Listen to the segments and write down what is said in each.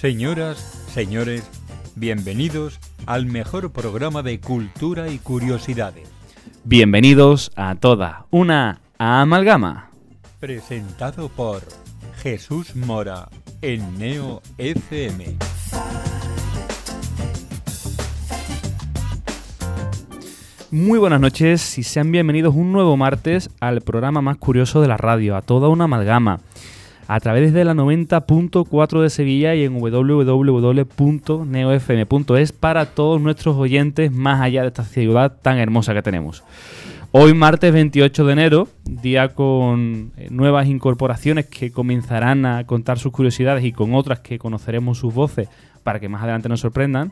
Señoras, señores, bienvenidos al mejor programa de cultura y curiosidades. Bienvenidos a toda una amalgama. Presentado por Jesús Mora en Neo FM. Muy buenas noches y sean bienvenidos un nuevo martes al programa más curioso de la radio, a toda una amalgama, a través de la 90.4 de Sevilla y en www.neofm.es para todos nuestros oyentes más allá de esta ciudad tan hermosa que tenemos. Hoy martes 28 de enero, día con eh, nuevas incorporaciones que comenzarán a contar sus curiosidades y con otras que conoceremos sus voces para que más adelante nos sorprendan.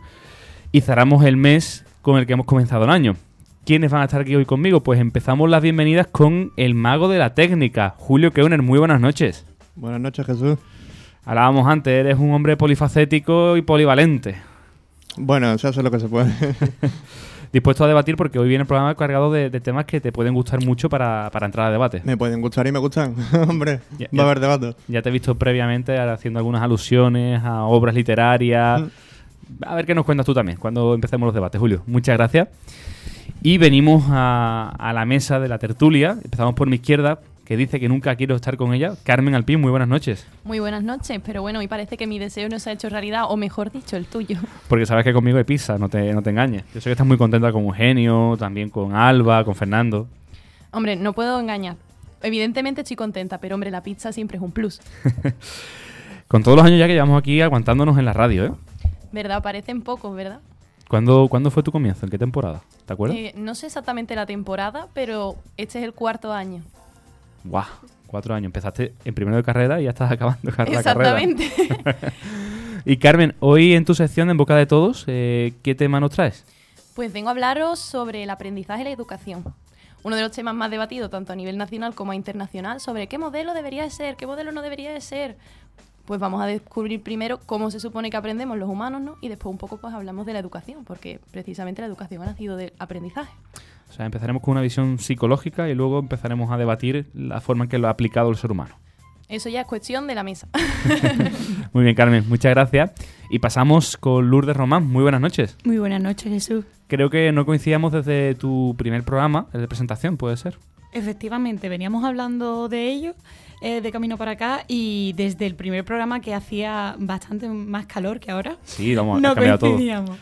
Y cerramos el mes con el que hemos comenzado el año. ¿Quiénes van a estar aquí hoy conmigo? Pues empezamos las bienvenidas con el mago de la técnica, Julio Keuner. Muy buenas noches. Buenas noches, Jesús. Hablábamos antes, eres un hombre polifacético y polivalente. Bueno, se hace lo que se puede. Dispuesto a debatir porque hoy viene el programa cargado de, de temas que te pueden gustar mucho para, para entrar a debate. me pueden gustar y me gustan. Hombre, Ya- va ya- a haber debate. Ya te he visto previamente haciendo algunas alusiones a obras literarias. A ver qué nos cuentas tú también cuando empecemos los debates, Julio. Muchas gracias. Y venimos a, a la mesa de la tertulia. Empezamos por mi izquierda, que dice que nunca quiero estar con ella. Carmen Alpín, muy buenas noches. Muy buenas noches, pero bueno, hoy parece que mi deseo no se ha hecho realidad, o mejor dicho, el tuyo. Porque sabes que conmigo hay pizza, no te, no te engañes. Yo sé que estás muy contenta con Eugenio, también con Alba, con Fernando. Hombre, no puedo engañar. Evidentemente estoy contenta, pero hombre, la pizza siempre es un plus. Con todos los años ya que llevamos aquí aguantándonos en la radio, ¿eh? ¿Verdad? Parecen pocos, ¿verdad? ¿Cuándo, ¿Cuándo fue tu comienzo? ¿En qué temporada? ¿Te acuerdas? Eh, no sé exactamente la temporada, pero este es el cuarto año. Guau, cuatro años. Empezaste en primero de carrera y ya estás acabando carrera. Exactamente. Y Carmen, hoy en tu sección de En Boca de Todos, eh, ¿qué tema nos traes? pues vengo a hablaros sobre el aprendizaje y la educación. Uno de los temas más debatidos tanto a nivel nacional como internacional sobre qué modelo debería de ser, qué modelo no debería de ser. Pues vamos a descubrir primero cómo se supone que aprendemos los humanos, ¿no? Y después un poco pues hablamos de la educación, porque precisamente la educación ha nacido del aprendizaje. O sea, empezaremos con una visión psicológica y luego empezaremos a debatir la forma en que lo ha aplicado el ser humano. Eso ya es cuestión de la mesa. Muy bien, Carmen, muchas gracias. Y pasamos con Lourdes Román. Muy buenas noches. Muy buenas noches, Jesús. Creo que no coincidíamos desde tu primer programa, el de presentación, ¿puede ser? Efectivamente, veníamos hablando de ello eh, de camino para acá y desde el primer programa que hacía bastante más calor que ahora, Sí, vamos, no cambiado todo. coincidíamos.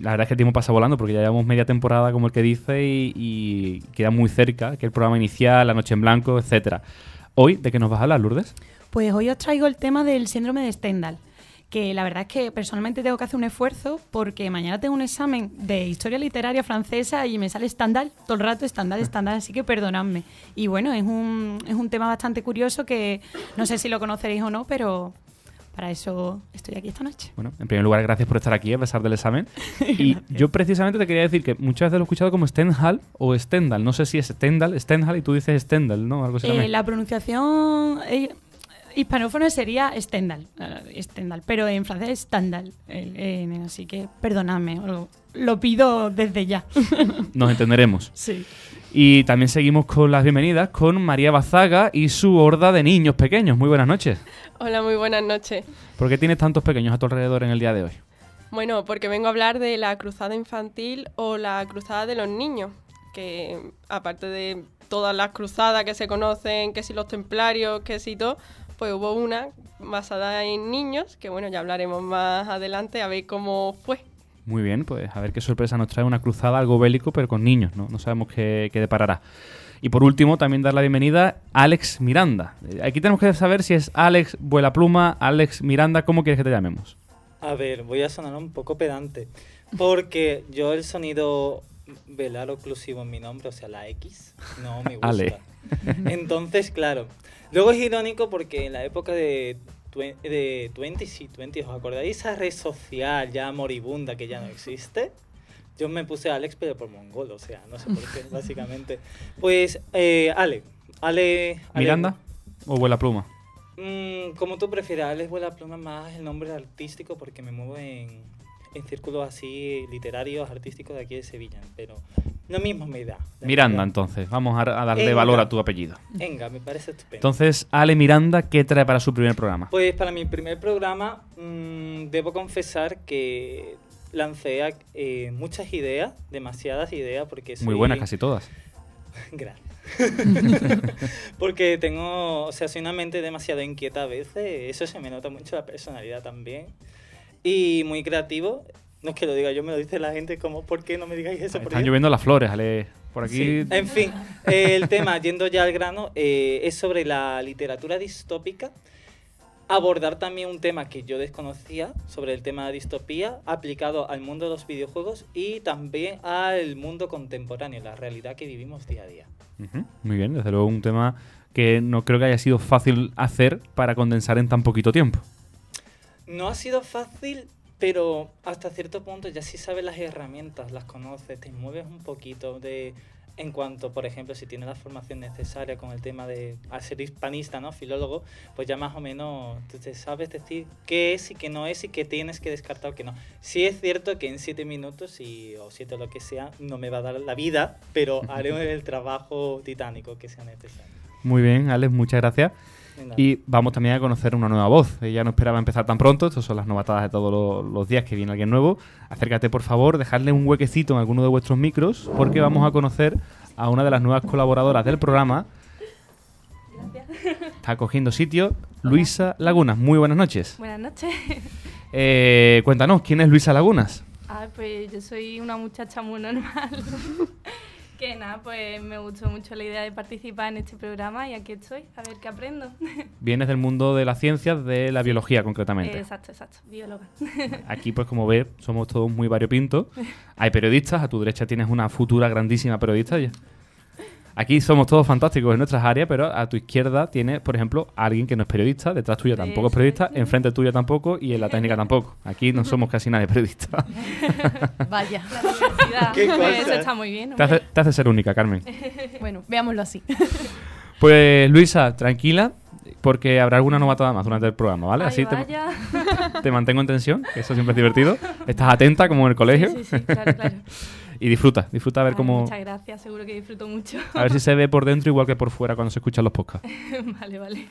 La verdad es que el tiempo pasa volando porque ya llevamos media temporada, como el que dice, y, y queda muy cerca que el programa inicial, La Noche en Blanco, etcétera. Hoy, ¿de qué nos vas a hablar, Lourdes? Pues hoy os traigo el tema del síndrome de Stendhal, que la verdad es que personalmente tengo que hacer un esfuerzo porque mañana tengo un examen de historia literaria francesa y me sale Stendhal, todo el rato Stendhal, Stendhal, así que perdonadme. Y bueno, es un, es un tema bastante curioso que no sé si lo conoceréis o no, pero para eso estoy aquí esta noche. Bueno, en primer lugar, gracias por estar aquí a pesar del examen. Y yo precisamente te quería decir que muchas veces lo he escuchado como Stendhal o Stendhal. No sé si es Stendhal, Stendhal y tú dices Stendhal, ¿no? Algo así. Eh, la pronunciación eh, hispanófona sería Stendhal, Stendhal, pero en francés es Stendhal. eh, eh, así que perdonadme, lo, lo pido desde ya. Nos entenderemos. sí. Y también seguimos con las bienvenidas con María Bazaga y su horda de niños pequeños. Muy buenas noches. Hola, muy buenas noches. ¿Por qué tienes tantos pequeños a tu alrededor en el día de hoy? Bueno, porque vengo a hablar de la cruzada infantil o la cruzada de los niños, que aparte de todas las cruzadas que se conocen, que si los templarios, que si todo, pues hubo una basada en niños, que bueno, ya hablaremos más adelante a ver cómo fue. Muy bien, pues a ver qué sorpresa nos trae una cruzada, algo bélico, pero con niños, ¿no? No sabemos qué, qué deparará. Y por último, también dar la bienvenida a Alex Miranda. Eh, Aquí tenemos que saber si es Alex Vuela Pluma, Alex Miranda, ¿cómo quieres que te llamemos? A ver, voy a sonar un poco pedante. Porque yo el sonido velar oclusivo en mi nombre, o sea, la X, no me gusta. Ale. Entonces, claro. Luego es irónico porque en la época de, de 20, sí, 20, ¿os acordáis esa red social ya moribunda que ya no existe? Yo me puse Alex, pero por mongol, o sea, no sé por qué, básicamente. Pues, eh, Ale. Ale. Ale- ¿Miranda o Vuela Pluma? Mm, como tú prefieras, Alex Vuela Pluma más el nombre artístico porque me muevo en, en círculos así literarios, artísticos de aquí de Sevilla. Pero Lo mismo me da. Miranda, verdad. entonces. Vamos a, a darle valor a tu apellido. Venga, me parece estupendo. Entonces, Ale Miranda, ¿qué trae para su primer programa? Pues para mi primer programa mm, debo confesar que lancé eh, muchas ideas, demasiadas ideas, porque soy... Muy buenas, casi todas. Gracias. porque tengo, o sea, soy una mente demasiado inquieta a veces, eso se me nota mucho la personalidad también. Y muy creativo, no es que lo diga yo, me lo dice la gente, como, ¿por qué no me digáis eso? Están Dios?". lloviendo las flores, Ale. Por aquí. Sí, En fin, el tema, yendo ya al grano, eh, es sobre la literatura distópica. Abordar también un tema que yo desconocía sobre el tema de distopía, aplicado al mundo de los videojuegos y también al mundo contemporáneo, la realidad que vivimos día a día. Muy bien, desde luego un tema que no creo que haya sido fácil hacer para condensar en tan poquito tiempo. No ha sido fácil, pero hasta cierto punto ya sí sabes las herramientas, las conoces, te mueves un poquito de en cuanto, por ejemplo, si tienes la formación necesaria con el tema de al ser hispanista, ¿no? Filólogo, pues ya más o menos te sabes decir qué es y qué no es y qué tienes que descartar o qué no. Sí es cierto que en siete minutos y, o siete o lo que sea no me va a dar la vida, pero haré el trabajo titánico que sea necesario. Muy bien, Alex, muchas gracias. Y vamos también a conocer una nueva voz. Ella no esperaba empezar tan pronto. Estas son las novatadas de todos los, los días que viene alguien nuevo. Acércate, por favor, dejarle un huequecito en alguno de vuestros micros, porque vamos a conocer a una de las nuevas colaboradoras del programa. Está cogiendo sitio. Luisa Lagunas. Muy buenas noches. Buenas noches. Eh, cuéntanos, ¿quién es Luisa Lagunas? Ah, pues yo soy una muchacha muy normal. que nada, pues me gustó mucho la idea de participar en este programa y aquí estoy, a ver qué aprendo. Vienes del mundo de las ciencias, de la biología concretamente. exacto, exacto, bióloga. Aquí, pues como ves, somos todos muy variopintos. Hay periodistas, a tu derecha tienes una futura grandísima periodista. Aquí somos todos fantásticos en nuestras áreas, pero a tu izquierda tienes, por ejemplo, alguien que no es periodista, detrás tuya tampoco es periodista, enfrente tuya tampoco y en la técnica tampoco. Aquí no somos casi nadie periodistas. Vaya. La diversidad, eso está muy bien. Te hace, te hace ser única, Carmen. Bueno, veámoslo así. Pues Luisa, tranquila, porque habrá alguna novatada más durante el programa, ¿vale? Ay, Así te, mantengo en tensión, que eso siempre es divertido. Estás atenta como en el colegio Sí, sí, sí, claro, claro. Y disfruta, disfruta a ver Ay, cómo... Muchas gracias, seguro que disfruto mucho. A ver si se ve por dentro igual que por fuera cuando se escuchan los podcasts. vale, vale.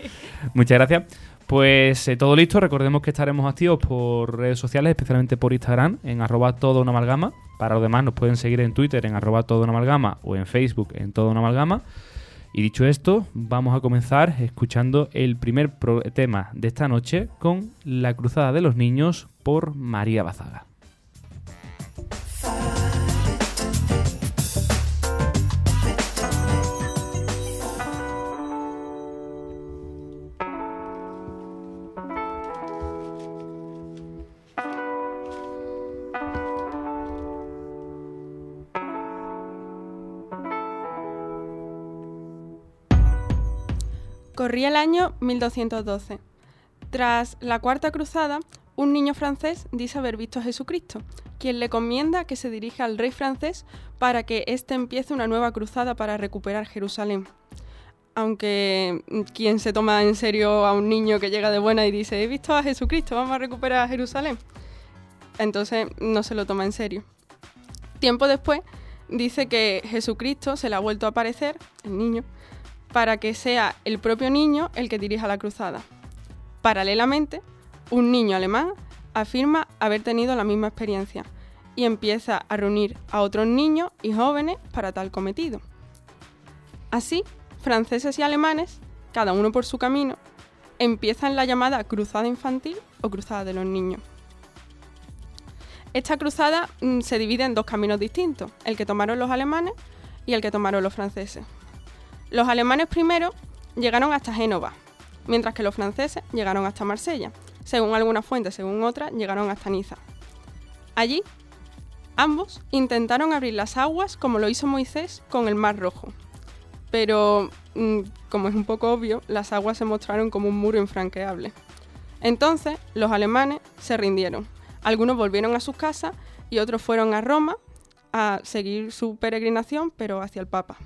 Muchas gracias. Pues eh, todo listo. Recordemos que estaremos activos por redes sociales, especialmente por Instagram, en arroba todo una amalgama. Para los demás nos pueden seguir en Twitter en arroba todo una amalgama o en Facebook en todo una amalgama. Y dicho esto, vamos a comenzar escuchando el primer tema de esta noche con La Cruzada de los Niños por María Bazaga. Corría el año 1212. Tras la Cuarta Cruzada, un niño francés dice haber visto a Jesucristo, quien le comienda que se dirija al rey francés para que éste empiece una nueva cruzada para recuperar Jerusalén. Aunque mm, quien se toma en serio a un niño que llega de buena y dice, he visto a Jesucristo, vamos a recuperar Jerusalén. Entonces no se lo toma en serio. Tiempo después dice que Jesucristo se le ha vuelto a aparecer, el niño, para que sea el propio niño el que dirija la cruzada. Paralelamente, un niño alemán afirma haber tenido la misma experiencia y empieza a reunir a otros niños y jóvenes para tal cometido. Así, franceses y alemanes, cada uno por su camino, empiezan la llamada cruzada infantil o cruzada de los niños. Esta cruzada mm, se divide en dos caminos distintos, el que tomaron los alemanes y el que tomaron los franceses. Los alemanes primero llegaron hasta Génova, mientras que los franceses llegaron hasta Marsella. Según algunas fuentes, según otras, llegaron hasta Niza. Allí, ambos intentaron abrir las aguas como lo hizo Moisés con el Mar Rojo. Pero, mm, como es un poco obvio, las aguas se mostraron como un muro infranqueable. Entonces, los alemanes se rindieron. Algunos volvieron a sus casas y otros fueron a Roma a seguir su peregrinación, pero hacia el Papa.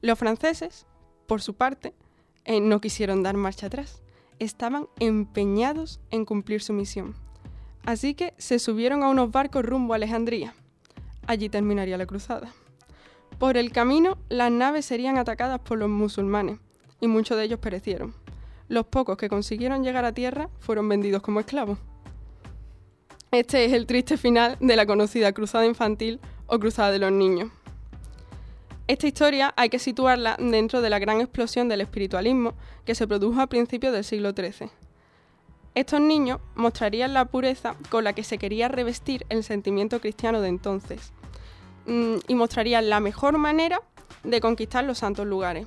Los franceses, por su parte, eh, no quisieron dar marcha atrás. Estaban empeñados en cumplir su misión. Así que se subieron a unos barcos rumbo a Alejandría. Allí terminaría la cruzada. Por el camino, las naves serían atacadas por los musulmanes y muchos de ellos perecieron. Los pocos que consiguieron llegar a tierra fueron vendidos como esclavos. Este es el triste final de la conocida Cruzada Infantil o Cruzada de los Niños. Esta historia hay que situarla dentro de la gran explosión del espiritualismo que se produjo a principios del siglo XIII. Estos niños mostrarían la pureza con la que se quería revestir el sentimiento cristiano de entonces mm, y mostrarían la mejor manera de conquistar los santos lugares.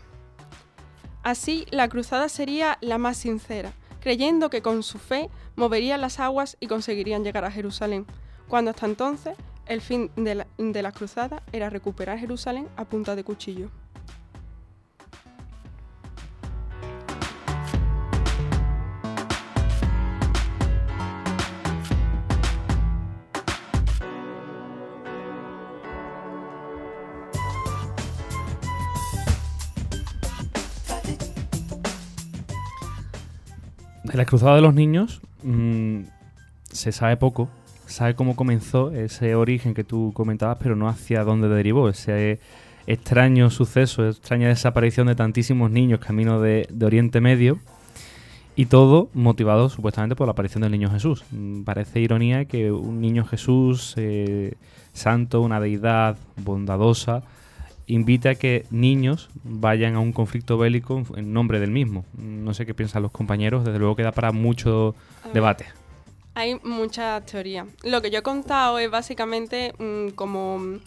Así, la cruzada sería la más sincera, creyendo que con su fe moverían las aguas y conseguirían llegar a Jerusalén, cuando hasta entonces el fin de la, de la cruzada era recuperar Jerusalén a punta de cuchillo. De la cruzada de los niños mm, se sabe poco. Sabe cómo comenzó ese origen que tú comentabas, pero no hacia dónde derivó. Ese extraño suceso, extraña desaparición de tantísimos niños camino de, de Oriente Medio. Y todo motivado supuestamente por la aparición del niño Jesús. Mm, Parece ironía que un niño Jesús, eh, santo, una deidad bondadosa, invite a que niños vayan a un conflicto bélico en- nombre del mismo. No sé qué piensan los compañeros, desde luego queda para mucho debate. Hay muchas teorías. Lo que yo he contado es básicamente mm, como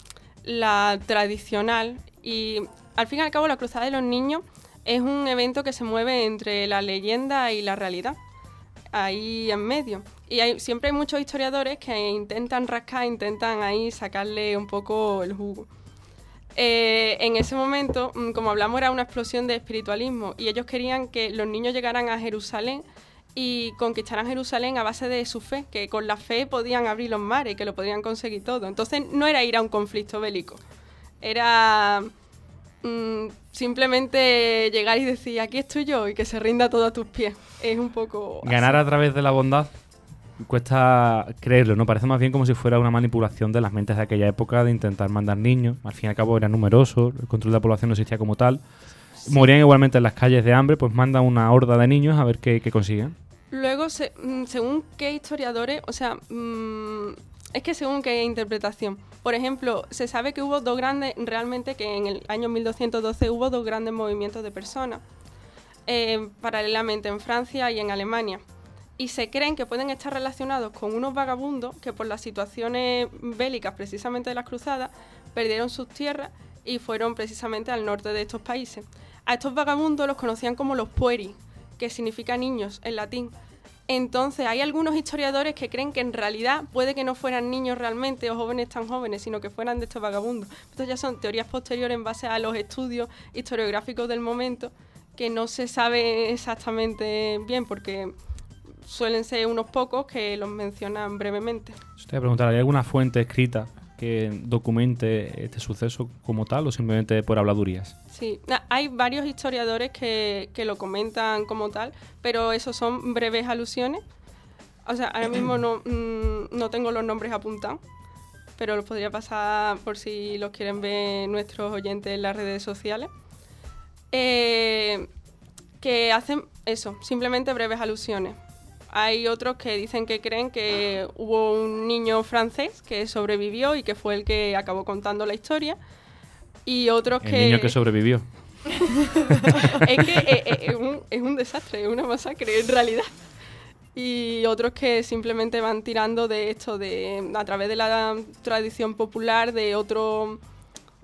la tradicional y al fin y al cabo la Cruzada de los Niños es un evento que se mueve entre la leyenda y la realidad, ahí en medio. Y hay, siempre hay muchos historiadores que intentan rascar, intentan ahí sacarle un poco el jugo. Eh, en ese momento, mm, como hablamos, era una explosión de espiritualismo y ellos querían que los niños llegaran a Jerusalén y conquistaran Jerusalén a base de su fe, que con la fe podían abrir los mares y que lo podían conseguir todo. Entonces no era ir a un conflicto bélico, era mm, simplemente llegar y decir, aquí estoy yo y que se rinda todo a tus pies. Es un poco... así. Ganar a través de la bondad cuesta creerlo, ¿no? Parece más bien como si fuera una manipulación de las mentes de aquella época de intentar mandar niños. Al fin y al cabo eran numerosos, el control de la población no existía como tal. Morían igualmente en las calles de hambre, pues mandan una horda de niños a ver qué, qué consiguen. Luego, mm, según qué historiadores, o sea, mm, es que según qué interpretación. Por ejemplo, se sabe que hubo dos grandes, realmente que en el año 1212 hubo dos grandes movimientos de personas, eh, paralelamente en Francia y en Alemania. Y se creen que pueden estar relacionados con unos vagabundos que por las situaciones bélicas precisamente de las cruzadas perdieron sus tierras y fueron precisamente al norte de estos países. A estos vagabundos los conocían como los pueri, que significa niños en latín. Entonces, hay algunos historiadores que creen que en realidad puede que no fueran niños realmente o jóvenes tan jóvenes, sino que fueran de estos vagabundos. Estas ya son teorías posteriores en base a los estudios historiográficos del momento, que no se sabe exactamente bien porque suelen ser unos pocos que los mencionan brevemente. Yo te voy a preguntar, ¿hay alguna fuente escrita que documente este suceso como tal o simplemente por habladurías? Sí, hay varios historiadores que, que lo comentan como tal, pero esos son breves alusiones. O sea, ahora mismo no, mm, no tengo los nombres apuntados, pero los podría pasar por si los quieren ver nuestros oyentes en las redes sociales. Eh, que hacen eso, simplemente breves alusiones. Hay otros que dicen que creen que hubo un niño francés que sobrevivió y que fue el que acabó contando la historia. Y otros El que... niño que sobrevivió. es que eh, eh, es, un, es un desastre, es una masacre en realidad. Y otros que simplemente van tirando de esto, de a través de la tradición popular, de otro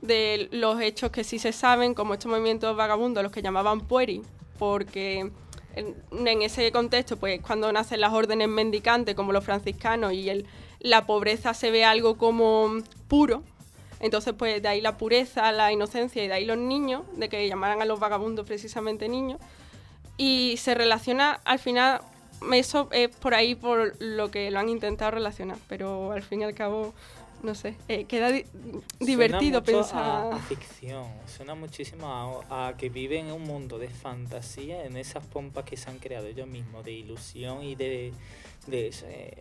de los hechos que sí se saben, como estos movimientos vagabundos, los que llamaban pueri, porque en, ese contexto, pues cuando nacen las órdenes mendicantes, como los franciscanos, y el, la pobreza se ve algo como puro, entonces, pues de ahí la pureza, la inocencia y de ahí los niños, de que llamaran a los vagabundos precisamente niños. Y se relaciona, al final, eso es por ahí por lo que lo han intentado relacionar, pero al fin y al cabo, no sé, eh, queda di- divertido Suena mucho pensar... A, a ficción, suena muchísimo a, a que viven en un mundo de fantasía, en esas pompas que se han creado ellos mismos, de ilusión y de, de ese-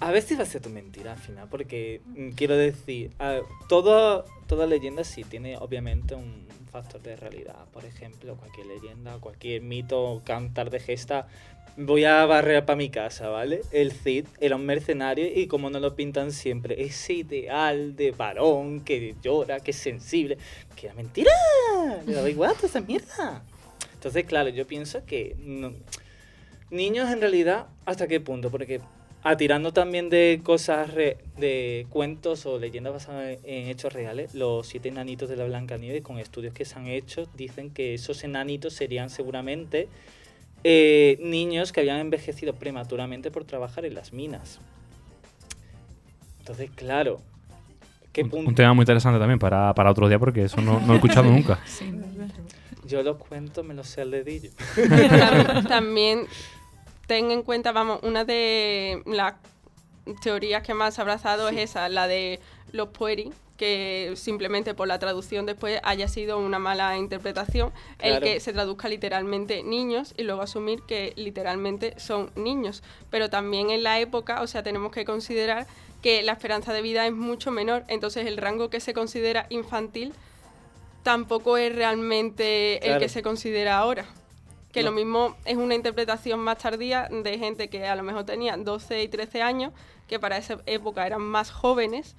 A ver si va a ser tu mentira al final, porque mm, quiero decir, a- todo, toda leyenda sí tiene obviamente un factor de realidad. Por ejemplo, cualquier leyenda, cualquier mito, cantar de gesta. Voy a barrer para mi casa, ¿vale? El Cid era un mercenario y como no lo pintan siempre, ese ideal de varón que llora, que es sensible, que era mentira. Le daba igual toda esa mierda. Entonces, claro, yo pienso que no- niños en realidad, ¿hasta qué punto? Porque atirando también de cosas, re- de cuentos o leyendas basadas en hechos reales, los siete enanitos de la Blanca Nieve, con estudios que se han hecho, dicen que esos enanitos serían seguramente eh, niños que habían envejecido prematuramente por trabajar en las minas. Entonces, claro, ¿qué Un, punto? un tema muy interesante también para, para otro día porque eso no, no lo he escuchado nunca. Yo los cuento, me los sé al dedillo. Tam- También ten en cuenta, vamos, una de las teorías que más ha abrazado es esa, la de los pueri, que simplemente por la traducción después haya sido una mala interpretación, el que se traduzca literalmente niños y luego asumir que literalmente son niños. Pero también en la época, o sea, tenemos que considerar que la esperanza de vida es mucho menor, entonces el rango que se considera infantil tampoco es realmente el que se considera ahora. Que No. lo mismo es una interpretación más tardía de gente que a lo mejor tenía 12 y 13 años, que para esa época eran más jóvenes,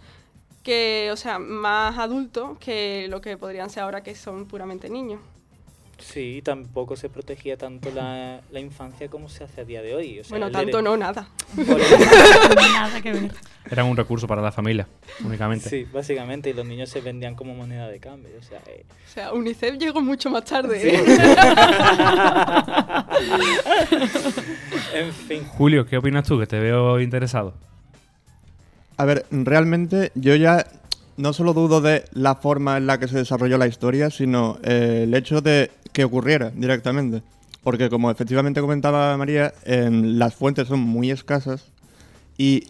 que, o sea, más adultos que lo que podrían ser ahora que son puramente niños. Sí, tampoco se protegía tanto la, la infancia como se hace a día de hoy. O sea, bueno, tanto no, nada. Nada que ver. Era un recurso para la familia, únicamente. Sí, básicamente, y los niños se vendían como moneda de cambio. O sea, eh, O sea, UNICEF llegó mucho más tarde. Sí. ¿eh? en fin. Julio, ¿qué opinas tú? Que te veo interesado. A ver, realmente yo ya no solo dudo de la forma en la que se desarrolló la historia, sino eh, el hecho de que ocurriera directamente. Porque como efectivamente comentaba María, em, las fuentes son muy escasas y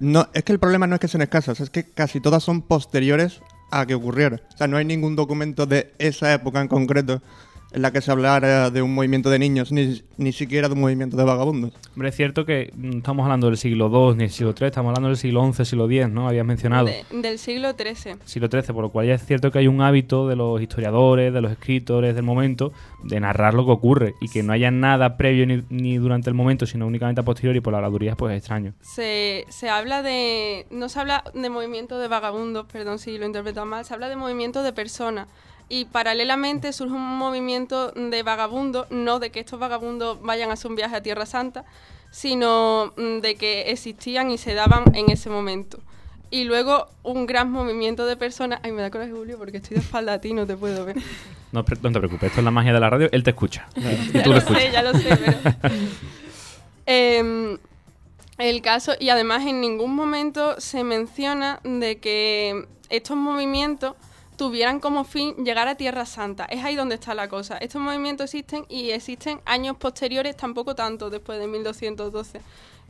no es que el problema no es que sean escasas, es que casi todas son posteriores a que ocurriera. O sea, no hay ningún documento de esa época en concreto en la que se hablara de un movimiento de niños, ni, ni siquiera de un movimiento de vagabundos. Hombre, es cierto que no estamos hablando del siglo II ni del siglo III, estamos hablando del siglo XI, siglo X, ¿no? Habías mencionado. De- del siglo XIII. siglo XIII, por lo cual ya es cierto que hay un hábito de los historiadores, de los escritores del momento, de narrar lo que ocurre y que no haya nada previo ni, ni durante el momento, sino únicamente a posteriori por la habladuría, pues es extraño. Se, se habla de. No se habla de movimiento de vagabundos, perdón si lo he interpretado mal, se habla de movimiento de personas. Y paralelamente surge un movimiento de vagabundos, no de que estos vagabundos vayan a hacer un viaje a Tierra Santa, sino mm, de que existían y se daban en ese momento. Y luego un gran movimiento de personas. Ay, me da coraje, Julio, porque estoy de espalda a ti, no te puedo ver. No, no te preocupes, esto es la magia de la radio, él te escucha. Y ya lo lo escuchas. sé, ya lo sé, pero... Em, el caso, y además en ningún momento se menciona de que estos movimientos tuvieran como fin llegar a Tierra Santa. Es ahí donde está la cosa. Estos movimientos existen y existen años posteriores, tampoco tanto después de 1212.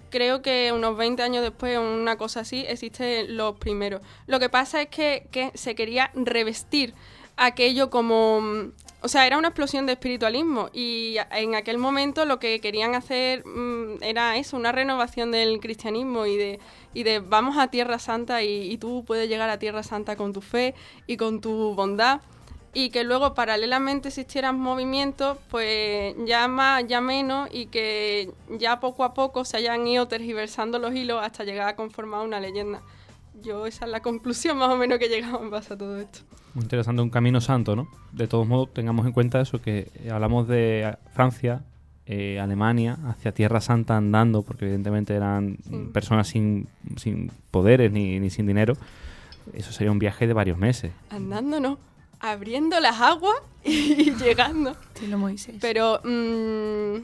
Creo que unos 20 años después, una cosa así, existen los primeros. Lo que pasa es que, que se quería revestir aquello como... mm, O sea, era una explosión de espiritualismo y en aquel momento lo que querían hacer mm, era eso, una renovación del cristianismo y de, y de vamos a Tierra Santa y, y tú puedes llegar a Tierra Santa con tu fe y con tu bondad y que luego paralelamente existieran movimientos, pues ya más, ya menos, y que ya poco a poco se hayan ido tergiversando los hilos hasta llegar a conformar una leyenda. Yo esa es la conclusión más o menos que llegamos en base a todo esto. Muy interesante, un camino santo, ¿no? De todos modos, tengamos en cuenta eso, que eh, hablamos de eh, Francia, eh, Alemania, hacia Tierra Santa andando, porque evidentemente eran Sí. personas sin, sin poderes ni, ni sin dinero. Eso sería un viaje de varios meses. Andando, no, abriendo las aguas y llegando. Estilo Moisés. Pero, mm,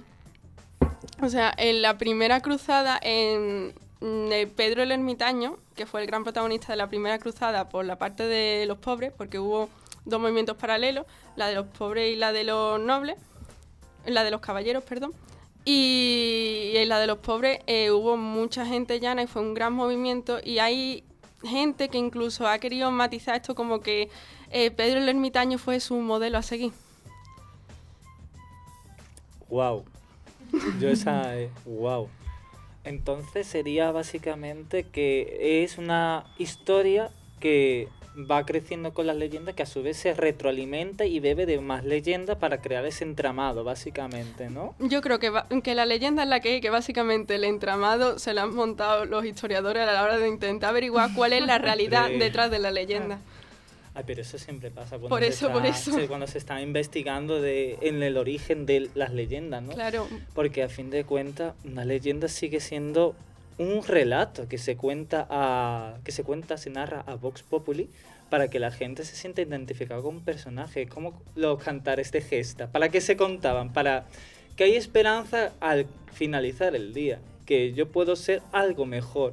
o sea, en la primera cruzada, en Pedro el Ermitaño, que fue el gran protagonista de la primera cruzada por la parte de los pobres, porque hubo dos movimientos paralelos, la de los pobres y la de los nobles, la de los caballeros, perdón. Y en la de los pobres eh, hubo mucha gente llana y fue un gran movimiento y hay gente que incluso ha querido matizar esto como que eh, Pedro el Ermitaño fue su modelo a seguir. Wow. Yo esa. eh, wow. Entonces sería básicamente que es una historia que va creciendo con las leyendas que a su vez se retroalimenta y bebe de más leyendas para crear ese entramado, básicamente, ¿no? Yo creo que, va- que la leyenda es la que hay, que básicamente el entramado se lo han montado los historiadores a la hora de intentar averiguar cuál es la realidad detrás de la leyenda. Ay, pero eso siempre pasa cuando, Por se, eso, está, por eso. se- cuando se está investigando de, en el origen de las leyendas, ¿no? Claro, Porque a fin de cuentas, una leyenda sigue siendo un relato que se cuenta a que se cuenta, se narra a Vox Populi para que la gente se sienta identificada con un personaje, como los cantares de gesta, para qué se contaban, para que hay esperanza al finalizar el día, que yo puedo ser algo mejor.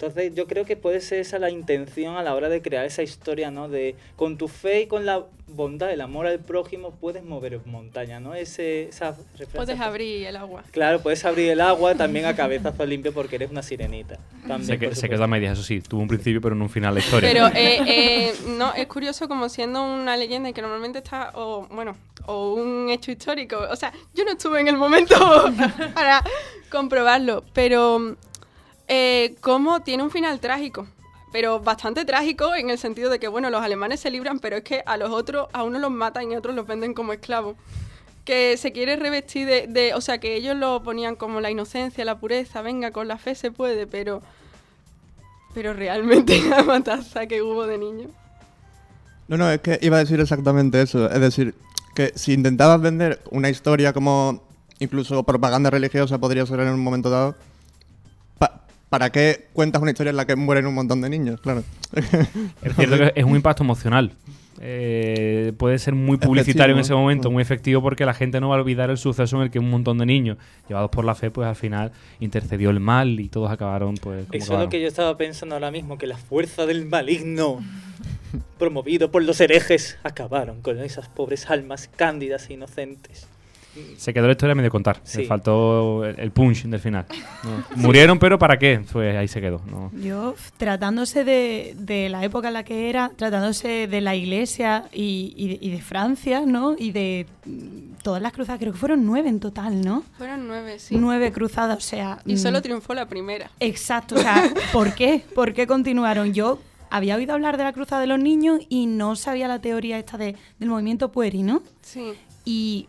Entonces yo creo que puede ser esa la intención a la hora de crear esa historia, ¿no? De con tu fe y con la bondad, el amor al prójimo, puedes mover montaña, ¿no? Ese, esa referencia puedes abrir el agua. Claro, puedes abrir el agua también a cabezazo limpio porque eres una sirenita. También, Se, que- por se supuesto. quedó a medias, eso sí. Tuvo un principio, pero no un final la historia. Pero eh, eh, no, es curioso como siendo una leyenda y que normalmente está, o bueno, o un hecho histórico. O sea, yo no estuve en el momento para comprobarlo, pero eh, como tiene un final trágico. Pero bastante trágico en el sentido de que, bueno, los alemanes se libran, pero es que a los otros, a unos los matan y a otros los venden como esclavos. Que se quiere revestir de, o sea, que ellos lo ponían como la inocencia, la pureza, venga, con la fe se puede, pero pero realmente la matanza que hubo de niños. No, no, es que iba a decir exactamente eso. Es decir, que si intentabas vender una historia como incluso propaganda religiosa podría ser en un momento dado, ¿para qué cuentas una historia en la que mueren un montón de niños? Claro. Es cierto que es un impacto emocional. Eh, puede ser muy publicitario en ese momento, muy efectivo, porque la gente no va a olvidar el suceso en el que un montón de niños, llevados por la fe, pues al final intercedió el mal y todos acabaron, pues. como Eso es lo que yo estaba pensando ahora mismo, que la fuerza del maligno, promovido por los herejes, acabaron con esas pobres almas cándidas e inocentes. Se quedó la historia a medio contar. Sí. Le faltó el, el punch del final. No. Murieron, pero ¿para qué? Pues ahí se quedó. ¿no? Yo, tratándose de, de la época en la que era, tratándose de la iglesia y, y de, y de Francia, ¿no? Y de mm, todas las cruzadas, creo que fueron nueve en total, ¿no? Fueron nueve, sí. Nueve cruzadas, o sea... Y solo mm, triunfó la primera. Exacto, o sea, ¿por qué? ¿Por qué continuaron? Yo había oído hablar de la cruzada de los niños y no sabía la teoría esta de, del movimiento pueri, ¿no? Sí. Y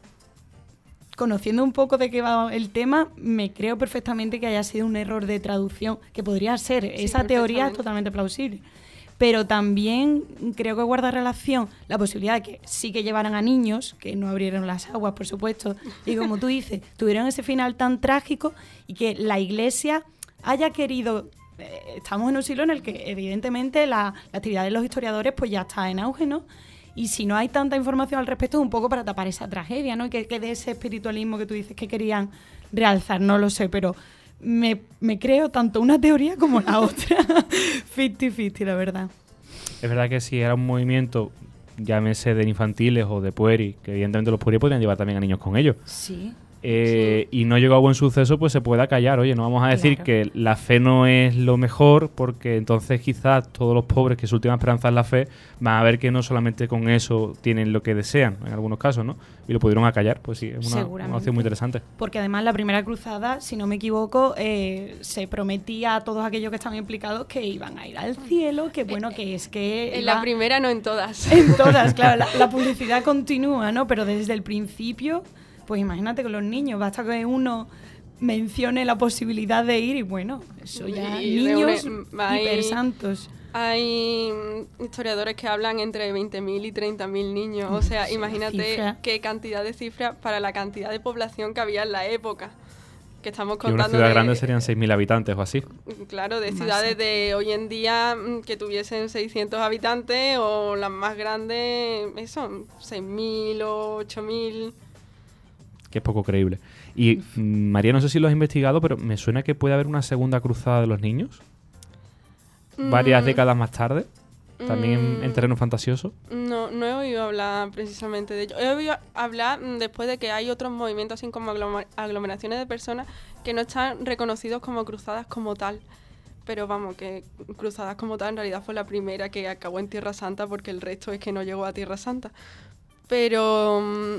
conociendo un poco de qué va el tema, me creo perfectamente que haya sido un error de traducción, que podría ser. Esa teoría es totalmente plausible. Pero también creo que guarda relación la posibilidad de que sí que llevaran a niños, que no abrieron las aguas, por supuesto, y como tú dices, tuvieron ese final tan trágico y que la iglesia haya querido... eh, Estamos en un siglo en el que evidentemente la, la actividad de los historiadores pues ya está en auge, ¿no? Y si no hay tanta información al respecto, es un poco para tapar esa tragedia, ¿no? Que, que de ese espiritualismo que tú dices que querían realzar, no lo sé, pero me, me creo tanto una teoría como la otra. 50-50, la verdad. Es verdad que si era un movimiento, llámese de infantiles o de pueri, que evidentemente los pueri podrían llevar también a niños con ellos. Sí. Eh, y no llegó a buen suceso, pues se pueda callar. Oye, no vamos a decir Claro. que la fe no es lo mejor, porque entonces quizás todos los pobres que su última esperanza es la fe van a ver que no solamente con eso tienen lo que desean, en algunos casos, ¿no? Y lo pudieron acallar, pues sí, es una, una opción muy interesante. Porque además la primera cruzada, si no me equivoco, eh, se prometía a todos aquellos que estaban implicados que iban a ir al cielo, que bueno, que es que... En iba- la primera, no en todas. En todas, claro, la, la publicidad continúa, ¿no? Pero desde el principio, pues imagínate con los niños, basta que uno mencione la posibilidad de ir y bueno, eso ya Y niños hay- hipersantos. Hay mm, historiadores que hablan entre 20.000 y 30.000 niños. O sea, Sí, imagínate cifra. qué cantidad de cifras para la cantidad de población que había en la época. Que estamos Que una contando. ciudad de- grande serían 6.000 habitantes o así. Claro, de ciudades de hoy en día mm, que tuviesen 600 habitantes o las más grandes, eso, 6.000 o 8.000. que es poco creíble. Y mm, María, no sé si lo has investigado, pero me suena que puede haber una segunda cruzada de los niños, varias Mm, décadas más tarde, también en, en mm, terreno fantasioso. No, no he oído hablar precisamente de ello. He oído hablar después de que hay otros movimientos, así como aglomeraciones de personas que no están reconocidos como cruzadas como tal. Pero vamos, que cruzadas como tal en realidad fue la primera que acabó en Tierra Santa porque el resto es que no llegó a Tierra Santa. Pero mm,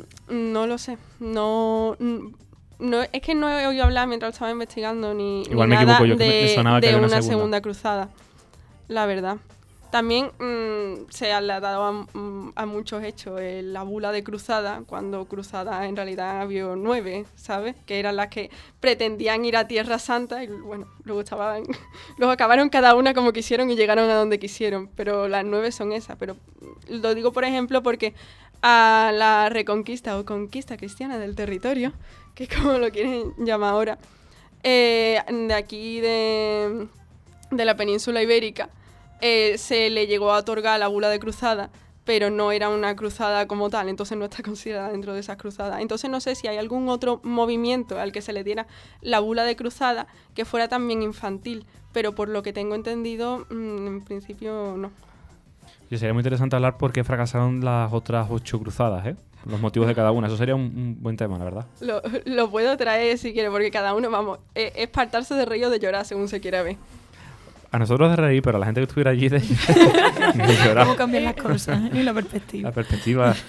no lo sé. No, mm, no, es que no he oído hablar mientras estaba investigando ni, Igual ni me nada equivoco yo, que de, me sonaba que de había una, una segunda. segunda. cruzada, la verdad. También mm, se ha dado a, mm, muchos hechos eh, la bula de cruzada, cuando cruzada en realidad había nueve, ¿sabes? Que eran las que pretendían ir a Tierra Santa y bueno, luego estaban, luego acabaron cada una como quisieron y llegaron a donde quisieron, pero las nueve son esas. Pero lo digo por ejemplo porque a la reconquista o conquista cristiana del territorio, que es como lo quieren llamar ahora, eh, de aquí de, de la península ibérica, eh, se le llegó a otorgar la bula de cruzada, pero no era una cruzada como tal, entonces no está considerada dentro de esas cruzadas. Entonces no sé si hay algún otro movimiento al que se le diera la bula de cruzada que fuera también infantil, pero por lo que tengo entendido, mm, en principio no. Y sería muy interesante hablar por qué fracasaron las otras ocho cruzadas, ¿eh? Los motivos de cada una. Eso sería un, un buen tema, la verdad. Lo, lo puedo traer si quiere, porque cada uno, vamos, es, es partarse de reír o de llorar según se quiera ver. A nosotros de reír, pero a la gente que estuviera allí de, de llorar. Cómo cambian las cosas y la perspectiva. La perspectiva.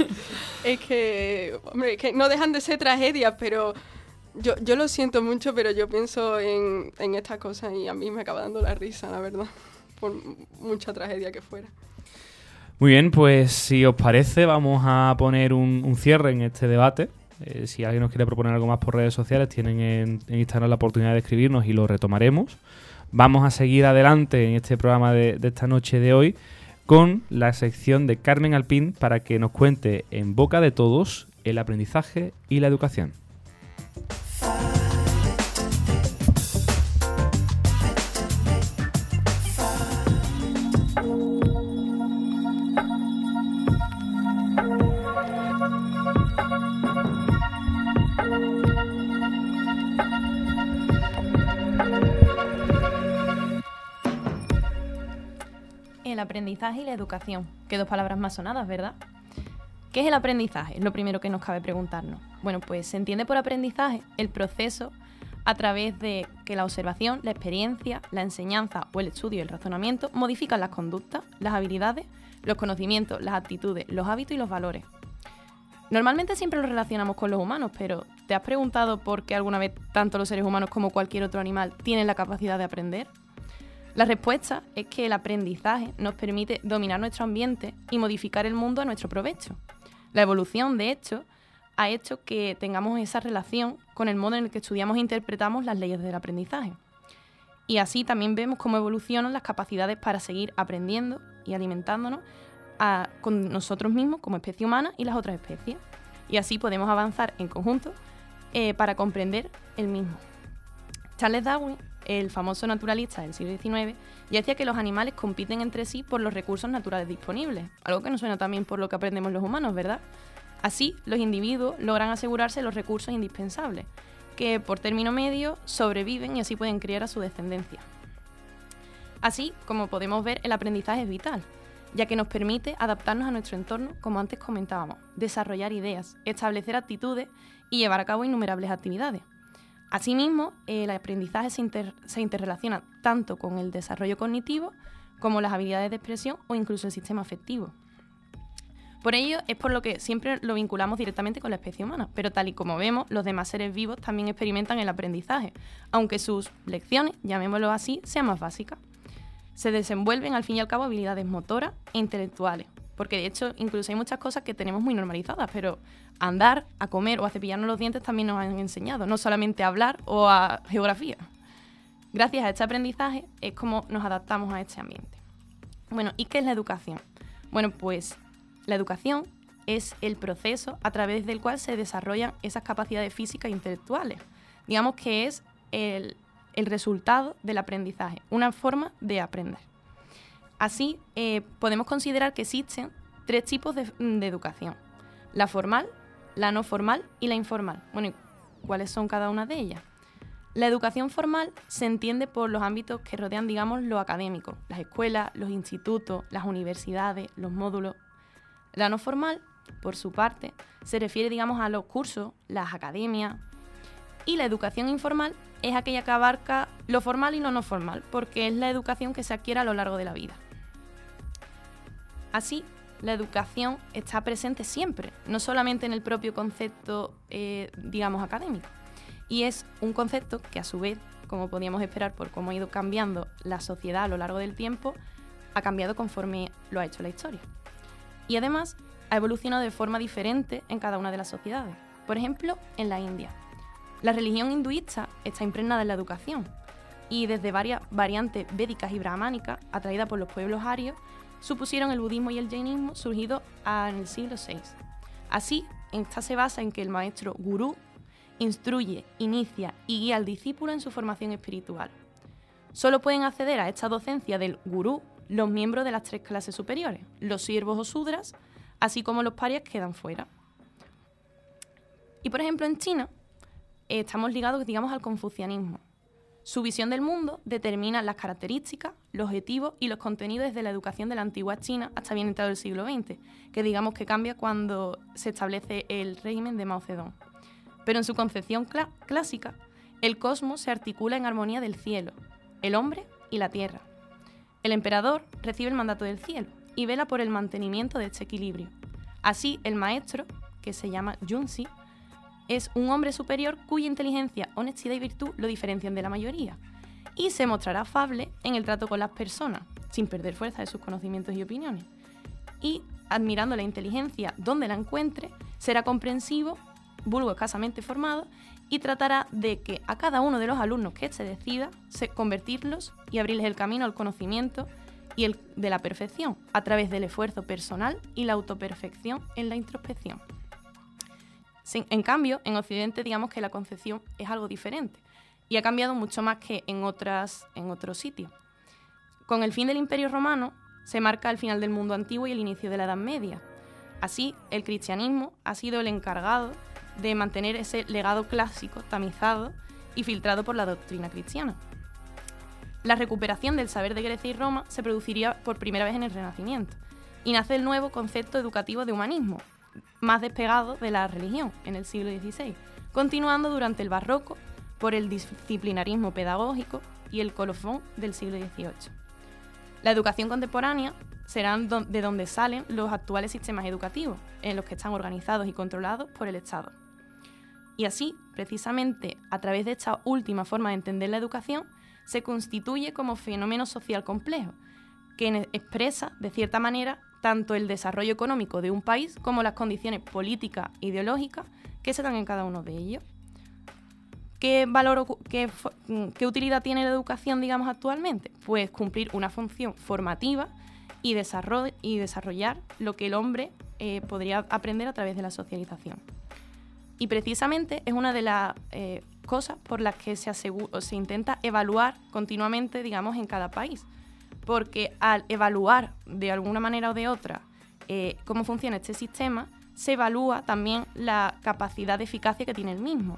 Es que, hombre, es que no dejan de ser tragedias, pero yo, yo lo siento mucho, pero yo pienso en, en estas cosas y a mí me acaba dando la risa, la verdad, por mucha tragedia que fuera. Muy bien, pues si os parece, vamos a poner un, un cierre en este debate. Eh, si alguien nos quiere proponer algo más por redes sociales, tienen en, en Instagram la oportunidad de escribirnos y lo retomaremos. Vamos a seguir adelante en este programa de, esta noche de hoy con la sección de Carmen Alpín para que nos cuente en boca de todos el aprendizaje y la educación. Aprendizaje y la educación. Que dos palabras más sonadas, ¿verdad? ¿Qué es el aprendizaje? Es lo primero que nos cabe preguntarnos. Bueno, pues se entiende por aprendizaje el proceso a través de que la observación, la experiencia, la enseñanza o el estudio y el razonamiento modifican las conductas, las habilidades, los conocimientos, las actitudes, los hábitos y los valores. Normalmente siempre lo relacionamos con los humanos, pero ¿te has preguntado por qué alguna vez tanto los seres humanos como cualquier otro animal tienen la capacidad de aprender? La respuesta es que el aprendizaje nos permite dominar nuestro ambiente y modificar el mundo a nuestro provecho. La evolución, de hecho, ha hecho que tengamos esa relación con el modo en el que estudiamos e interpretamos las leyes del aprendizaje. Y así también vemos cómo evolucionan las capacidades para seguir aprendiendo y alimentándonos con nosotros mismos como especie humana y las otras especies. Y así podemos avanzar en conjunto eh, para comprender el mismo. Charles Darwin, el famoso naturalista del siglo XIX, ya decía que los animales compiten entre sí por los recursos naturales disponibles, algo que nos suena también por lo que aprendemos los humanos, ¿verdad? Así, los individuos logran asegurarse los recursos indispensables, que por término medio sobreviven y así pueden criar a su descendencia. Así, como podemos ver, el aprendizaje es vital, ya que nos permite adaptarnos a nuestro entorno, como antes comentábamos, desarrollar ideas, establecer actitudes y llevar a cabo innumerables actividades. Asimismo, el aprendizaje se, inter- se interrelaciona tanto con el desarrollo cognitivo como las habilidades de expresión o incluso el sistema afectivo. Por ello es por lo que siempre lo vinculamos directamente con la especie humana, pero tal y como vemos, los demás seres vivos también experimentan el aprendizaje, aunque sus lecciones, llamémoslo así, sean más básicas. Se desenvuelven al fin y al cabo habilidades motoras e intelectuales, porque de hecho incluso hay muchas cosas que tenemos muy normalizadas, pero andar, a comer o a cepillarnos los dientes también nos han enseñado, no solamente a hablar o a geografía. Gracias a este aprendizaje es como nos adaptamos a este ambiente. Bueno, ¿y qué es la educación? Bueno, pues la educación es el proceso a través del cual se desarrollan esas capacidades físicas e intelectuales. Digamos que es el, el resultado del aprendizaje, una forma de aprender. Así, eh, podemos considerar que existen tres tipos de, de educación. La formal, la no formal y la informal. Bueno, ¿y ¿cuáles son cada una de ellas? La educación formal se entiende por los ámbitos que rodean, digamos, lo académico, las escuelas, los institutos, las universidades, los módulos. La no formal, por su parte, se refiere, digamos, a los cursos, las academias. Y la educación informal es aquella que abarca lo formal y lo no formal, porque es la educación que se adquiere a lo largo de la vida. Así, la educación está presente siempre, no solamente en el propio concepto, eh, digamos, académico. y es un concepto que a su vez, como podíamos esperar por cómo ha ido cambiando la sociedad a lo largo del tiempo, ha cambiado conforme lo ha hecho la historia. Y además ha evolucionado de forma diferente en cada una de las sociedades. Por ejemplo, en la India. La religión hinduista está impregnada en la educación y desde varias variantes védicas y brahmánicas, atraídas por los pueblos arios, supusieron el budismo y el jainismo surgidos en el siglo VI. Así, esta se basa en que el maestro gurú instruye, inicia y guía al discípulo en su formación espiritual. Solo pueden acceder a esta docencia del gurú los miembros de las tres clases superiores, los siervos o sudras, así como los parias quedan fuera. Y por ejemplo en China eh, estamos ligados, digamos, al confucianismo. Su visión del mundo determina las características, los objetivos y los contenidos desde la educación de la antigua China hasta bien entrado el siglo XX, que digamos que cambia cuando se establece el régimen de Mao Zedong. Pero en su concepción clásica, el cosmos se articula en armonía del cielo, el hombre y la tierra. El emperador recibe el mandato del cielo y vela por el mantenimiento de este equilibrio. Así, el maestro, que se llama Junzi, es un hombre superior cuya inteligencia, honestidad y virtud lo diferencian de la mayoría, y se mostrará afable en el trato con las personas, sin perder fuerza de sus conocimientos y opiniones. Y, admirando la inteligencia donde la encuentre, será comprensivo, vulgo escasamente formado, y tratará de que a cada uno de los alumnos que se decida, se convertirlos y abrirles el camino al conocimiento y el de la perfección, a través del esfuerzo personal y la autoperfección en la introspección. En cambio, en Occidente digamos que la concepción es algo diferente y ha cambiado mucho más que en, en otros sitios. Con el fin del Imperio Romano se marca el final del mundo antiguo y el inicio de la Edad Media. Así, el cristianismo ha sido el encargado de mantener ese legado clásico tamizado y filtrado por la doctrina cristiana. La recuperación del saber de Grecia y Roma se produciría por primera vez en el Renacimiento y nace el nuevo concepto educativo de humanismo, más despegado de la religión en el siglo XVI, continuando durante el barroco por el disciplinarismo pedagógico y el colofón del siglo XVIII. La educación contemporánea será de donde salen los actuales sistemas educativos, en los que están organizados y controlados por el Estado. Y así, precisamente a través de esta última forma de entender la educación, se constituye como fenómeno social complejo, que expresa, de cierta manera, tanto el desarrollo económico de un país como las condiciones políticas e ideológicas que se dan en cada uno de ellos. ¿Qué, valor, qué, qué utilidad tiene la educación, digamos, actualmente? Pues cumplir una función formativa y, y desarrollar lo que el hombre eh, podría aprender a través de la socialización. Y precisamente es una de las eh, cosas por las que se, se intenta evaluar continuamente, digamos, en cada país porque al evaluar de alguna manera o de otra eh, cómo funciona este sistema, se evalúa también la capacidad de eficacia que tiene el mismo,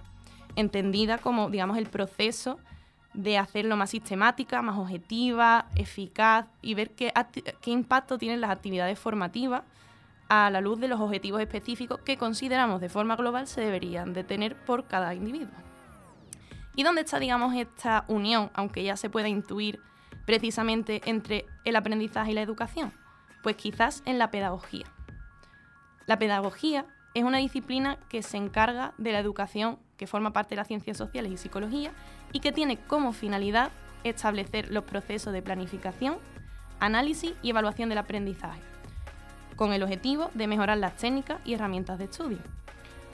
entendida como, digamos, el proceso de hacerlo más sistemática, más objetiva, eficaz y ver qué, qué impacto tienen las actividades formativas a la luz de los objetivos específicos que consideramos de forma global se deberían de tener por cada individuo. ¿Y dónde está, digamos, esta unión, aunque ya se pueda intuir precisamente entre el aprendizaje y la educación? Pues quizás en la pedagogía. La pedagogía es una disciplina que se encarga de la educación que forma parte de las ciencias sociales y psicología y que tiene como finalidad establecer los procesos de planificación, análisis y evaluación del aprendizaje, con el objetivo de mejorar las técnicas y herramientas de estudio.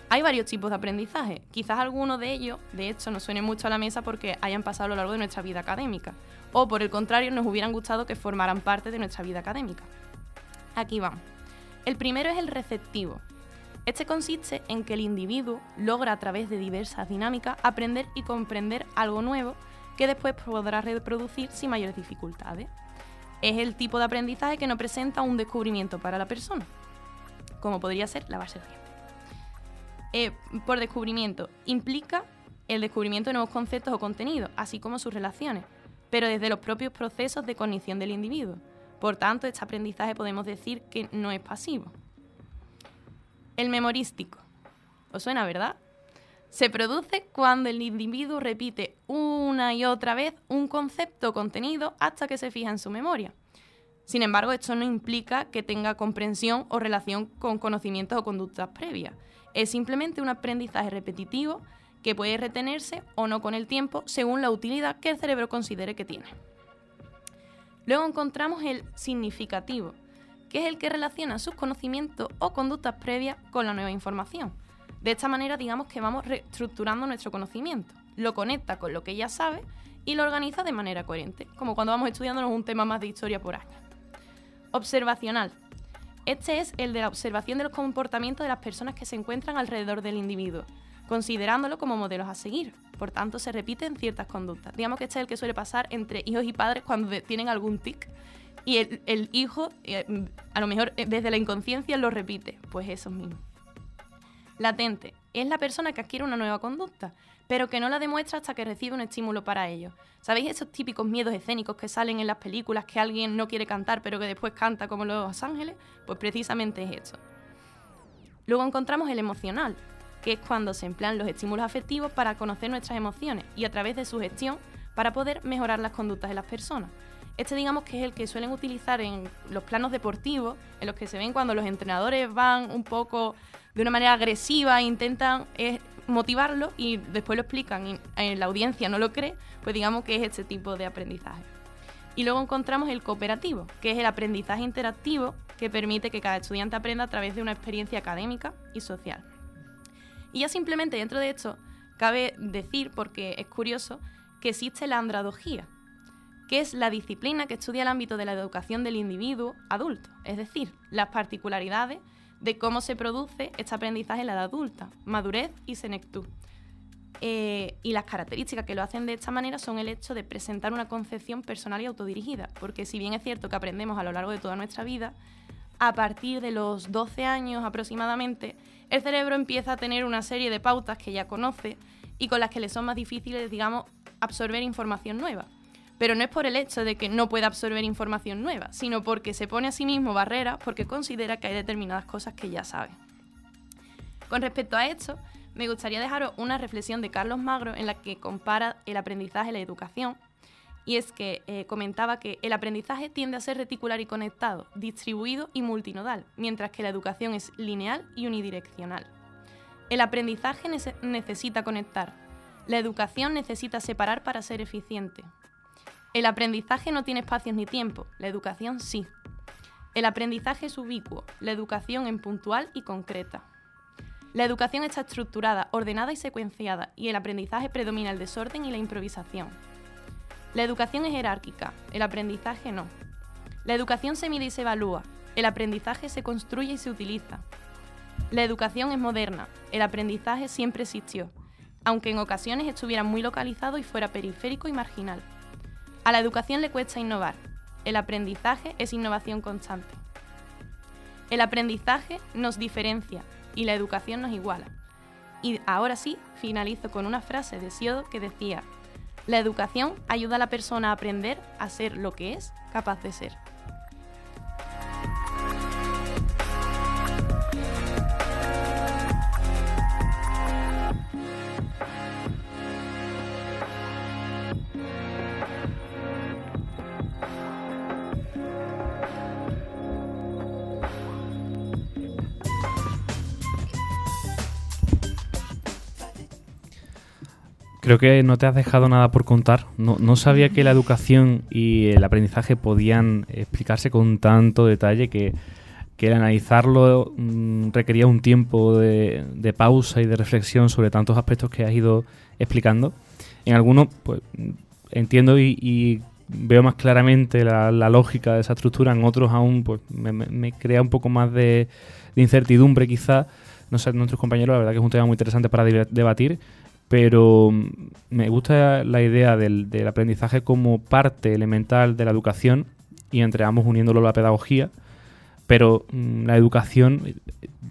Hay varios tipos de aprendizaje, quizás alguno de ellos, de hecho, nos suene mucho a la mesa porque hayan pasado a lo largo de nuestra vida académica, o por el contrario nos hubieran gustado que formaran parte de nuestra vida académica. Aquí vamos. El primero es el receptivo. Este consiste en que el individuo logra a través de diversas dinámicas aprender y comprender algo nuevo que después podrá reproducir sin mayores dificultades. Es el tipo de aprendizaje que no presenta un descubrimiento para la persona, como podría ser lavarse el eh, por descubrimiento, implica el descubrimiento de nuevos conceptos o contenidos, así como sus relaciones, pero desde los propios procesos de cognición del individuo. Por tanto, este aprendizaje podemos decir que no es pasivo. El memorístico. ¿Os suena, verdad? Se produce cuando el individuo repite una y otra vez un concepto contenido hasta que se fija en su memoria. Sin embargo, esto no implica que tenga comprensión o relación con conocimientos o conductas previas. Es simplemente un aprendizaje repetitivo que puede retenerse o no con el tiempo según la utilidad que el cerebro considere que tiene. Luego encontramos el significativo, que es el que relaciona sus conocimientos o conductas previas con la nueva información. De esta manera, digamos que vamos reestructurando nuestro conocimiento, lo conecta con lo que ya sabe y lo organiza de manera coherente, como cuando vamos estudiándonos un tema más de historia por año. Observacional. Este es el de la observación de los comportamientos de las personas que se encuentran alrededor del individuo, considerándolo como modelos a seguir. Por tanto, se repiten ciertas conductas. Digamos que este es el que suele pasar entre hijos y padres cuando tienen algún tic y el, hijo, eh, a lo mejor eh, desde la inconsciencia, lo repite. Pues eso mismo. Latente. Es la persona que adquiere una nueva conducta, pero que no la demuestra hasta que recibe un estímulo para ello. ¿Sabéis esos típicos miedos escénicos que salen en las películas que alguien no quiere cantar pero que después canta como los ángeles? Pues precisamente es eso. Luego encontramos el emocional, que es cuando se emplean los estímulos afectivos para conocer nuestras emociones y a través de su gestión para poder mejorar las conductas de las personas. Este digamos que es el que suelen utilizar en los planos deportivos, en los que se ven cuando los entrenadores van un poco de una manera agresiva e intentan eh, motivarlo y después lo explican y en la audiencia no lo cree, pues digamos que es este tipo de aprendizaje. Y luego encontramos el cooperativo, que es el aprendizaje interactivo que permite que cada estudiante aprenda a través de una experiencia académica y social. Y ya simplemente dentro de esto, cabe decir, porque es curioso, que existe la andradogía, que es la disciplina que estudia el ámbito de la educación del individuo adulto, es decir, las particularidades de cómo se produce este aprendizaje en la edad adulta, madurez y senectud. Eh, y las características que lo hacen de esta manera son el hecho de presentar una concepción personal y autodirigida, porque si bien es cierto que aprendemos a lo largo de toda nuestra vida, a partir de los 12 años aproximadamente, el cerebro empieza a tener una serie de pautas que ya conoce y con las que le son más difíciles, digamos, absorber información nueva. Pero no es por el hecho de que no pueda absorber información nueva, sino porque se pone a sí mismo barreras porque considera que hay determinadas cosas que ya sabe. Con respecto a esto, me gustaría dejaros una reflexión de Carlos Magro en la que compara el aprendizaje y la educación y es que eh, comentaba que el aprendizaje tiende a ser reticular y conectado, distribuido y multinodal, mientras que la educación es lineal y unidireccional. El aprendizaje necesita conectar, la educación necesita separar para ser eficiente. El aprendizaje no tiene espacios ni tiempo, la educación sí. El aprendizaje es ubicuo, la educación en puntual y concreta. La educación está estructurada, ordenada y secuenciada, y el aprendizaje predomina el desorden y la improvisación. La educación es jerárquica, el aprendizaje no. La educación se mide y se evalúa, el aprendizaje se construye y se utiliza. La educación es moderna, el aprendizaje siempre existió, aunque en ocasiones estuviera muy localizado y fuera periférico y marginal. A la educación le cuesta innovar, el aprendizaje es innovación constante. El aprendizaje nos diferencia y la educación nos iguala. Y ahora sí, finalizo con una frase de Siodo que decía, la educación ayuda a la persona a aprender a ser lo que es capaz de ser. Creo que no te has dejado nada por contar. No, sabía que la educación y el aprendizaje podían explicarse con tanto detalle que, el analizarlo mm, requería un tiempo de, pausa y de reflexión sobre tantos aspectos que has ido explicando. En algunos, pues entiendo y, veo más claramente la, lógica de esa estructura. En otros aún, pues me, crea un poco más de, de incertidumbre, quizá. No sé, nuestros compañeros, la verdad que es un tema muy interesante para debatir pero mm, me gusta la idea del, aprendizaje como parte elemental de la educación y entre ambos uniéndolo a la pedagogía, pero mm, la educación,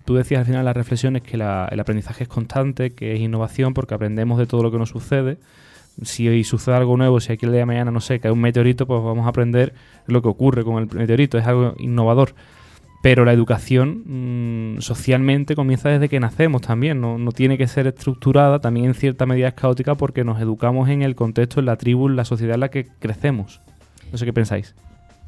tú decías al final de las reflexiones que el aprendizaje es constante, que es innovación porque aprendemos de todo lo que nos sucede. Si sucede algo nuevo, si aquí el día de mañana, no sé, cae un meteorito, pues vamos a aprender lo que ocurre con el meteorito, es algo innovador. Pero la educación mm, socialmente comienza desde que nacemos también, no, no, tiene que ser estructurada, también en cierta medida es caótica porque nos educamos en el contexto, en la tribu, en la sociedad en la que crecemos. No sé qué pensáis.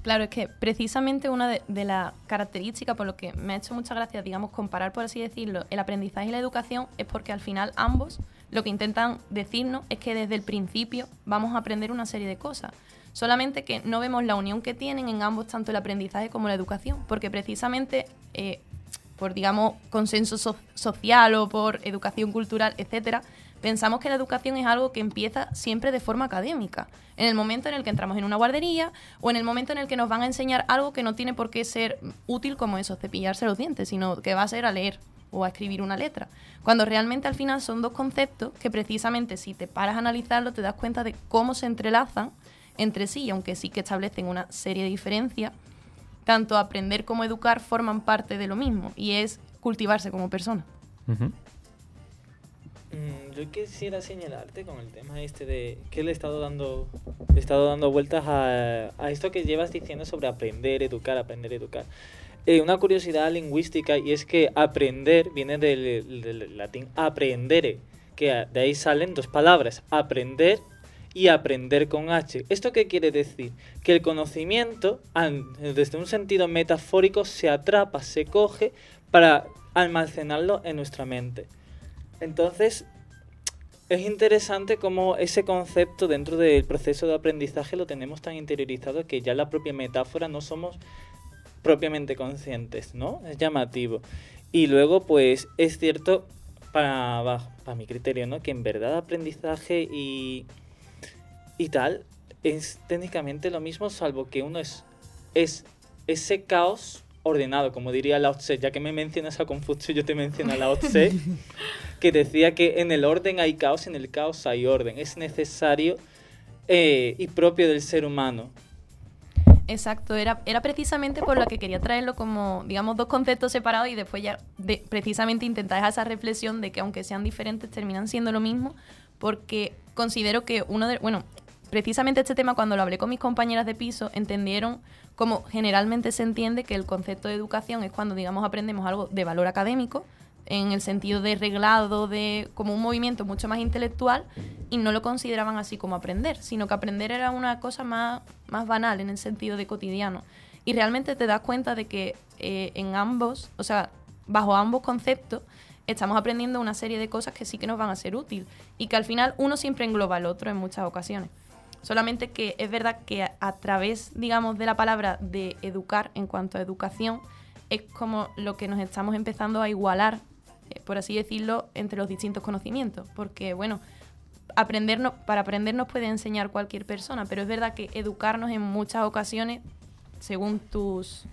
Claro, es que precisamente una de, las características por lo que me ha hecho mucha gracia, digamos, comparar, por así decirlo, el aprendizaje y la educación es porque al final ambos lo que intentan decirnos es que desde el principio vamos a aprender una serie de cosas. Solamente que no vemos la unión que tienen en ambos, tanto el aprendizaje como la educación, porque precisamente eh, por, digamos, consenso so- social o por educación cultural, etcétera, pensamos que la educación es algo que empieza siempre de forma académica. En el momento en el que entramos en una guardería o en el momento en el que nos van a enseñar algo que no tiene por qué ser útil como eso, cepillarse los dientes, sino que va a ser a leer o a escribir una letra. Cuando realmente al final son dos conceptos que precisamente si te paras a analizarlo te das cuenta de cómo se entrelazan entre sí, y aunque sí que establecen una serie de diferencias, tanto aprender como educar forman parte de lo mismo y es cultivarse como persona. Ujú. Mm, yo quisiera señalarte con el tema este de que le he estado dando, le he estado dando vueltas a, a esto que llevas diciendo sobre aprender, educar, aprender, educar. Eh, una curiosidad lingüística y es que aprender viene del, del latín aprendere, que de ahí salen dos palabras, aprender y aprender con H. ¿Esto qué quiere decir? Que el conocimiento, desde un sentido metafórico, se atrapa, se coge para almacenarlo en nuestra mente. Entonces, es interesante cómo ese concepto dentro del proceso de aprendizaje lo tenemos tan interiorizado que ya la propia metáfora no somos propiamente conscientes, ¿no? Es llamativo. Y luego, pues, es cierto, para mi criterio, ¿no? Que en verdad aprendizaje y, y tal es técnicamente lo mismo, salvo que uno es, es ese caos ordenado, como diría Lao Tse, ya que me mencionas a Confucio, yo te menciono a Lao Tse, que decía que en el orden hay caos, en el caos hay orden. Es necesario eh, y propio del ser humano. Exacto, era, era precisamente por lo que quería traerlo como, digamos, dos conceptos separados y después ya de, precisamente intentar dejar esa reflexión de que aunque sean diferentes terminan siendo lo mismo, porque considero que uno de, bueno, precisamente este tema cuando lo hablé con mis compañeras de piso entendieron como generalmente se entiende que el concepto de educación es cuando, digamos, aprendemos algo de valor académico, en el sentido de reglado, de como un movimiento mucho más intelectual, y no lo consideraban así como aprender, sino que aprender era una cosa más, más banal en el sentido de cotidiano. Y realmente te das cuenta de que eh, en ambos, o sea, bajo ambos conceptos, estamos aprendiendo una serie de cosas que sí que nos van a ser útil y que al final uno siempre engloba al otro en muchas ocasiones. Solamente que es verdad que a, través, digamos, de la palabra de educar en cuanto a educación, es como lo que nos estamos empezando a igualar, eh, por así decirlo, entre los distintos conocimientos. Porque, bueno, aprendernos, para aprender nos puede enseñar cualquier persona, pero es verdad que educarnos en muchas ocasiones, según tus,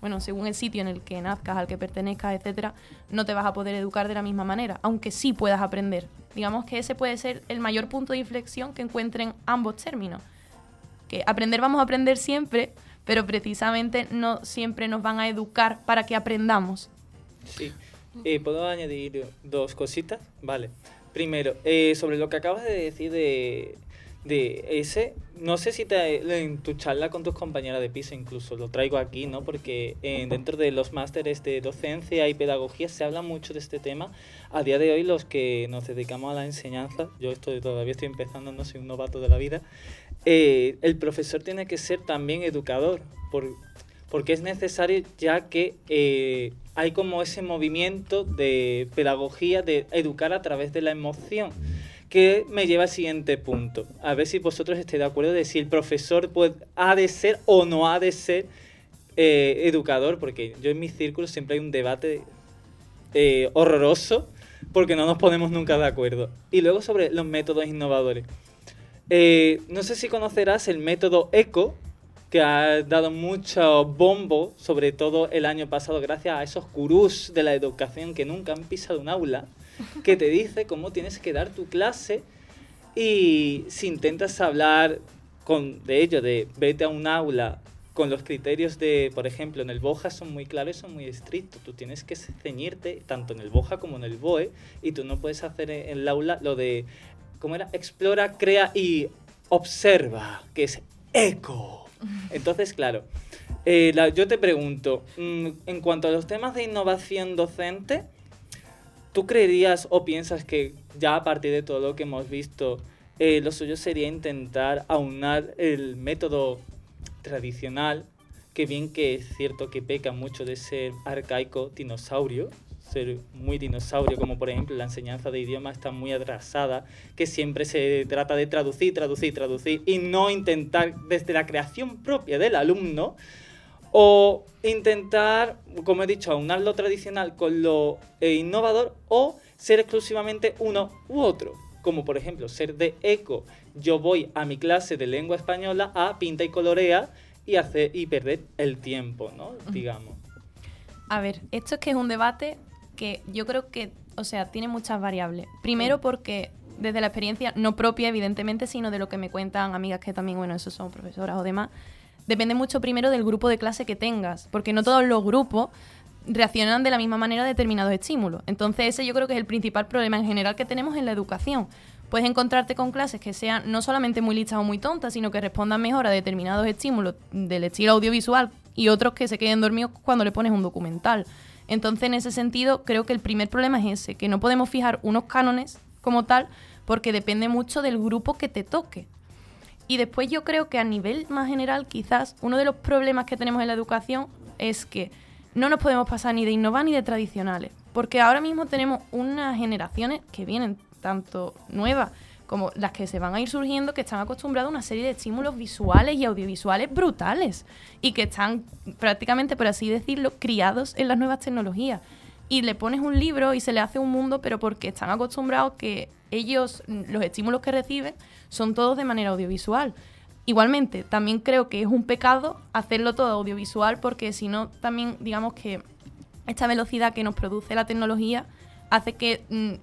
bueno, según el sitio en el que nazcas, al que pertenezcas, etcétera, no te vas a poder educar de la misma manera, aunque sí puedas aprender. Digamos que ese puede ser el mayor punto de inflexión que encuentren ambos términos. Que aprender vamos a aprender siempre, pero precisamente no siempre nos van a educar para que aprendamos. Sí. Eh, ¿Puedo añadir dos cositas? Vale. Primero, eh, sobre lo que acabas de decir de, de ese, no sé si en tu charla con tus compañeras de piso incluso lo traigo aquí, ¿no? Porque eh, dentro de los másteres de docencia y pedagogía se habla mucho de este tema. A día de hoy los que nos dedicamos a la enseñanza, yo estoy, todavía estoy empezando, no soy un novato de la vida, eh, el profesor tiene que ser también educador, por, porque es necesario ya que eh, hay como ese movimiento de pedagogía, de educar a través de la emoción, que me lleva al siguiente punto. A ver si vosotros estáis de acuerdo de si el profesor puede, ha de ser o no ha de ser eh, educador, porque yo en mis círculos siempre hay un debate eh, horroroso porque no nos ponemos nunca de acuerdo. Y luego sobre los métodos innovadores. Eh, no sé si conocerás el método ECO, que ha dado mucho bombo, sobre todo el año pasado, gracias a esos gurús de la educación que nunca han pisado un aula, que te dice cómo tienes que dar tu clase y si intentas hablar con, de ello, de vete a un aula con los criterios de, por ejemplo, en el BOJA son muy claros son muy estrictos. Tú tienes que ceñirte tanto en el BOJA como en el BOE y tú no puedes hacer en el aula lo de, ¿cómo era? Explora, crea y observa, que es eco. Entonces, claro, eh, la- yo te pregunto, mm, en cuanto a los temas de innovación docente, ¿tú creerías o piensas que ya a partir de todo lo que hemos visto, eh, lo suyo sería intentar aunar el método tradicional, que bien que es cierto que peca mucho de ser arcaico dinosaurio, ser muy dinosaurio, como por ejemplo la enseñanza de idiomas está muy atrasada, que siempre se trata de traducir, traducir, traducir y no intentar desde la creación propia del alumno o intentar, como he dicho, aunar lo tradicional con lo eh, innovador o ser exclusivamente uno u otro. Como por ejemplo ser de eco, yo voy a mi clase de lengua española a pinta y colorea y, hacer, y perder el tiempo, ¿no? Digamos. A ver, esto es que es un debate que yo creo que, o sea, tiene muchas variables. Primero porque desde la experiencia, no propia evidentemente, sino de lo que me cuentan amigas que también, bueno, esos son profesoras o demás, depende mucho primero del grupo de clase que tengas, porque no todos los grupos reaccionan de la misma manera a determinados estímulos. Entonces ese yo creo que es el principal problema en general que tenemos en la educación. Puedes encontrarte con clases que sean no solamente muy listas o muy tontas, sino que respondan mejor a determinados estímulos del estilo audiovisual y otros que se queden dormidos cuando le pones un documental. Entonces, en ese sentido, creo que el primer problema es ese, que no podemos fijar unos cánones como tal, porque depende mucho del grupo que te toque. Y después yo creo que a nivel más general, quizás uno de los problemas que tenemos en la educación es que no nos podemos pasar ni de innovar ni de tradicionales, porque ahora mismo tenemos unas generaciones que vienen tanto nuevas como las que se van a ir surgiendo, que están acostumbradas a una serie de estímulos visuales y audiovisuales brutales y que están prácticamente, por así decirlo, criados en las nuevas tecnologías. Y le pones un libro y se le hace un mundo, pero porque están acostumbrados que ellos, los estímulos que reciben, son todos de manera audiovisual. Igualmente, también creo que es un pecado hacerlo todo audiovisual porque si no, también digamos que esta velocidad que nos produce la tecnología hace que mm,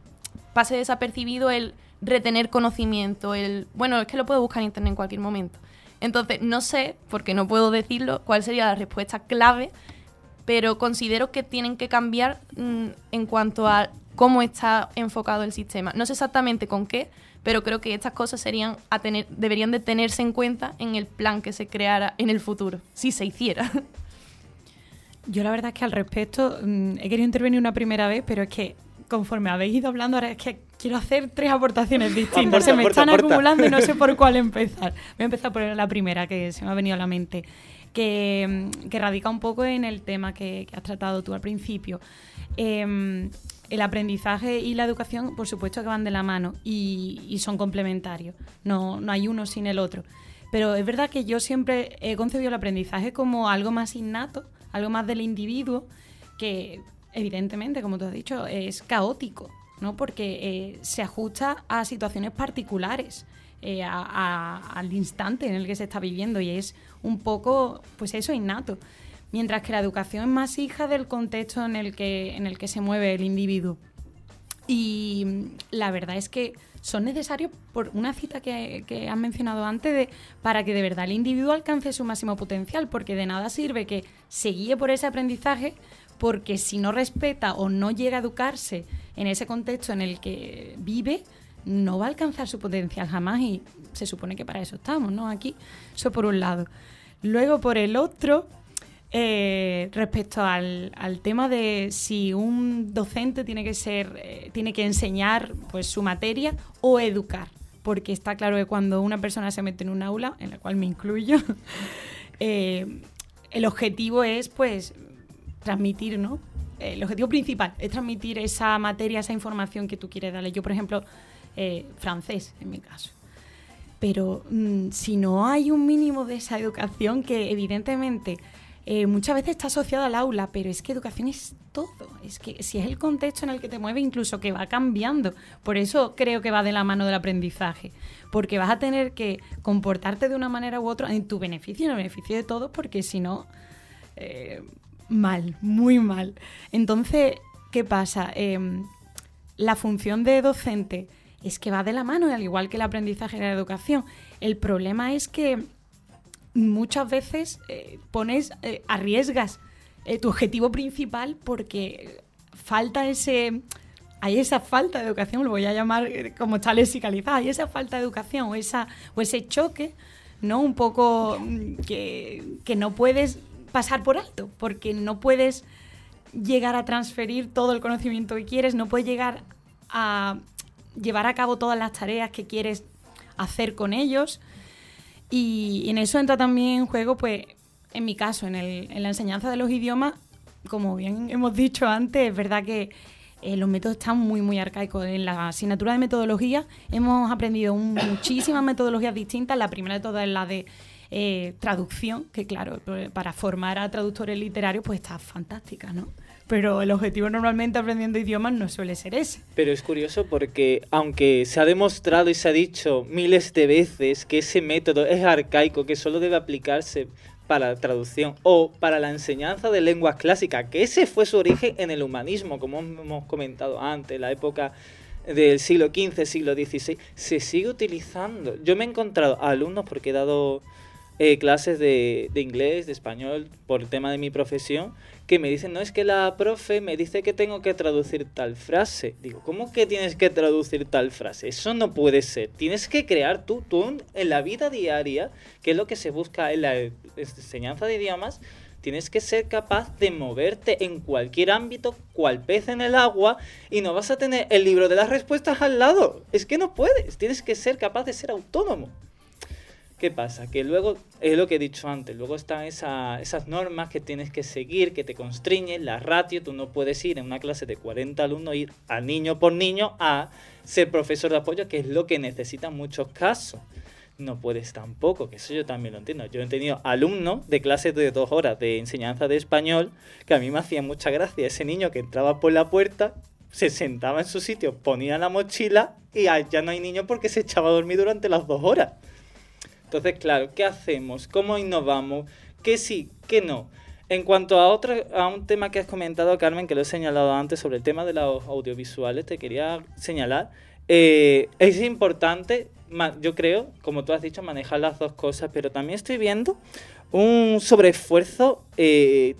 pase desapercibido el retener conocimiento, el, bueno, es que lo puedo buscar en internet en cualquier momento. Entonces, no sé, porque no puedo decirlo, cuál sería la respuesta clave, pero considero que tienen que cambiar mm, en cuanto a cómo está enfocado el sistema. No sé exactamente con qué, pero creo que estas cosas serían a tener, deberían de tenerse en cuenta en el plan que se creara en el futuro, si se hiciera. Yo la verdad es que al respecto mm, he querido intervenir una primera vez, pero es que conforme habéis ido hablando, ahora es que quiero hacer tres aportaciones distintas. se me están acumulando y no sé por cuál empezar. Voy a empezar por la primera que se me ha venido a la mente, que, mm, radica un poco en el tema que, has tratado tú al principio. Em, el aprendizaje y la educación, por supuesto que van de la mano y, son complementarios. No, no hay uno sin el otro. Pero es verdad que yo siempre he concebido el aprendizaje como algo más innato, algo más del individuo, que evidentemente, como tú has dicho, es caótico, ¿no? Porque eh, se ajusta a situaciones particulares, eh, al instante en el que se está viviendo y es un poco, pues eso, innato. Mientras que la educación es más hija del contexto en el que, en el que se mueve el individuo. Y la verdad es que son necesarios, por una cita que, que has mencionado antes, de, para que de verdad el individuo alcance su máximo potencial, porque de nada sirve que se guíe por ese aprendizaje, porque si no respeta o no llega a educarse en ese contexto en el que vive, no va a alcanzar su potencial jamás y se supone que para eso estamos, ¿no? Aquí, eso por un lado. Luego, por el otro, eh, respecto al, tema de si un docente tiene que ser, eh, tiene que enseñar pues su materia o educar. Porque está claro que cuando una persona se mete en un aula, en la cual me incluyo, eh, el objetivo es pues transmitir, ¿no? El objetivo principal es transmitir esa materia, esa información que tú quieres darle. Yo, por ejemplo, eh, francés, en mi caso. Pero mm, si no hay un mínimo de esa educación que evidentemente eh, muchas veces está asociada al aula, pero es que educación es todo. Es que si es el contexto en el que te mueve, incluso que va cambiando. Por eso creo que va de la mano del aprendizaje. Porque vas a tener que comportarte de una manera u otra en tu beneficio, en el beneficio de todos, porque si no, eh, mal, muy mal. Entonces, ¿qué pasa? Em, la función de docente es que va de la mano, al igual que el aprendizaje y la educación. El problema es que muchas veces eh, pones, eh, arriesgas eh, tu objetivo principal porque falta ese... Hay esa falta de educación, lo voy a llamar como está lexicalizada, hay esa falta de educación o, esa, o ese choque, ¿no? Un poco mm, que, que no puedes pasar por alto, porque no puedes llegar a transferir todo el conocimiento que quieres, no puedes llegar a llevar a cabo todas las tareas que quieres hacer con ellos. Y en eso entra también en juego, pues, en mi caso, en, la enseñanza de los idiomas, como bien hemos dicho antes, es verdad que eh, los métodos están muy, muy arcaicos. En la asignatura de metodología hemos aprendido muchísimas metodologías distintas. La primera de todas es la de eh, traducción, que claro, para formar a traductores literarios pues está fantástica, ¿no? Pero el objetivo normalmente aprendiendo idiomas no suele ser ese. Pero es curioso porque aunque se ha demostrado y se ha dicho miles de veces que ese método es arcaico, que solo debe aplicarse para la traducción o para la enseñanza de lenguas clásicas, que ese fue su origen en el humanismo, como hemos comentado antes, la época del siglo XV, siglo XVI, se sigue utilizando. Yo me he encontrado alumnos porque he dado eh, clases de, de inglés, de español, por el tema de mi profesión, que me dicen, no es que la profe me dice que tengo que traducir tal frase. Digo, ¿cómo que tienes que traducir tal frase? Eso no puede ser. Tienes que crear tú, tú en- la vida diaria, que es lo que se busca en la enseñanza de idiomas, tienes que ser capaz de moverte en cualquier ámbito, cual pez en el agua, y no vas a tener el libro de las respuestas al lado. Es que no puedes. Tienes que ser capaz de ser autónomo. ¿Qué pasa? Que luego, es lo que he dicho antes, luego están esa- esas normas que tienes que seguir, que te constriñen, la ratio, tú no puedes ir en una clase de 40 alumnos, ir a niño por niño a ser profesor de apoyo, que es lo que necesitan muchos casos. No puedes tampoco, que eso yo también lo entiendo. Yo he tenido alumnos de clases de dos horas de enseñanza de español, que a mí me hacía mucha gracia ese niño que entraba por la puerta, se sentaba en su sitio, ponía la mochila y ya no hay niño porque se echaba a dormir durante las dos horas. Entonces, claro, ¿qué hacemos? ¿Cómo innovamos? ¿Qué sí? ¿Qué no? En cuanto a otro, a un tema que has comentado, Carmen, que lo he señalado antes sobre el tema de los audiovisuales, te quería señalar. eh, es importante, yo creo, como tú has dicho, manejar las dos cosas, pero también estoy viendo un sobreesfuerzo eh,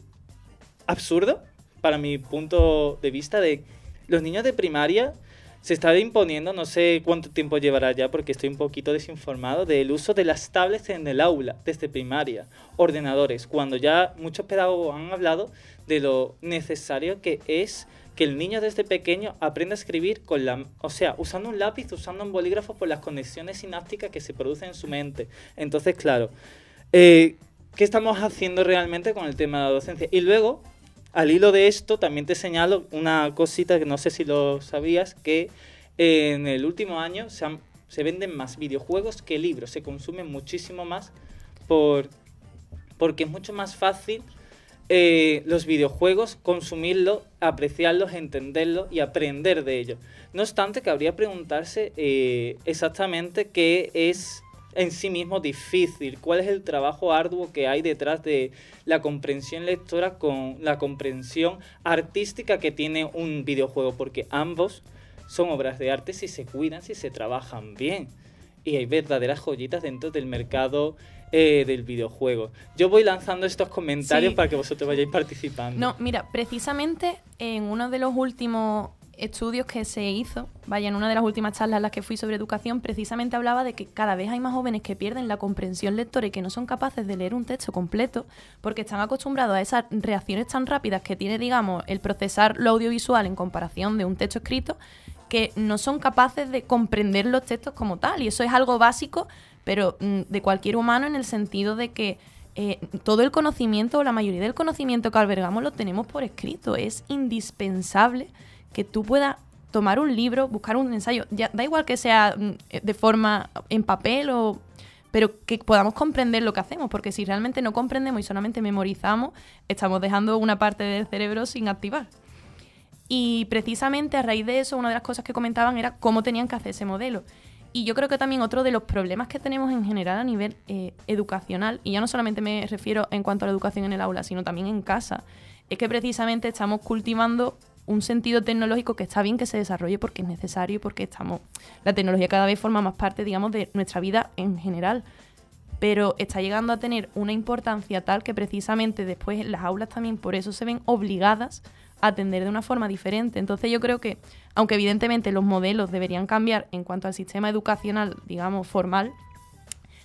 absurdo, para mi punto de vista, de los niños de primaria se está imponiendo, no sé cuánto tiempo llevará ya porque estoy un poquito desinformado, del uso de las tablets en el aula desde primaria, ordenadores, cuando ya muchos pedagogos han hablado de lo necesario que es que el niño desde pequeño aprenda a escribir con la, o sea, usando un lápiz, usando un bolígrafo por las conexiones sinápticas que se producen en su mente. Entonces, claro, eh, ¿qué estamos haciendo realmente con el tema de la docencia? Y luego, al hilo de esto, también te señalo una cosita que no sé si lo sabías, que en el último año se venden más videojuegos que libros, se consumen muchísimo más por, porque es mucho más fácil eh, los videojuegos, consumirlos, apreciarlos, entenderlos y aprender de ellos. No obstante, cabría preguntarse eh, exactamente qué es en sí mismo difícil, cuál es el trabajo arduo que hay detrás de la comprensión lectora con la comprensión artística que tiene un videojuego, porque ambos son obras de arte si se cuidan, si se trabajan bien. Y hay verdaderas joyitas dentro del mercado eh, del videojuego. Yo voy lanzando estos comentarios Sí. para que vosotros vayáis participando. No, mira, precisamente en uno de los últimos estudios que se hizo, vaya, en una de las últimas charlas en las que fui sobre educación, precisamente hablaba de que cada vez hay más jóvenes que pierden la comprensión lectora y que no son capaces de leer un texto completo porque están acostumbrados a esas reacciones tan rápidas que tiene, digamos, el procesar lo audiovisual en comparación de un texto escrito, que no son capaces de comprender los textos como tal. Y eso es algo básico, pero mm, de cualquier humano en el sentido de que eh, todo el conocimiento o la mayoría del conocimiento que albergamos lo tenemos por escrito. Es indispensable que tú puedas tomar un libro, buscar un ensayo, ya, da igual que sea mm, eh, de forma en papel o pero que podamos comprender lo que hacemos, porque si realmente no comprendemos y solamente memorizamos, estamos dejando una parte del cerebro sin activar. Y precisamente a raíz de eso, una de las cosas que comentaban era cómo tenían que hacer ese modelo. Y yo creo que también otro de los problemas que tenemos en general a nivel eh, educacional, y ya no solamente me refiero en cuanto a la educación en el aula, sino también en casa, es que precisamente estamos cultivando un sentido tecnológico que está bien que se desarrolle porque es necesario y porque estamos la tecnología cada vez forma más parte, digamos, de nuestra vida en general. Pero está llegando a tener una importancia tal que precisamente después las aulas también por eso se ven obligadas a atender de una forma diferente. Entonces yo creo que, aunque evidentemente los modelos deberían cambiar en cuanto al sistema educacional, digamos, formal,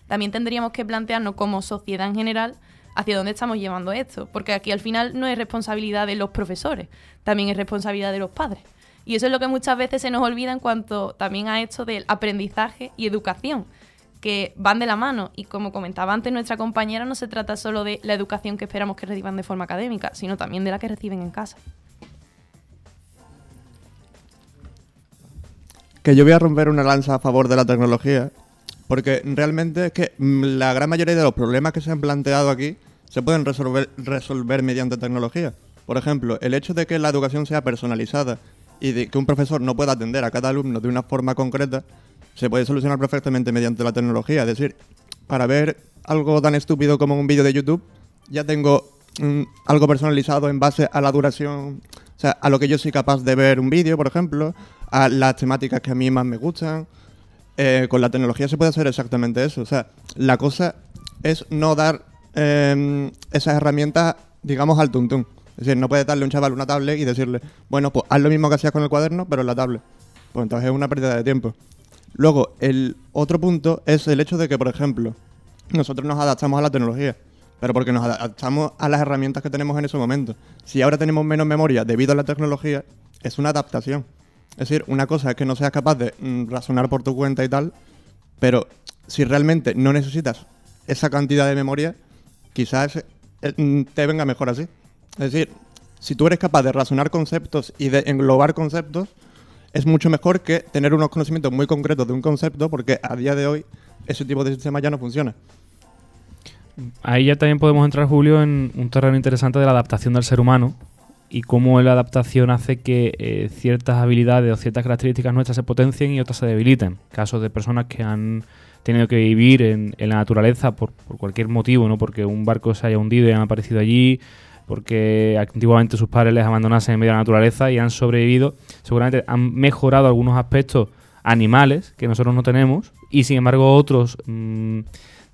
también tendríamos que plantearnos como sociedad en general hacia dónde estamos llevando esto. Porque aquí al final no es responsabilidad de los profesores, también es responsabilidad de los padres. Y eso es lo que muchas veces se nos olvida en cuanto también a esto del aprendizaje y educación. que van de la mano. Y como comentaba antes nuestra compañera, no se trata solo de la educación que esperamos que reciban de forma académica, sino también de la que reciben en casa. Que yo voy a romper una lanza a favor de la tecnología, porque realmente es que mm, la gran mayoría de los problemas que se han planteado aquí se pueden resolver, resolver mediante tecnología. Por ejemplo, el hecho de que la educación sea personalizada y de que un profesor no pueda atender a cada alumno de una forma concreta, se puede solucionar perfectamente mediante la tecnología. Es decir, para ver algo tan estúpido como un vídeo de YouTube, ya tengo mm, algo personalizado en base a la duración, o sea, a lo que yo soy capaz de ver un vídeo, por ejemplo, a las temáticas que a mí más me gustan. Eh, con la tecnología se puede hacer exactamente eso. O sea, la cosa es no dar eh, esas herramientas, digamos, al tuntún. Es decir, no puedes darle a un chaval una tablet y decirle, bueno, pues haz lo mismo que hacías con el cuaderno, pero en la tablet. Pues entonces es una pérdida de tiempo. Luego, el otro punto es el hecho de que, por ejemplo, nosotros nos adaptamos a la tecnología, pero porque nos adaptamos a las herramientas que tenemos en ese momento. Si ahora tenemos menos memoria debido a la tecnología, es una adaptación. Es decir, una cosa es que no seas capaz de mm, razonar por tu cuenta y tal, pero si realmente no necesitas esa cantidad de memoria, quizás eh, mm, te venga mejor así. Es decir, si tú eres capaz de razonar conceptos y de englobar conceptos, es mucho mejor que tener unos conocimientos muy concretos de un concepto, porque a día de hoy ese tipo de sistema ya no funciona. Ahí ya también podemos entrar, Julio, en un terreno interesante de la adaptación del ser humano y cómo la adaptación hace que eh, ciertas habilidades o ciertas características nuestras se potencien y otras se debiliten. Casos de personas que han tenido que vivir en, la naturaleza por, cualquier motivo, no porque un barco se haya hundido y han aparecido allí, porque antiguamente sus padres les abandonasen en medio de la naturaleza y han sobrevivido, seguramente han mejorado algunos aspectos animales que nosotros no tenemos y sin embargo otros, mmm,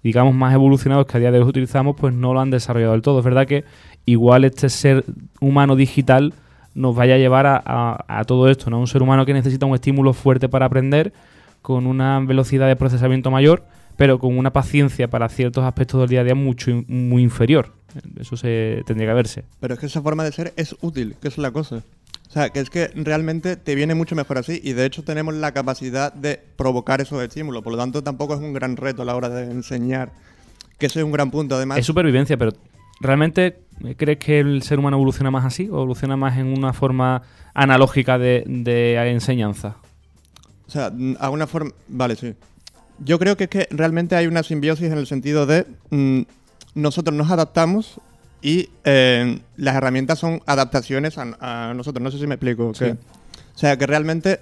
digamos, más evolucionados que a día de hoy utilizamos, pues no lo han desarrollado del todo. Es verdad que igual este ser humano digital nos vaya a llevar a, a, todo esto, ¿no? Un ser humano que necesita un estímulo fuerte para aprender, con una velocidad de procesamiento mayor, pero con una paciencia para ciertos aspectos del día a día mucho muy inferior. Eso se tendría que verse. Pero es que esa forma de ser es útil, que es la cosa. O sea, que es que realmente te viene mucho mejor así y de hecho tenemos la capacidad de provocar esos estímulos. Por lo tanto, tampoco es un gran reto a la hora de enseñar, que ese es un gran punto. Además, es supervivencia, pero ¿realmente crees que el ser humano evoluciona más así o evoluciona más en una forma analógica de, de enseñanza? O sea, a una forma... Vale, sí. Yo creo que es que realmente hay una simbiosis en el sentido de mmm, nosotros nos adaptamos y eh, las herramientas son adaptaciones a, a, nosotros. No sé si me explico. Sí. Que, o sea, que realmente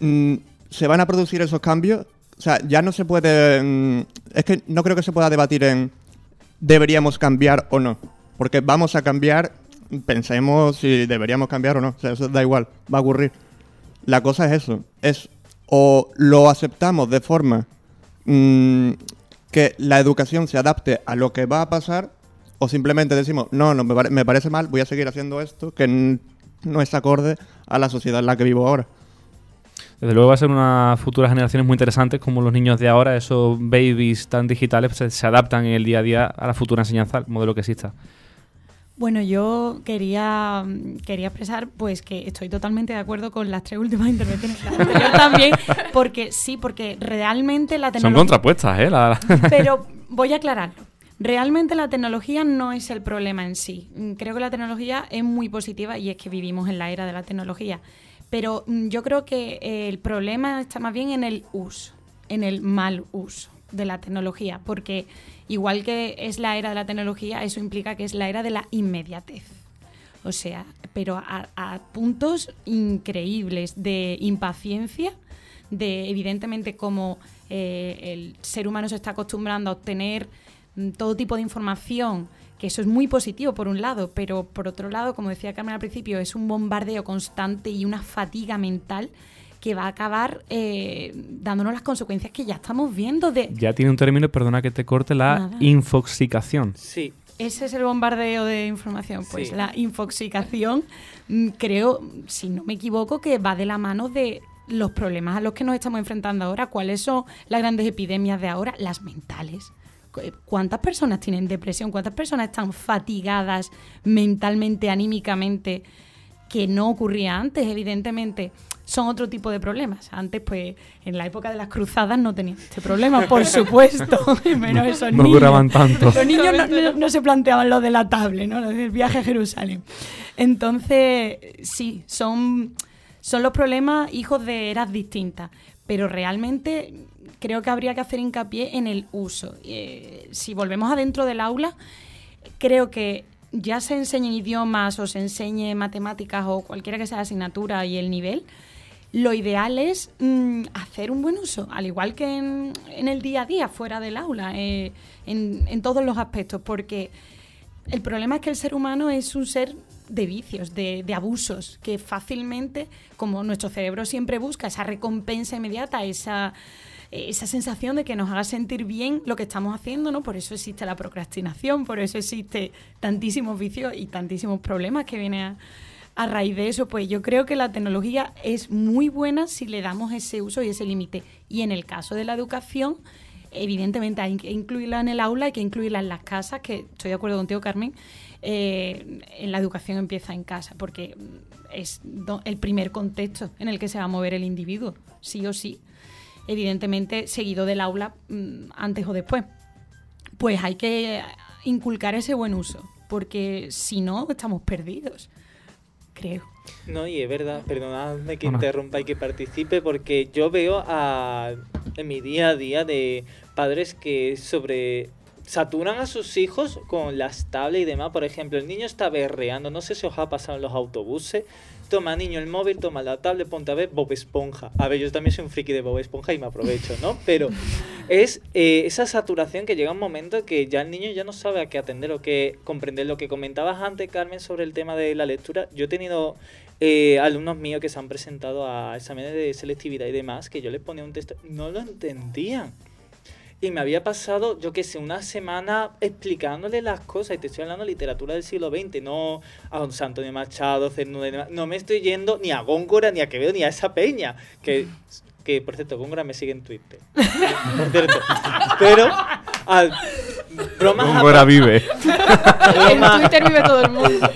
mmm, se van a producir esos cambios. O sea, ya no se puede... Mmm, es que no creo que se pueda debatir en deberíamos cambiar o no. Porque vamos a cambiar, pensemos si deberíamos cambiar o no. O sea, eso da igual, va a ocurrir. La cosa es eso. Es o lo aceptamos de forma mmm, que la educación se adapte a lo que va a pasar o simplemente decimos, no, no me, pare me parece mal, voy a seguir haciendo esto que no es acorde a la sociedad en la que vivo ahora. Desde luego va a ser unas futuras generaciones muy interesantes como los niños de ahora, esos babies tan digitales, pues, se, adaptan en el día a día a la futura enseñanza, al modelo que exista. Bueno, yo quería, quería expresar pues que estoy totalmente de acuerdo con las tres últimas intervenciones. Yo también, porque sí, porque realmente la tecnología... Son contrapuestas, ¿eh? La... Pero voy a aclararlo. Realmente la tecnología no es el problema en sí. Creo que la tecnología es muy positiva y es que vivimos en la era de la tecnología. Pero yo creo que el problema está más bien en el uso, en el mal uso de la tecnología, porque igual que es la era de la tecnología, eso implica que es la era de la inmediatez. O sea, pero a, puntos increíbles de impaciencia, de evidentemente como eh, el ser humano se está acostumbrando a obtener mm, todo tipo de información, que eso es muy positivo por un lado, pero por otro lado, como decía Carmen al principio, es un bombardeo constante y una fatiga mental que va a acabar eh, dándonos las consecuencias que ya estamos viendo de... Ya tiene un término, perdona que te corte, la Nada. infoxicación. Sí. Ese es el bombardeo de información. Pues sí. la infoxicación, mm, creo, si no me equivoco, que va de la mano de los problemas a los que nos estamos enfrentando ahora. ¿Cuáles son las grandes epidemias de ahora? Las mentales. ¿Cuántas personas tienen depresión? ¿Cuántas personas están fatigadas mentalmente, anímicamente? Que no ocurría antes, evidentemente son otro tipo de problemas. Antes, pues, en la época de las cruzadas no tenían este problema, por supuesto. menos esos No niños. duraban tanto. Los niños no, no- no se planteaban lo de la tablet, ¿no? Lo del viaje a Jerusalén. Entonces, sí, son, son los problemas hijos de eras distintas. Pero realmente creo que habría que hacer hincapié en el uso. Eh, si volvemos adentro del aula, creo que ya se enseñen idiomas o se enseñe matemáticas o cualquiera que sea la asignatura y el nivel, lo ideal es mm, hacer un buen uso, al igual que en, el día a día, fuera del aula, eh, en, en todos los aspectos, porque el problema es que el ser humano es un ser de vicios, de abusos, que fácilmente, como nuestro cerebro siempre busca esa recompensa inmediata, esa, esa sensación de que nos haga sentir bien lo que estamos haciendo, ¿no? Por eso existe la procrastinación, por eso existe tantísimos vicios y tantísimos problemas que vienen a, raíz de eso, pues yo creo que la tecnología es muy buena si le damos ese uso y ese límite. Y en el caso de la educación, evidentemente hay que incluirla en el aula, hay que incluirla en las casas, que estoy de acuerdo contigo, Carmen, eh, en la educación empieza en casa, porque es el primer contexto en el que se va a mover el individuo, sí o sí. Evidentemente, seguido del aula, mm, antes o después. Pues hay que inculcar ese buen uso, porque si no, estamos perdidos, creo. No, y es verdad, perdonadme que No, no. interrumpa y que participe, porque yo veo a, en mi día a día de padres que sobre saturan a sus hijos con las tablets y demás. Por ejemplo, el niño está berreando, no sé si os ha pasado en los autobuses. Toma, niño, el móvil, toma la tablet, ponte a ver Bob Esponja. A ver, yo también soy un friki de Bob Esponja y me aprovecho, ¿no? Pero es eh, esa saturación que llega un momento que ya el niño ya no sabe a qué atender o qué comprender. Lo que comentabas antes, Carmen, sobre el tema de la lectura. Yo he tenido eh, alumnos míos que se han presentado a exámenes de selectividad y demás, que yo les ponía un texto, no lo entendían. Y me había pasado, yo qué sé, una semana explicándole las cosas. Y te estoy hablando de literatura del siglo XX, no a Don Antonio Machado, Cernuda. No me estoy yendo ni a Góngora, ni a Quevedo, ni a esa peña. Que, que por cierto, Góngora me sigue en Twitter. Por cierto. Pero, al, bromas Góngora vive. En bromas- Twitter vive todo el mundo.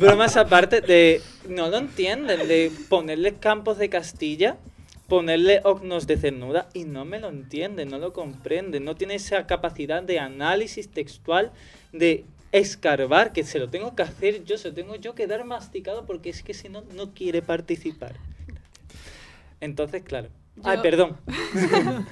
bromas aparte de no lo entienden de ponerle campos de Castilla ponerle ognos de cernuda y no me lo entienden no lo comprenden no tiene esa capacidad de análisis textual de escarbar que se lo tengo que hacer yo se lo tengo yo que dar masticado porque es que si no no quiere participar. Entonces claro. Ay perdón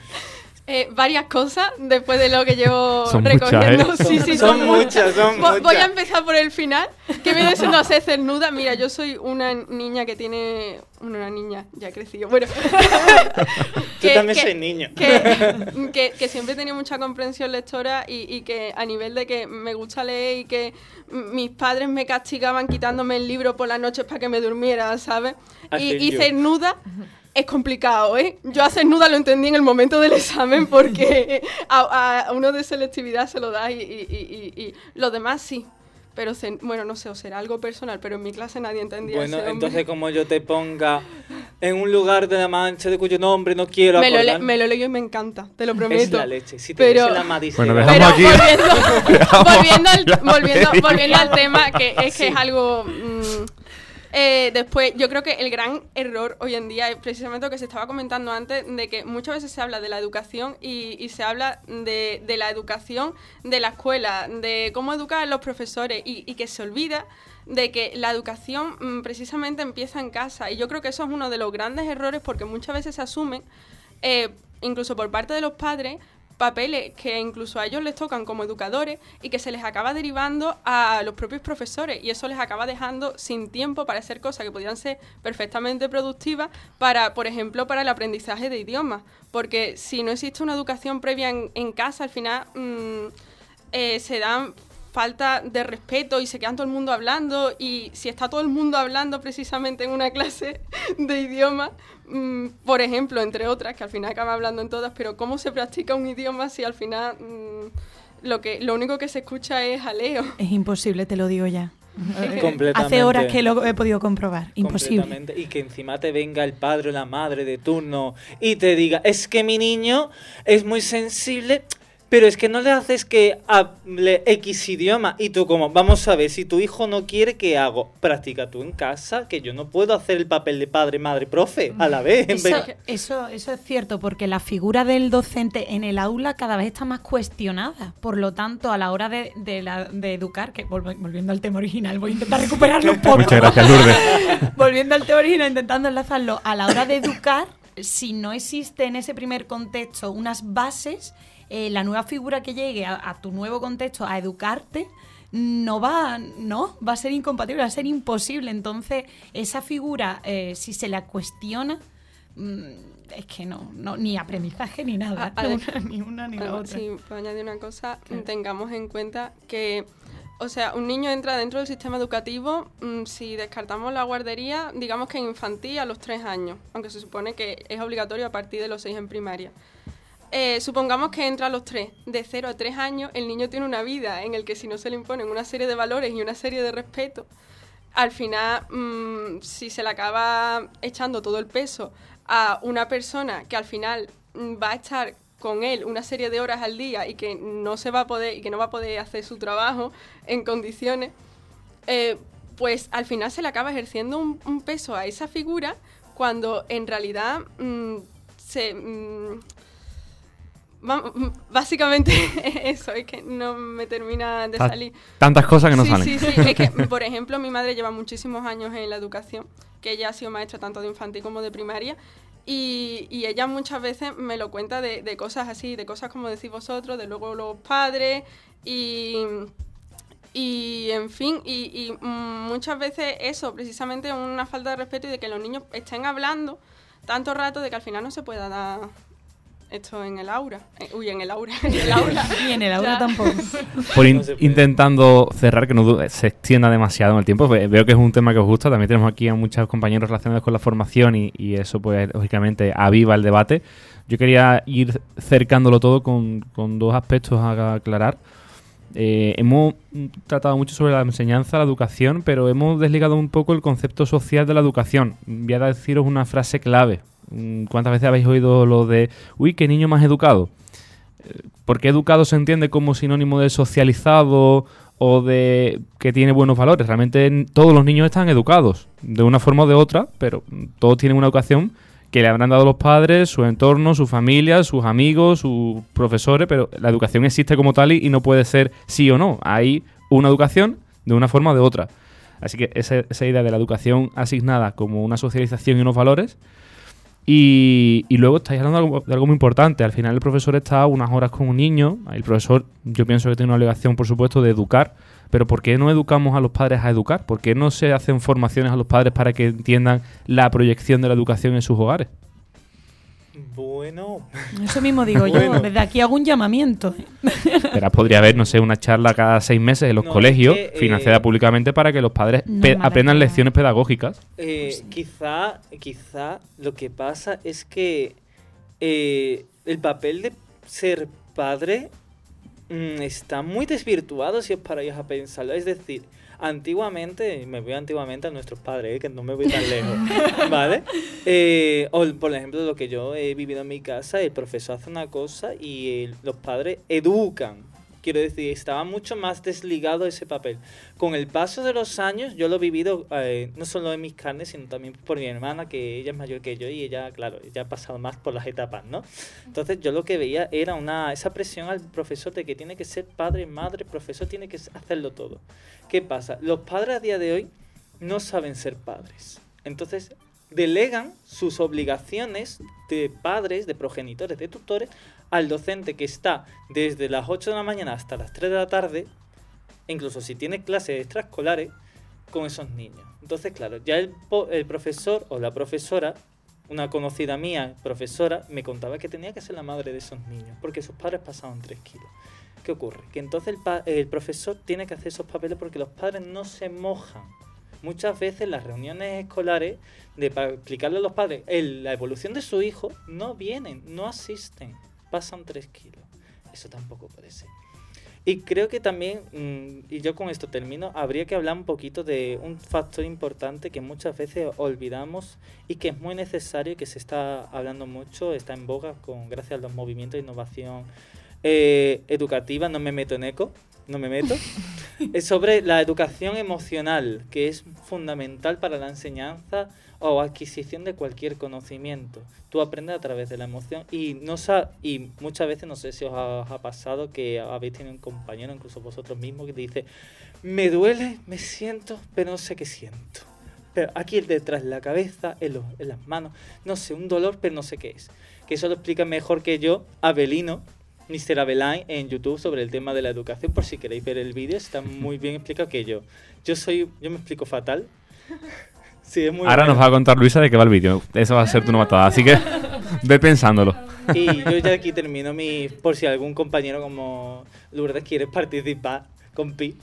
Eh, varias cosas después de lo que llevo Son muchas, recogiendo. ¿eh? Sí, sí, Son son, muchas, son Vo- Voy a muchas. empezar por el final, que viene siendo hacer cernuda. Mira, yo soy una niña que tiene... Una niña, ya he crecido. Bueno. Tú también soy niño. Que, que- que siempre he tenido mucha comprensión lectora y, y que a nivel de que me gusta leer y que mis padres me castigaban quitándome el libro por las noches para que me durmiera, ¿sabes? Y, y cernuda es complicado, ¿eh? Yo a cernuda lo entendí en el momento del examen porque a, a uno de selectividad se lo da y, y, y- y- y los demás sí. Pero, bueno, no sé, o será algo personal, pero en mi clase nadie entendía Bueno, ese entonces como yo te ponga en un lugar de la mancha de cuyo nombre no quiero me lo, le- me lo leo y me encanta, te lo Es prometo. la leche. Si te Pero- la Madison. Bueno, dejamos Pero aquí. volviendo, volviendo, al, volviendo, volviendo al tema, que es que es algo... mm, eh, después, yo creo que el gran error hoy en día es precisamente lo que se estaba comentando antes, de que muchas veces se habla de la educación y, y se habla de, de la educación de la escuela, de cómo educar a los profesores y, y que se olvida de que la educación mm, precisamente empieza en casa. Y yo creo que eso es uno de los grandes errores porque muchas veces se asumen, eh, incluso por parte de los padres, papeles que incluso a ellos les tocan como educadores y que se les acaba derivando a los propios profesores y eso les acaba dejando sin tiempo para hacer cosas que podrían ser perfectamente productivas para, por ejemplo, para el aprendizaje de idiomas. Porque si no existe una educación previa en, en casa, al final mm, eh, se dan falta de respeto y se quedan todo el mundo hablando y si está todo el mundo hablando precisamente en una clase de idioma, mm, por ejemplo, entre otras, que al final acaba hablando en todas, pero ¿cómo se practica un idioma si al final mm, lo, que, lo único que se escucha es jaleo? Es imposible, te lo digo ya. Completamente. Hace horas que lo he podido comprobar. Imposible. Y que encima te venga el padre o la madre de turno y te diga, es que mi niño es muy sensible. Pero es que no le haces que hable X idioma y tú como, vamos a ver, si tu hijo no quiere, ¿qué hago? Practica tú en casa, que yo no puedo hacer el papel de padre, madre, profe a la vez. en Eso, eso, eso es cierto, porque la figura del docente en el aula cada vez está más cuestionada. Por lo tanto, a la hora de, de la- de educar, que volv- volviendo al tema original, voy a intentar recuperarlo un poco. Muchas gracias, Lourdes. volviendo al tema original, intentando enlazarlo, a la hora de educar, si no existe en ese primer contexto unas bases, eh, la nueva figura que llegue a, a tu nuevo contexto a educarte no va, no, va a ser incompatible, va a ser imposible. Entonces, esa figura, eh, si se la cuestiona, mm, es que no, no, ni aprendizaje ni nada, A- a ver, ni una ni la otra. Si puedo añadir una cosa, tengamos en cuenta que, o sea, un niño entra dentro del sistema educativo mm, si descartamos la guardería, digamos que en infantil a los tres años, aunque se supone que es obligatorio a partir de los seis en primaria. Eh, supongamos que entra a los tres, de 0 a 3 años, el niño tiene una vida en el que si no se le imponen una serie de valores y una serie de respeto, al final, mm, si se le acaba echando todo el peso a una persona que al final mm, va a estar con él una serie de horas al día y que no se va a poder y que no va a poder hacer su trabajo en condiciones, eh, pues al final se le acaba ejerciendo un, peso a esa figura cuando en realidad mm, se básicamente eso es que no me termina de salir Tantas cosas que no sí, salen. Sí, sí, es que, por ejemplo, mi madre lleva muchísimos años en la educación, que ella ha sido maestra tanto de infantil como de primaria, y, y ella muchas veces me lo cuenta de, de cosas así, de cosas como decís vosotros, de luego los padres, y, y en fin, y, y, muchas veces eso, precisamente una falta de respeto y de que los niños estén hablando tanto rato de que al final no se pueda dar esto en el aura. Eh, uy, en el aura, en el aula. Y en el aula Ya. tampoco. Por in- intentando cerrar, que no se extienda demasiado en el tiempo, ve- veo que es un tema que os gusta. También tenemos aquí a muchos compañeros relacionados con la formación y, y eso, pues, lógicamente, aviva el debate. Yo quería ir cercándolo todo con, con dos aspectos a aclarar. Eh, hemos tratado mucho sobre la enseñanza, la educación, pero hemos desligado un poco el concepto social de la educación. Voy a deciros una frase clave. Mm, ¿Cuántas veces habéis oído lo de, uy, qué niño más educado? porque educado se entiende como sinónimo de socializado o de que tiene buenos valores. Realmente todos los niños están educados, de una forma o de otra, pero mm, todos tienen una educación que le habrán dado los padres, su entorno, su familia, sus amigos, sus profesores, pero la educación existe como tal y, no puede ser sí o no. Hay una educación de una forma o de otra. Así que esa idea de la educación asignada como una socialización y unos valores y, luego estáis hablando algo, de algo muy importante. Al final el profesor está unas horas con un niño. El profesor, yo pienso que tiene una obligación, por supuesto, de educar. Pero ¿por qué no educamos a los padres a educar? ¿Por qué no se hacen formaciones a los padres para que entiendan la proyección de la educación en sus hogares? Bueno, Eso mismo digo Bueno. yo. Desde aquí hago un llamamiento. Verás, podría haber, no sé, una charla cada seis meses en los No, colegios, es que, eh, financiada públicamente para que los padres No pe- es mala aprendan idea. lecciones pedagógicas. Eh, quizá, quizá lo que pasa es que eh, el papel de ser padre mm, está muy desvirtuado si os paráis a pensarlo. Es decir, antiguamente, me voy antiguamente a nuestros padres, eh, que no me voy tan lejos, ¿vale? Eh, o por ejemplo, lo que yo he vivido en mi casa, el profesor hace una cosa y el- los padres educan. Quiero decir, estaba mucho más desligado ese papel. Con el paso de los años, yo lo he vivido eh, no solo en mis carnes, sino también por mi hermana, que ella es mayor que yo y ella, claro, ella ha pasado más por las etapas, ¿no? Entonces yo lo que veía era una esa presión al profesor de que tiene que ser padre, madre, profesor, tiene que hacerlo todo. ¿Qué pasa? Los padres a día de hoy no saben ser padres. Entonces delegan sus obligaciones de padres, de progenitores, de tutores al docente que está desde las 8 de la mañana hasta las 3 de la tarde, incluso si tiene clases extraescolares, con esos niños. Entonces, claro, ya el, el profesor o la profesora, una conocida mía, profesora, me contaba que tenía que ser la madre de esos niños, porque sus padres pasaban 3 kilos. ¿Qué ocurre? Que entonces el, el profesor tiene que hacer esos papeles porque los padres no se mojan. Muchas veces las reuniones escolares, de, para explicarle a los padres la evolución de su hijo, no vienen, no asisten, pasan 3 kilos. Eso tampoco puede ser. Y creo que también, mm, y yo con esto termino, habría que hablar un poquito de un factor importante que muchas veces olvidamos y que es muy necesario y que se está hablando mucho, está en boga con gracias a los movimientos de innovación eh, educativa, no me meto en eco, no me meto, es sobre la educación emocional, que es fundamental para la enseñanza o adquisición de cualquier conocimiento. Tú aprendes a través de la emoción y no y muchas veces no sé si os ha, ha pasado que habéis tenido un compañero, incluso vosotros mismos, que te dice, me duele, me siento, pero no sé qué siento. Pero aquí detrás de la cabeza, en, los- en las manos, no sé, un dolor, pero no sé qué es. Que eso lo explica mejor que yo Abelino, Mr. Abelain, en YouTube sobre el tema de la educación, por si queréis ver el vídeo, está muy bien explicado que yo. Yo soy, yo me explico fatal. Sí, es muy Ahora bueno. nos va a contar Luisa de qué va el vídeo. Eso va a ser tu novatada. Así que ve pensándolo. Y yo ya aquí termino mi. Por si algún compañero como Lourdes quiere participar con Pi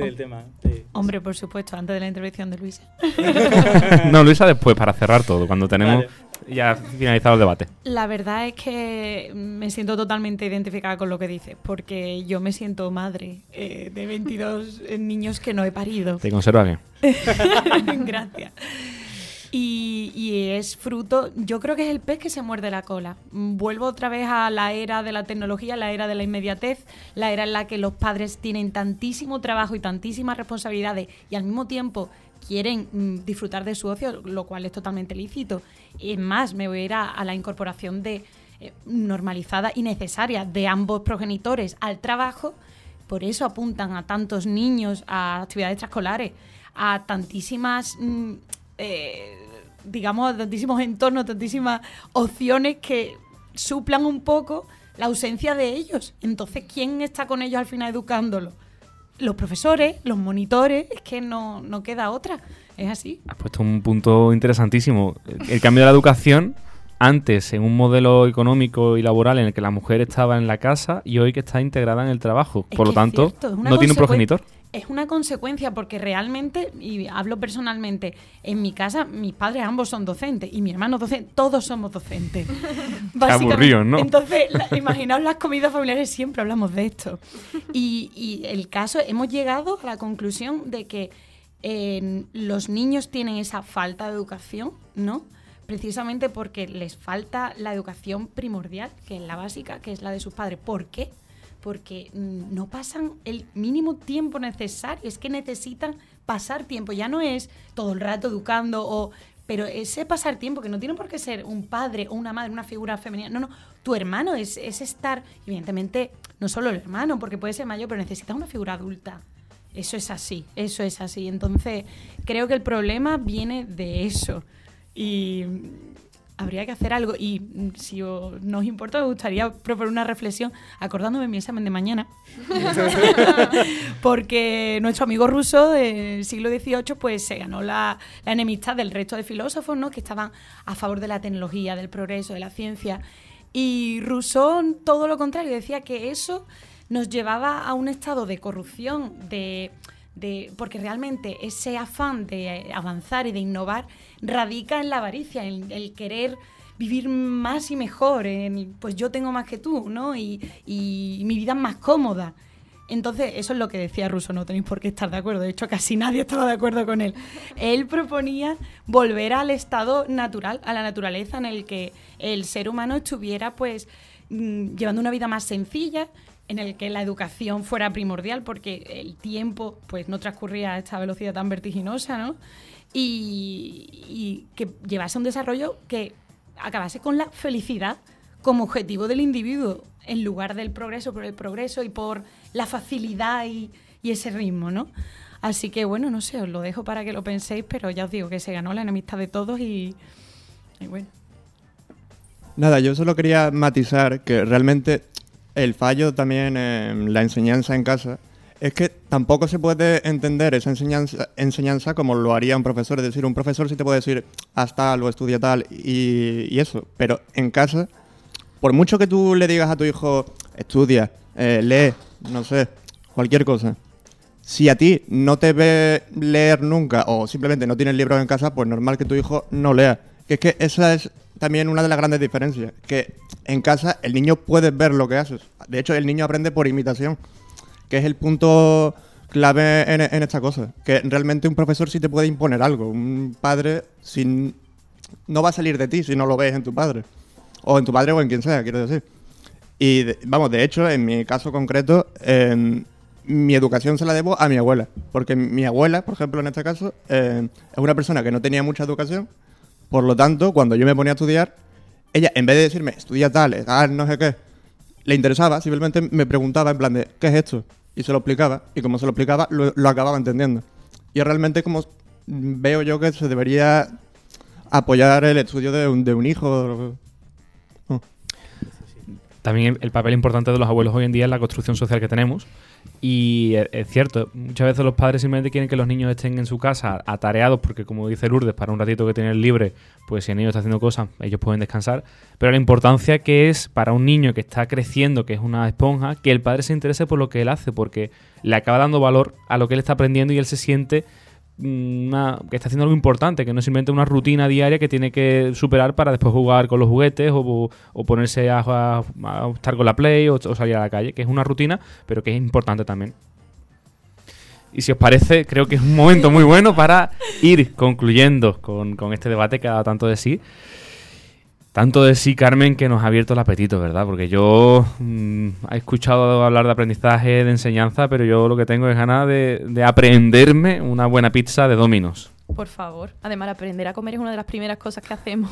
del tema. de- Hombre, por supuesto, antes de la intervención de Luisa. No, Luisa después, para cerrar todo, cuando tenemos Vale. ya finalizado el debate. La verdad es que me siento totalmente identificada con lo que dices, porque yo me siento madre eh, de 22 niños que no he parido. ¿Te conserva bien? Gracias. Y, es fruto, yo creo que es el pez que se muerde la cola. Mm, Vuelvo otra vez a la era de la tecnología, la era de la inmediatez, la era en la que los padres tienen tantísimo trabajo y tantísimas responsabilidades y al mismo tiempo quieren mm, disfrutar de su ocio, lo cual es totalmente lícito. Es más, me voy a ir a, a la incorporación de eh, normalizada y necesaria de ambos progenitores al trabajo. Por eso apuntan a tantos niños a actividades extraescolares, a tantísimas, mm, eh, digamos, tantísimos entornos, tantísimas opciones que suplan un poco la ausencia de ellos. Entonces, ¿quién está con ellos al final educándolos? Los profesores, los monitores, es que no, no queda otra. Es así. Has puesto un punto interesantísimo. El cambio de la educación, antes en un modelo económico y laboral en el que la mujer estaba en la casa y hoy que está integrada en el trabajo. Es Por lo tanto, cierto, no tiene un progenitor. Es una consecuencia porque realmente, y hablo personalmente, en mi casa mis padres ambos son docentes y mi hermano docente, todos somos docentes. Básicamente. aburridos, ¿no? Entonces, la- imaginaos las comidas familiares, siempre hablamos de esto. Y, y el caso, hemos llegado a la conclusión de que eh, los niños tienen esa falta de educación, ¿no? Precisamente porque les falta la educación primordial, que es la básica, que es la de sus padres. ¿Por qué? Porque mm, no pasan el mínimo tiempo necesario, es que necesitan pasar tiempo, ya no es todo el rato educando o pero ese pasar tiempo, que no tiene por qué ser un padre o una madre, una figura femenina, no, no, tu hermano es, es estar, evidentemente, no solo el hermano, porque puede ser mayor, pero necesitas una figura adulta. Eso es así, eso es así. Entonces, creo que el problema viene de eso. Y habría que hacer algo. Y mm, si os- no os importa, me gustaría proponer una reflexión acordándome de mi examen de mañana. Porque nuestro amigo ruso del siglo XVIII pues se ganó la, la enemistad del resto de filósofos ¿no? que estaban a favor de la tecnología, del progreso, de la ciencia. Y Rousseau todo lo contrario, decía que eso nos llevaba a un estado de corrupción, de, de- porque realmente ese afán de avanzar y de innovar radica en la avaricia, en el querer vivir más y mejor, en, pues yo tengo más que tú, ¿no? Y, y mi vida es más cómoda. Entonces, eso es lo que decía Russo, no tenéis por qué estar de acuerdo. De hecho, casi nadie estaba de acuerdo con él. Él proponía volver al estado natural, a la naturaleza, en el que el ser humano estuviera, pues, mm, llevando una vida más sencilla, en el que la educación fuera primordial, porque el tiempo, pues, no transcurría a esta velocidad tan vertiginosa, ¿no? Y, que llevase un desarrollo que acabase con la felicidad como objetivo del individuo, en lugar del progreso por el progreso y por la facilidad y, y ese ritmo, ¿no? Así que bueno, no sé, os lo dejo para que lo penséis, pero ya os digo que se ganó la enemistad de todos y, y bueno. Nada, yo solo quería matizar que realmente el fallo también en la enseñanza en casa es que tampoco se puede entender esa enseñanza, enseñanza como lo haría un profesor. Es decir, un profesor sí te puede decir, haz tal o estudia tal y, y eso. Pero en casa, por mucho que tú le digas a tu hijo, estudia, eh, lee, no sé, cualquier cosa. Si a ti no te ve leer nunca o simplemente no tienes libros en casa, pues normal que tu hijo no lea. Es que esa es también una de las grandes diferencias. Que en casa el niño puede ver lo que haces. De hecho, el niño aprende por imitación. Que es el punto clave en, esta cosa. Que realmente un profesor sí te puede imponer algo. Un padre sin, no va a salir de ti si no lo ves en tu padre. O en tu padre o en quien sea, quiero decir. Y vamos, de hecho, en mi caso concreto, em, mi educación se la debo a mi abuela. Porque mi abuela, por ejemplo, en este caso, em, es una persona que no tenía mucha educación. Por lo tanto, cuando yo me ponía a estudiar, ella, en vez de decirme, estudia tal, tal, no sé qué, le interesaba, simplemente me preguntaba en plan de, ¿qué es esto? Y se lo explicaba. Y como se lo explicaba, lo, acababa entendiendo. Y realmente como veo yo que se debería apoyar el estudio de un, de un hijo. También el papel importante de los abuelos hoy en día es la construcción social que tenemos. Y es, es cierto, muchas veces los padres simplemente quieren que los niños estén en su casa atareados porque, como dice Lourdes, para un ratito que tienen libre, pues si el niño está haciendo cosas, ellos pueden descansar. Pero la importancia que es para un niño que está creciendo, que es una esponja, que el padre se interese por lo que él hace, porque le acaba dando valor a lo que él está aprendiendo y él se siente una, que está haciendo algo importante, que no es simplemente una rutina diaria que tiene que superar para después jugar con los juguetes o, o ponerse a, a- estar con la play o, o salir a la calle, que es una rutina, pero que es importante también. Y si os parece, creo que es un momento muy bueno para ir concluyendo con, con este debate que ha dado tanto de sí. Tanto de sí, Carmen, que nos ha abierto el apetito, ¿verdad? Porque yo mm, he escuchado hablar de aprendizaje, de enseñanza, pero yo lo que tengo es ganas de, de aprenderme una buena pizza de Dominos. Por favor. Además, aprender a comer es una de las primeras cosas que hacemos.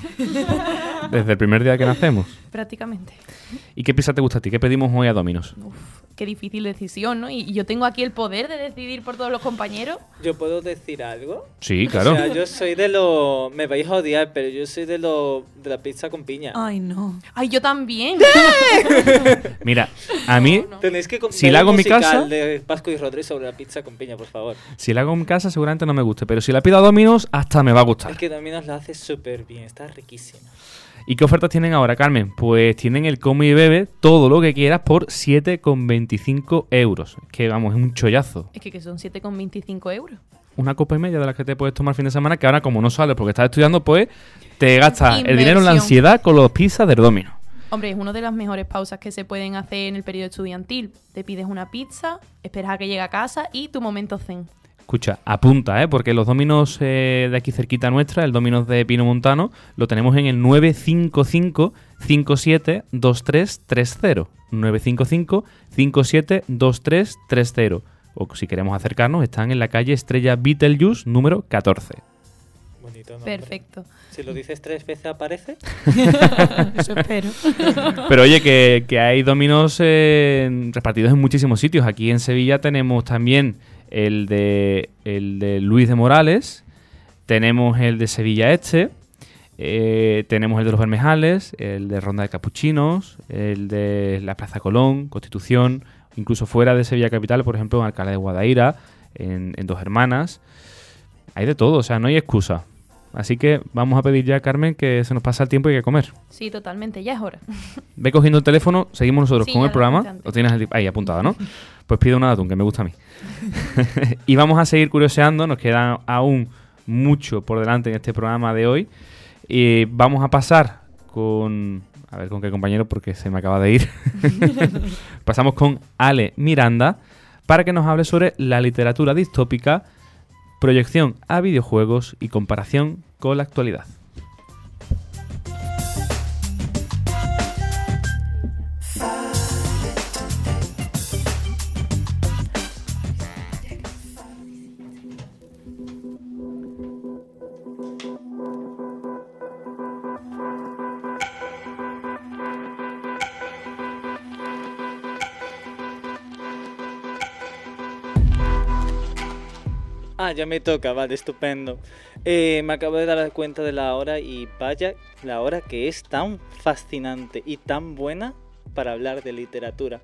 Desde el primer día que nacemos. Prácticamente. ¿Y qué pizza te gusta a ti? ¿Qué pedimos hoy a Dominos? Uf, qué difícil decisión, ¿no? Y y yo tengo aquí el poder de decidir por todos los compañeros. ¿Yo puedo decir algo? Sí, claro. O sea, yo soy de los... Me vais a odiar, pero yo soy de los... De la pizza con piña. Ay, no. Ay, yo también. Mira, a mí, Tenéis que Si la el hago en mi casa- de Pascu y Rodri sobre la pizza con piña, por favor. si la hago en casa seguramente no me guste, pero si la pido a Dominos hasta me va a gustar. Es que Domino's la hace súper bien, está riquísima. ¿Y qué ofertas tienen ahora, Carmen? Pues tienen el come y bebe, todo lo que quieras, por 7,25 euros. Que vamos, es un chollazo. es que, que son 7,25 euros. Una copa y media de las que te puedes tomar fin de semana, que ahora como no sales porque estás estudiando, pues te gastas el dinero en la ansiedad con los pizzas del Domino. Hombre, es una de las mejores pausas que se pueden hacer en el periodo estudiantil. Te pides una pizza, esperas a que llegue a casa y tu momento zen. Escucha, apunta, ¿eh? Porque los dominos eh, de aquí cerquita nuestra, el dominos de Pino Montano, lo tenemos en el 955 57 2330. 955 57 2330. O si queremos acercarnos, están en la calle Estrella Beetlejuice número 14. Bonito nombre. Perfecto. Si lo dices tres veces aparece. Eso espero. Pero oye, que, que hay dominos eh, repartidos en muchísimos sitios. Aquí en Sevilla tenemos también el de, el de Luis de Morales, tenemos el de Sevilla Este, eh, tenemos el de los Bermejales, el de Ronda de Capuchinos, el de la Plaza Colón, Constitución, incluso fuera de Sevilla Capital, por ejemplo, en Alcalá de Guadaira, en, en Dos Hermanas. Hay de todo, o sea, no hay excusa. Así que vamos a pedir ya, Carmen, que se nos pasa el tiempo y hay que comer. Sí, totalmente, ya es hora. Ve cogiendo el teléfono, seguimos nosotros Sí, con el programa. Lo tienes ahí apuntado, ¿no? Pues pido una de atún, que me gusta a mí. y vamos a seguir curioseando, nos queda aún mucho por delante en este programa de hoy. Y vamos a pasar con... A ver con qué compañero, porque se me acaba de ir. Pasamos con Ale Miranda para que nos hable sobre la literatura distópica, proyección a videojuegos y comparación con la actualidad. Ya me toca, vale, estupendo. Eh, me acabo de dar cuenta de la hora y vaya la hora que es tan fascinante y tan buena para hablar de literatura.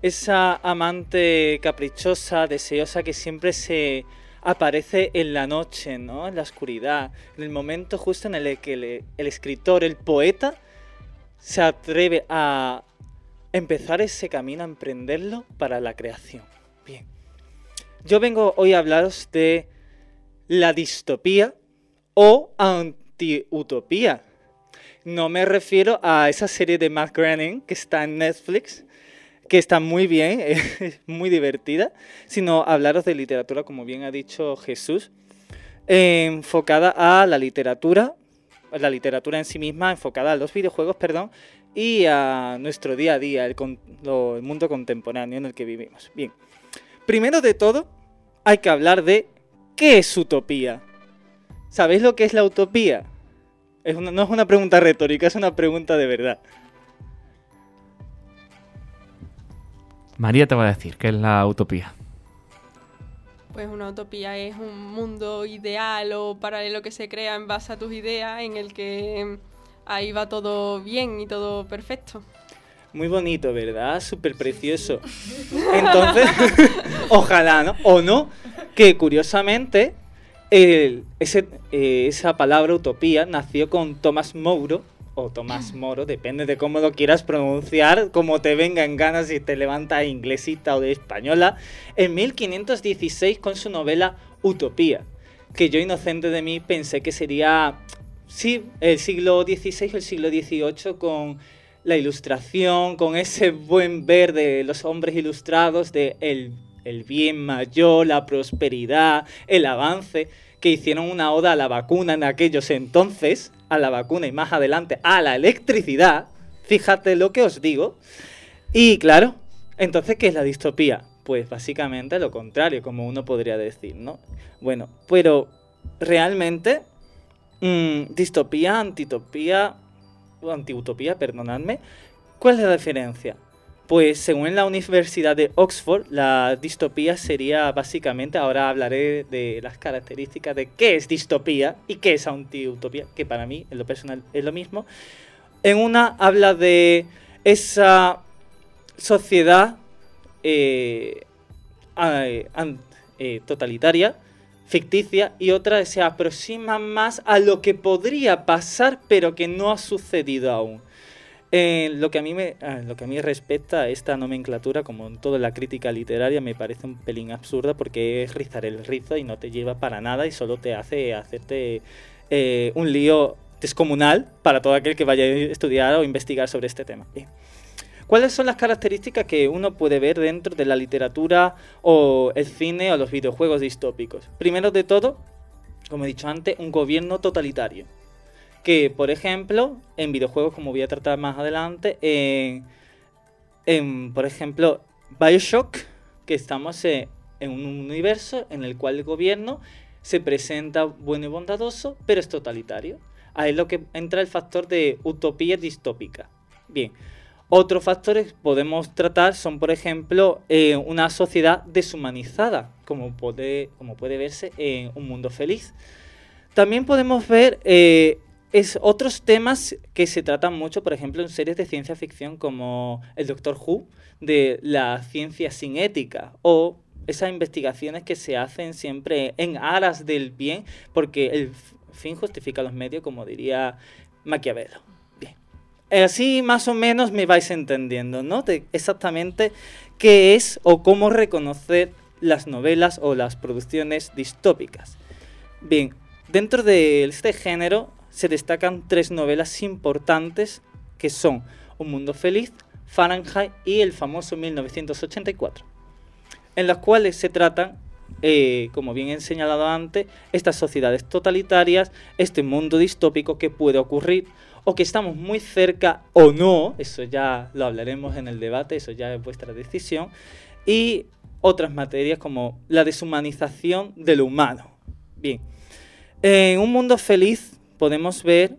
Esa amante caprichosa, deseosa que siempre se aparece en la noche, ¿no? En la oscuridad, en el momento justo en el que el, el escritor, el poeta, se atreve a empezar ese camino, a emprenderlo para la creación. Bien. Yo vengo hoy a hablaros de la distopía o anti-utopía. No me refiero a esa serie de Matt Groening que está en Netflix, que está muy bien, es muy divertida, sino hablaros de literatura, como bien ha dicho Jesús, enfocada a la literatura, la literatura en sí misma, enfocada a los videojuegos, perdón, y a nuestro día a día, el, el mundo contemporáneo en el que vivimos. Bien, primero de todo, hay que hablar de qué es utopía. ¿Sabéis lo que es la utopía? Es una- no es una pregunta retórica, es una pregunta de verdad. María te va a decir qué es la utopía. Pues una utopía es un mundo ideal o paralelo que se crea en base a tus ideas, en el que mm, ahí va todo bien y todo perfecto. Muy bonito, ¿verdad? Súper precioso. Entonces, ojalá, ¿no? O no, que curiosamente el- ese- eh, esa palabra utopía nació con Tomás Mouro, o Tomás Moro, depende de cómo lo quieras pronunciar, como te venga en ganas si te levantas inglesita o de española, en 1516 con su novela Utopía, que yo inocente de mí pensé que sería, sí, el siglo XVI o el siglo XVIII con la ilustración, con ese buen ver de los hombres ilustrados, de el, el bien mayor, la prosperidad, el avance, que hicieron una oda a la vacuna en aquellos entonces, a la vacuna y más adelante a la electricidad, fíjate lo que os digo. Y claro, entonces, ¿qué es la distopía? Pues básicamente lo contrario, como uno podría decir, ¿no? Bueno, pero realmente, mm, distopía, antitopía, antiutopía, perdonadme, ¿cuál es la diferencia? Pues según la Universidad de Oxford, la distopía sería básicamente, ahora hablaré de las características de qué es distopía y qué es antiutopía, que para mí en lo personal es lo mismo. En una habla de esa sociedad eh, an- eh, totalitaria, ficticia, y otra se aproxima más a lo que podría pasar, pero que no ha sucedido aún. En lo que a mí me, a lo que a mí respecta a esta nomenclatura, como en toda la crítica literaria, me parece un pelín absurda porque es rizar el rizo y no te lleva para nada y solo te hace hacerte eh, un lío descomunal para todo aquel que vaya a estudiar o investigar sobre este tema. Bien. ¿Cuáles son las características que uno puede ver dentro de la literatura o el cine o los videojuegos distópicos? Primero de todo, como he dicho antes, un gobierno totalitario. Que, por ejemplo, en videojuegos, como voy a tratar más adelante, en, en, por ejemplo, Bioshock, que estamos eh, en un universo en el cual el gobierno se presenta bueno y bondadoso, pero es totalitario. Ahí es lo que entra el factor de utopía distópica. Bien, otros factores podemos tratar son, por ejemplo, eh, una sociedad deshumanizada, como puede, como puede verse en Un Mundo Feliz. También podemos ver eh, es otros temas que se tratan mucho, por ejemplo, en series de ciencia ficción como el Doctor Who, de la ciencia sin ética, o esas investigaciones que se hacen siempre en aras del bien, porque el fin justifica los medios, como diría Maquiavelo. Así más o menos me vais entendiendo, ¿no? De exactamente qué es o cómo reconocer las novelas o las producciones distópicas. Bien, dentro de este género se destacan tres novelas importantes que son Un Mundo Feliz, Fahrenheit y el famoso 1984, en las cuales se tratan, eh, como bien he señalado antes, estas sociedades totalitarias, este mundo distópico que puede ocurrir o que estamos muy cerca o no, eso ya lo hablaremos en el debate, eso ya es vuestra decisión, y otras materias como la deshumanización de lo humano. Bien, en un mundo feliz podemos ver,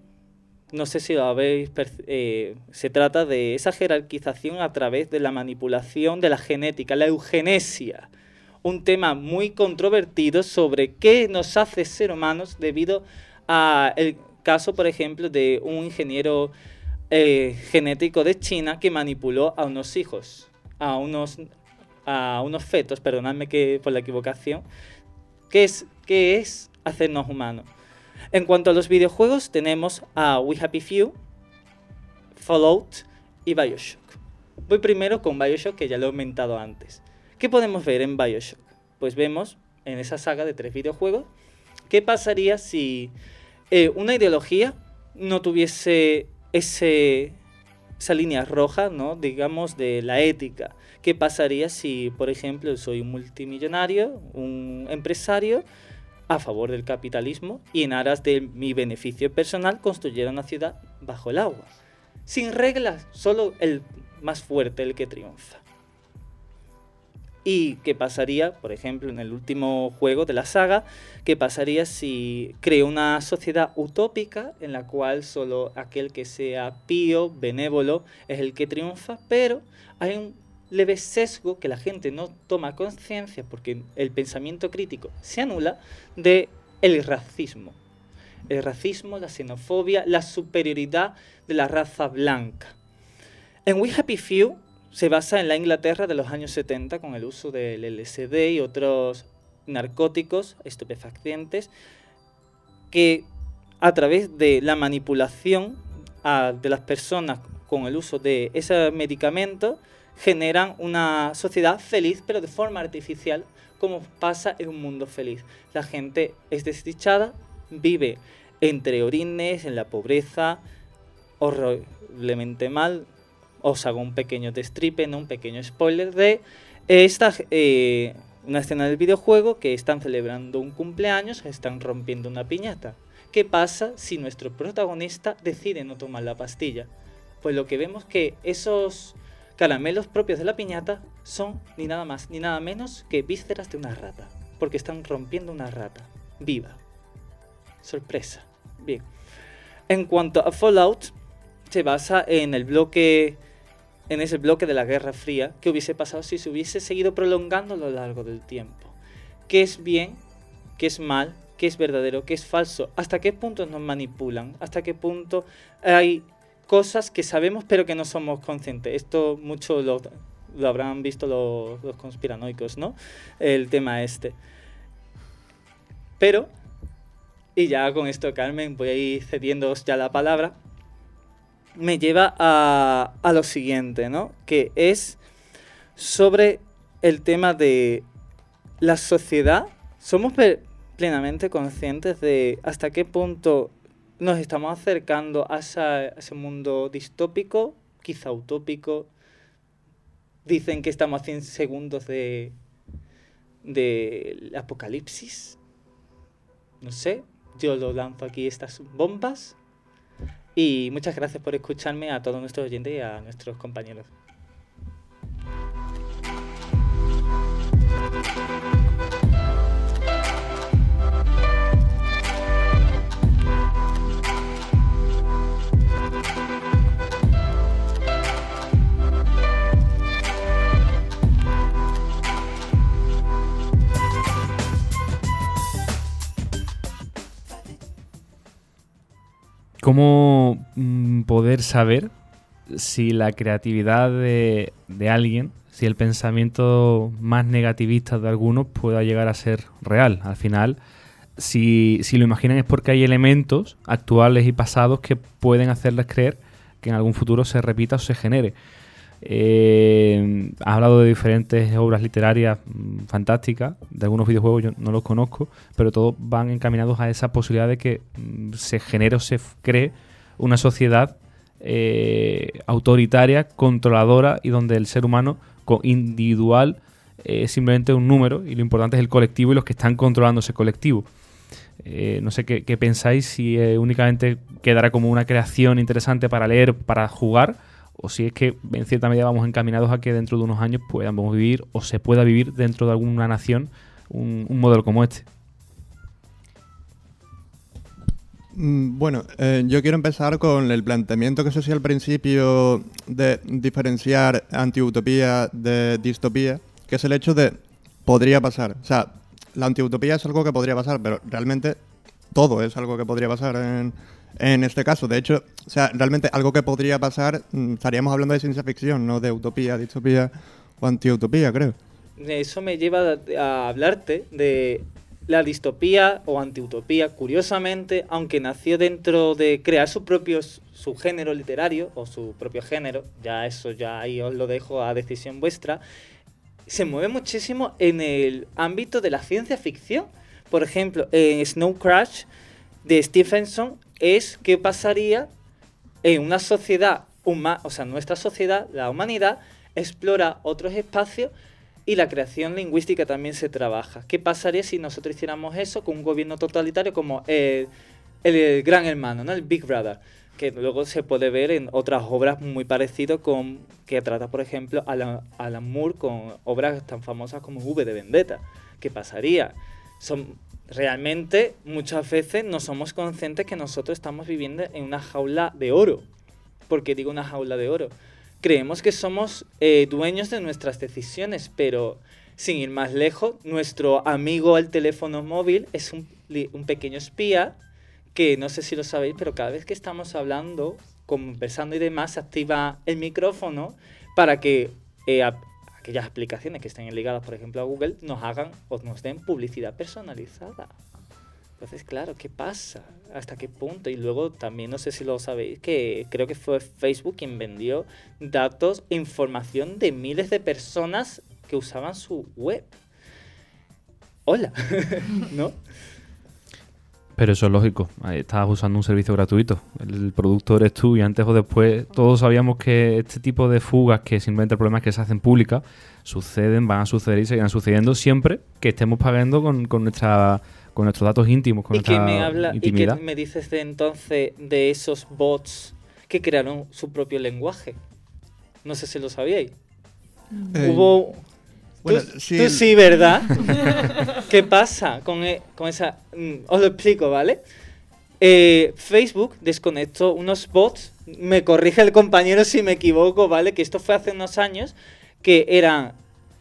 no sé si lo habéis, eh, se trata de esa jerarquización a través de la manipulación de la genética, la eugenesia, un tema muy controvertido sobre qué nos hace ser humanos debido a caso, por ejemplo, de un ingeniero eh, genético de China que manipuló a unos hijos, a unos, a unos fetos, perdonadme que por la equivocación, ¿Qué es, qué es hacernos humanos? En cuanto a los videojuegos, tenemos a We Happy Few, Fallout y Bioshock. Voy primero con Bioshock, que ya lo he comentado antes. ¿Qué podemos ver en Bioshock? Pues vemos en esa saga de tres videojuegos qué pasaría si eh, una ideología no tuviese ese, esa línea roja, ¿no? digamos, de la ética. ¿Qué pasaría si, por ejemplo, soy un multimillonario, un empresario a favor del capitalismo y en aras de mi beneficio personal construyera una ciudad bajo el agua? sin reglas, solo el más fuerte, el que triunfa. ¿Y qué pasaría, por ejemplo, en el último juego de la saga? ¿Qué pasaría si creo una sociedad utópica en la cual solo aquel que sea pío, benévolo, es el que triunfa, pero hay un leve sesgo que la gente no toma conciencia porque el pensamiento crítico se anula de el racismo. El racismo, la xenofobia, la superioridad de la raza blanca. En We Happy Few se basa en la Inglaterra de los años 70 con el uso del LSD y otros narcóticos estupefacientes que a través de la manipulación de las personas con el uso de ese medicamento generan una sociedad feliz pero de forma artificial como pasa en un mundo feliz. La gente es desdichada, vive entre orines, en la pobreza, horriblemente mal. Os hago un pequeño destripe, ¿no? un pequeño spoiler de esta, eh, una escena del videojuego que están celebrando un cumpleaños, están rompiendo una piñata. ¿Qué pasa si nuestro protagonista decide no tomar la pastilla? Pues lo que vemos que esos caramelos propios de la piñata son ni nada más ni nada menos que vísceras de una rata, porque están rompiendo una rata viva. Sorpresa. Bien. En cuanto a Fallout, se basa en el bloque en ese bloque de la Guerra Fría que hubiese pasado si se hubiese seguido prolongando a lo largo del tiempo. ¿Qué es bien? ¿Qué es mal? ¿Qué es verdadero? ¿Qué es falso? ¿Hasta qué punto nos manipulan? ¿Hasta qué punto hay cosas que sabemos pero que no somos conscientes? Esto mucho lo, lo habrán visto los, los conspiranoicos, ¿no? El tema este. Pero, y ya con esto, Carmen, voy a ir cediéndoos ya la palabra me lleva a, a lo siguiente, ¿no? Que es sobre el tema de la sociedad. ¿Somos plenamente conscientes de hasta qué punto nos estamos acercando a ese mundo distópico, quizá utópico? Dicen que estamos a 100 segundos de del apocalipsis. No sé, yo lo lanzo aquí estas bombas. Y muchas gracias por escucharme a todos nuestros oyentes y a nuestros compañeros. ¿Cómo mm, poder saber si la creatividad de, alguien, si el pensamiento más negativista de algunos pueda llegar a ser real? Al final, si, si lo imaginan es porque hay elementos actuales y pasados que pueden hacerles creer que en algún futuro se repita o se genere. Eh, has hablado de diferentes obras literarias mm, fantásticas, de algunos videojuegos yo no los conozco, pero todos van encaminados a esa posibilidad de que mm, se genere o se cree una sociedad eh, autoritaria, controladora y donde el ser humano individual eh, es simplemente un número y lo importante es el colectivo y los que están controlando ese colectivo. Eh, no sé qué, qué pensáis, si eh, únicamente quedará como una creación interesante para leer, para jugar, o si es que en cierta medida vamos encaminados a que dentro de unos años podamos vivir o se pueda vivir dentro de alguna nación un, modelo como este. Mm, Bueno, eh, yo quiero empezar con el planteamiento que se hacía al principio de diferenciar antiutopía de distopía, que es el hecho de podría pasar. O sea, la antiutopía es algo que podría pasar, pero realmente todo es algo que podría pasar en, en este caso. De hecho, o sea, realmente algo que podría pasar, mm, estaríamos hablando de ciencia ficción, no de utopía, distopía o antiutopía, creo. Eso me lleva a, hablarte de la distopía o antiutopía, curiosamente, aunque nació dentro de crear su propio subgénero literario o su propio género, ya eso ya ahí os lo dejo a decisión vuestra, se mueve muchísimo en el ámbito de la ciencia ficción. Por ejemplo, en Snow Crash de Stephenson es qué pasaría en una sociedad humana, o sea, nuestra sociedad, la humanidad, explora otros espacios y la creación lingüística también se trabaja. ¿Qué pasaría si nosotros hiciéramos eso con un gobierno totalitario como el, el Gran Hermano, ¿no? el Big Brother? que luego se puede ver en otras obras muy parecidas con que trata, por ejemplo, Alan, Alan Moore con obras tan famosas como V de Vendetta. ¿Qué pasaría? Son, realmente muchas veces no somos conscientes que nosotros estamos viviendo en una jaula de oro. ¿Por qué digo una jaula de oro? Creemos que somos eh, dueños de nuestras decisiones, pero sin ir más lejos, nuestro amigo al teléfono móvil es un, pequeño espía que no sé si lo sabéis, pero cada vez que estamos hablando, conversando y demás, activa el micrófono para que eh, aquellas aplicaciones que estén ligadas, por ejemplo, a Google, nos hagan o nos den publicidad personalizada. Entonces, claro, ¿qué pasa? ¿Hasta qué punto? Y luego también, no sé si lo sabéis, que creo que fue Facebook quien vendió datos e información de miles de personas que usaban su web. Hola, ¿no? Pero eso es lógico. Ahí Estás usando un servicio gratuito. El producto eres tú y antes o después todos sabíamos que este tipo de fugas, que simplemente el problema es que se hacen públicas, suceden, van a suceder y seguirán sucediendo siempre que estemos pagando con, con nuestra con nuestros datos íntimos, con ¿Y qué nuestra me habla y qué me dices de entonces de esos bots que crearon su propio lenguaje? No sé si lo sabíais. Eh, Hubo bueno, tú, sí, tú el- sí, ¿verdad? ¿Qué pasa con, e- con esa...? mm, os lo explico, ¿vale? Eh, Facebook desconectó unos bots, me corrige el compañero si me equivoco, ¿vale? Que esto fue hace unos años, que eran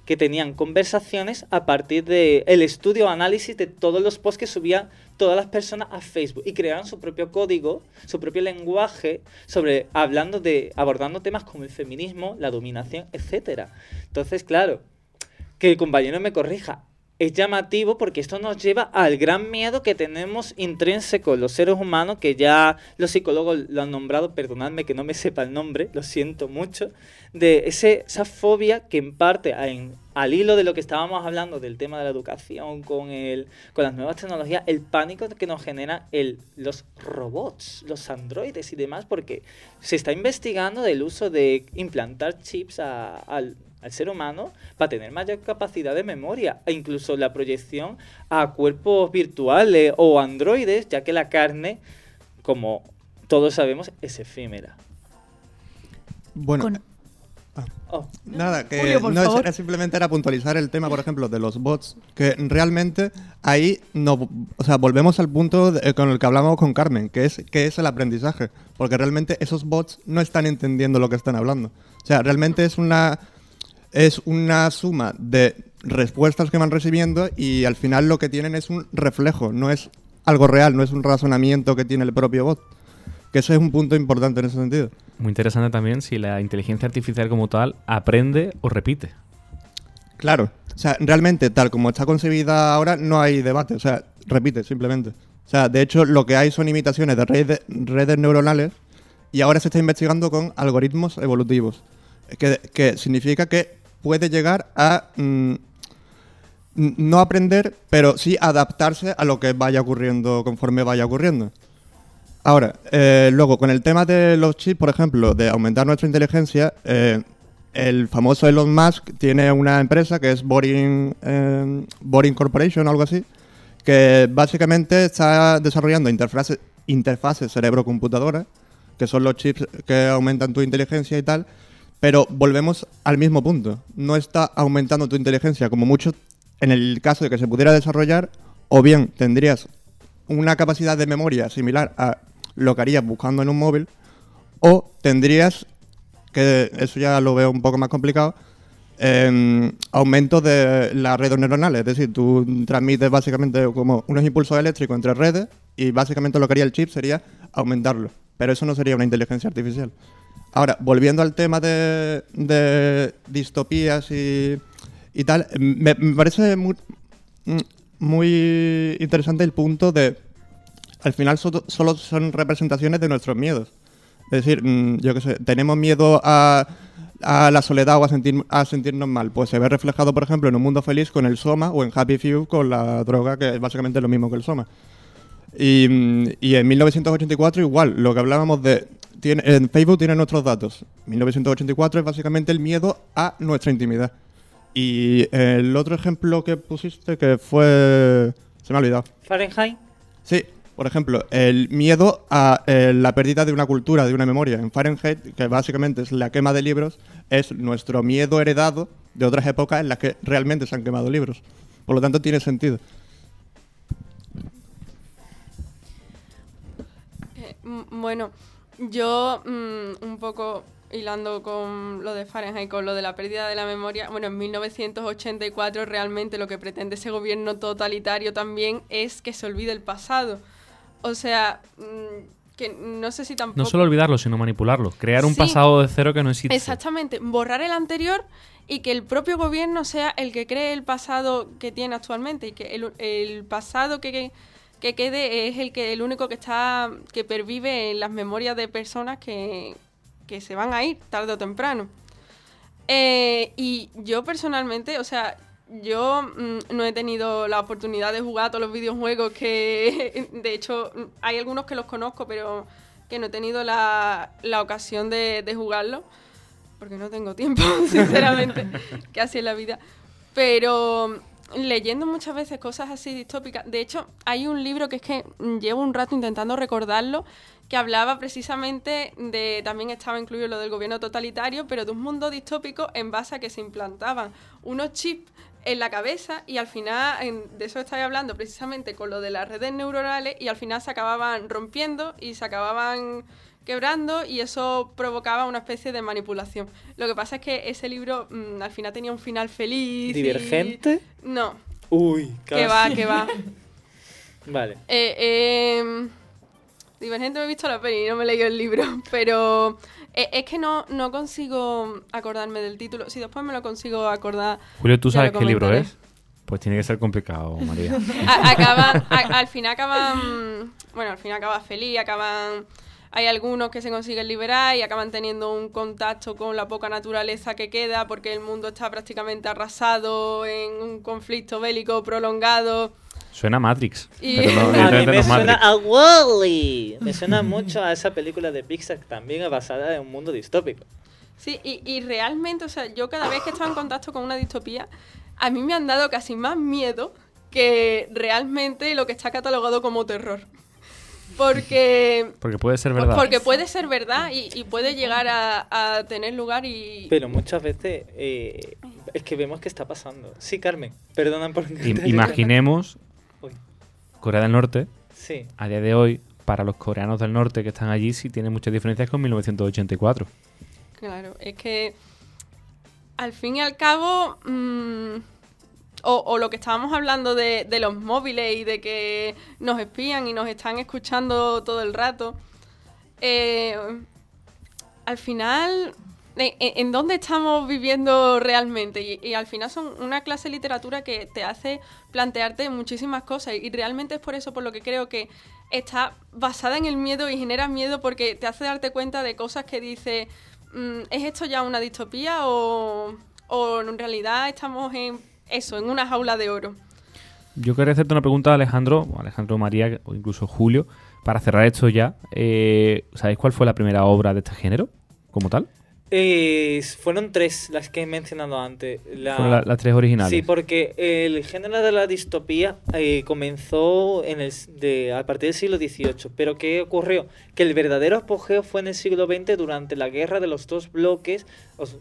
que tenían conversaciones a partir del el estudio o análisis de todos los posts que subían todas las personas a Facebook y crearon su propio código, su propio lenguaje sobre hablando de abordando temas como el feminismo, la dominación, etcétera. Entonces, claro, que el compañero me corrija. Es llamativo porque esto nos lleva al gran miedo que tenemos intrínseco los seres humanos, que ya los psicólogos lo han nombrado, perdonadme que no me sepa el nombre, lo siento mucho, de ese, esa fobia que en parte, al hilo de lo que estábamos hablando del tema de la educación, con, el, con las nuevas tecnologías, el pánico que nos genera el, los robots, los androides y demás, porque se está investigando del uso de implantar chips al, al ser humano para tener mayor capacidad de memoria e incluso la proyección a cuerpos virtuales o androides, ya que la carne, como todos sabemos, es efímera. Bueno, Con- Oh, Nada, que Julio, no era simplemente era puntualizar el tema, por ejemplo, de los bots, que realmente ahí no, o sea, volvemos al punto de- con el que hablamos con Carmen, que es que es el aprendizaje, porque realmente esos bots no están entendiendo lo que están hablando. O sea, realmente es una es una suma de respuestas que van recibiendo y al final lo que tienen es un reflejo, no es algo real, no es un razonamiento que tiene el propio bot. Que ese es un punto importante en ese sentido. Muy interesante también si la inteligencia artificial como tal aprende o repite. Claro. O sea, realmente, tal como está concebida ahora, no hay debate. O sea, repite, simplemente. O sea, de hecho, lo que hay son imitaciones de redes, redes neuronales y ahora se está investigando con algoritmos evolutivos. Que, que significa que puede llegar a mm, no aprender, pero sí adaptarse a lo que vaya ocurriendo conforme vaya ocurriendo. Ahora, eh, luego, con el tema de los chips, por ejemplo, de aumentar nuestra inteligencia, eh, el famoso Elon Musk tiene una empresa que es Boring, eh, Boring Corporation o algo así, que básicamente está desarrollando interfaces, interfaces cerebro-computadora, que son los chips que aumentan tu inteligencia y tal, pero volvemos al mismo punto. No está aumentando tu inteligencia como mucho en el caso de que se pudiera desarrollar, o bien tendrías una capacidad de memoria similar a lo que harías buscando en un móvil, o tendrías, que eso ya lo veo un poco más complicado, em, aumento de las redes neuronales. Es decir, tú transmites básicamente como unos impulsos eléctricos entre redes y básicamente lo que haría el chip sería aumentarlo. Pero eso no sería una inteligencia artificial. Ahora, volviendo al tema de, de distopías y, tal, me, parece muy, mm, muy interesante el punto de, al final so- solo son representaciones de nuestros miedos. Es decir, mm, yo qué sé, tenemos miedo a, a la soledad o a, sentir, a sentirnos mal. Pues se ve reflejado, por ejemplo, en un mundo feliz con el Soma o en Happy Few con la droga, que es básicamente lo mismo que el Soma. Y, mm, y en 1984 igual, lo que hablábamos de... Tiene, en Facebook tienen nuestros datos. 1984 es básicamente el miedo a nuestra intimidad. Y el otro ejemplo que pusiste que fue... Se me ha olvidado. Fahrenheit. Sí, Por ejemplo, el miedo a eh, la pérdida de una cultura, de una memoria. En Fahrenheit, que básicamente es la quema de libros, es nuestro miedo heredado de otras épocas en las que realmente se han quemado libros. Por lo tanto, tiene sentido. Eh, bueno, yo mm, un poco hilando con lo de Fahrenheit, con lo de la pérdida de la memoria, bueno, en 1984 realmente lo que pretende ese gobierno totalitario también es que se olvide el pasado. O sea, mm, que no sé si tampoco... No solo olvidarlo, sino manipularlo. Crear un Sí. pasado de cero que no existe. Exactamente, borrar el anterior y que el propio gobierno sea el que cree el pasado que tiene actualmente y que el, el pasado que, que, que quede es el que el único que está que pervive en las memorias de personas que, que se van a ir tarde o temprano. Eh, y yo personalmente, o sea, yo mm, no he tenido la oportunidad de jugar a todos los videojuegos que, de hecho, hay algunos que los conozco, pero que no he tenido la, la ocasión de, de jugarlos, porque no tengo tiempo, sinceramente, que así es la vida. Pero leyendo muchas veces cosas así distópicas, de hecho, hay un libro que es que llevo un rato intentando recordarlo, que hablaba precisamente de, también estaba incluido lo del gobierno totalitario, pero de un mundo distópico en base a que se implantaban unos chips en la cabeza y al final, de eso estaba hablando precisamente con lo de las redes neuronales y al final se acababan rompiendo y se acababan quebrando y eso provocaba una especie de manipulación. Lo que pasa es que ese libro mm, al final tenía un final feliz. y- ¿Divergente? No, Uy, que va, casi. que va. Vale. Eh, eh, Divergente me he visto la peli y no me he leído el libro, pero eh, es que no, no consigo acordarme del título. Si después me lo consigo acordar. Julio, ¿tú sabes qué libro es? Pues tiene que ser complicado, María. A- acaban, a- al final acaban, bueno, al final acaba feliz, acaban, hay algunos que se consiguen liberar y acaban teniendo un contacto con la poca naturaleza que queda porque el mundo está prácticamente arrasado en un conflicto bélico prolongado. Suena a Matrix. Y- Pero no, A mí no me suena Matrix. a Wall-E. Me suena mucho a esa película de Pixar también basada en un mundo distópico. Sí, y, y realmente, o sea, yo cada vez que he estado en contacto con una distopía, a mí me han dado casi más miedo que realmente lo que está catalogado como terror. Porque, Porque puede ser verdad. porque puede ser verdad y, y puede llegar a, a tener lugar y... Pero muchas veces eh, es que vemos que está pasando. Sí, Carmen, perdona por... I- imaginemos Corea del Norte, Sí, a día de hoy, para los coreanos del norte que están allí, sí tiene muchas diferencias con 1984. Claro, es que al fin y al cabo, mm, o, lo que estábamos hablando de, los móviles y de que nos espían y nos están escuchando todo el rato, eh, al final, ¿en, dónde estamos viviendo realmente? Y, y al final son una clase de literatura que te hace plantearte muchísimas cosas y realmente es por eso por lo que creo que está basada en el miedo y genera miedo porque te hace darte cuenta de cosas que dices, mm, ¿es esto ya una distopía o, o en realidad estamos en eso, en una jaula de oro? Yo quería hacerte una pregunta Alejandro, Alejandro María o incluso Julio, para cerrar esto ya. Eh, ¿Sabéis cuál fue la primera obra de este género como tal? Eh, fueron tres las que he mencionado antes. La- Fueron la- las tres originales. Sí, porque el género de la distopía eh, comenzó en el, de, a partir del siglo XVIII. Pero ¿qué ocurrió? Que el verdadero apogeo fue en el siglo XX durante la guerra de los dos bloques,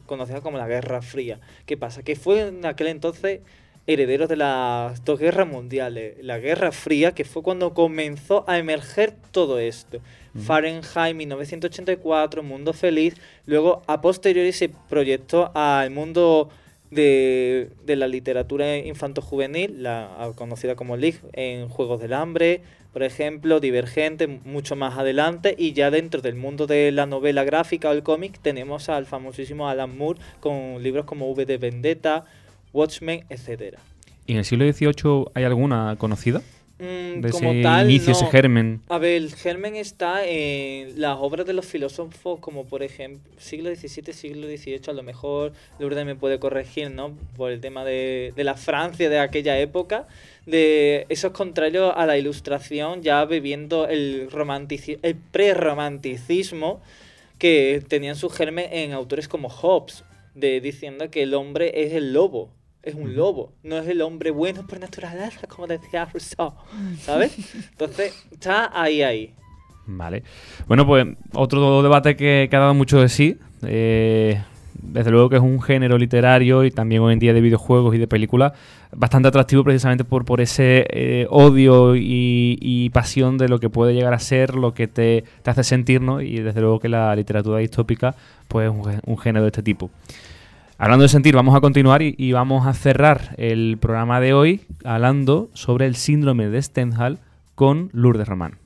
conocida como la Guerra Fría. ¿Qué pasa? Que fue en aquel entonces herederos de las dos guerras mundiales. La Guerra Fría, que fue cuando comenzó a emerger todo esto. Fahrenheit 1984, Mundo Feliz. Luego, a posteriori, se proyectó al mundo de, de la literatura infanto-juvenil, la conocida como League, en Juegos del Hambre, por ejemplo, Divergente, mucho más adelante. Y ya dentro del mundo de la novela gráfica o el cómic, tenemos al famosísimo Alan Moore con libros como V de Vendetta, Watchmen, etcétera. ¿Y en el siglo XVIII hay alguna conocida? Mm, De como ese tal, inicio, ese germen. A ver, el germen está en las obras de los filósofos, como por ejemplo, siglo XVII, siglo XVIII, a lo mejor Lourdes me puede corregir, ¿no? Por el tema de, de la Francia de aquella época, de esos contrarios a la ilustración, ya bebiendo el, romantici el pre-romanticismo que tenían su germen en autores como Hobbes, de diciendo que el hombre es el lobo. Es un lobo, no es el hombre bueno por naturaleza, como decía Rousseau, ¿sabes? Entonces, está ahí, ahí. Vale. Bueno, pues otro debate que, que ha dado mucho de sí. eh, desde luego que es un género literario y también hoy en día de videojuegos y de películas bastante atractivo precisamente por, por ese eh, odio y, y pasión de lo que puede llegar a ser, lo que te, te hace sentir, ¿no? Y desde luego que la literatura distópica pues es un género de este tipo. Hablando de sentir, vamos a continuar y, vamos a cerrar el programa de hoy hablando sobre el síndrome de Stendhal con Lourdes Román.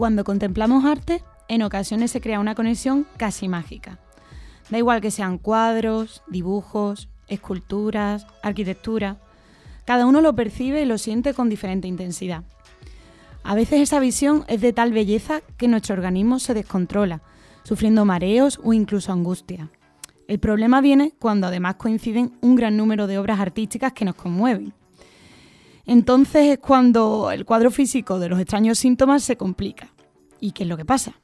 Cuando contemplamos arte, en ocasiones se crea una conexión casi mágica. Da igual que sean cuadros, dibujos, esculturas, arquitectura, cada uno lo percibe y lo siente con diferente intensidad. A veces esa visión es de tal belleza que nuestro organismo se descontrola, sufriendo mareos o incluso angustia. El problema viene cuando además coinciden un gran número de obras artísticas que nos conmueven. Entonces es cuando el cuadro físico de los extraños síntomas se complica. ¿Y qué es lo que pasa?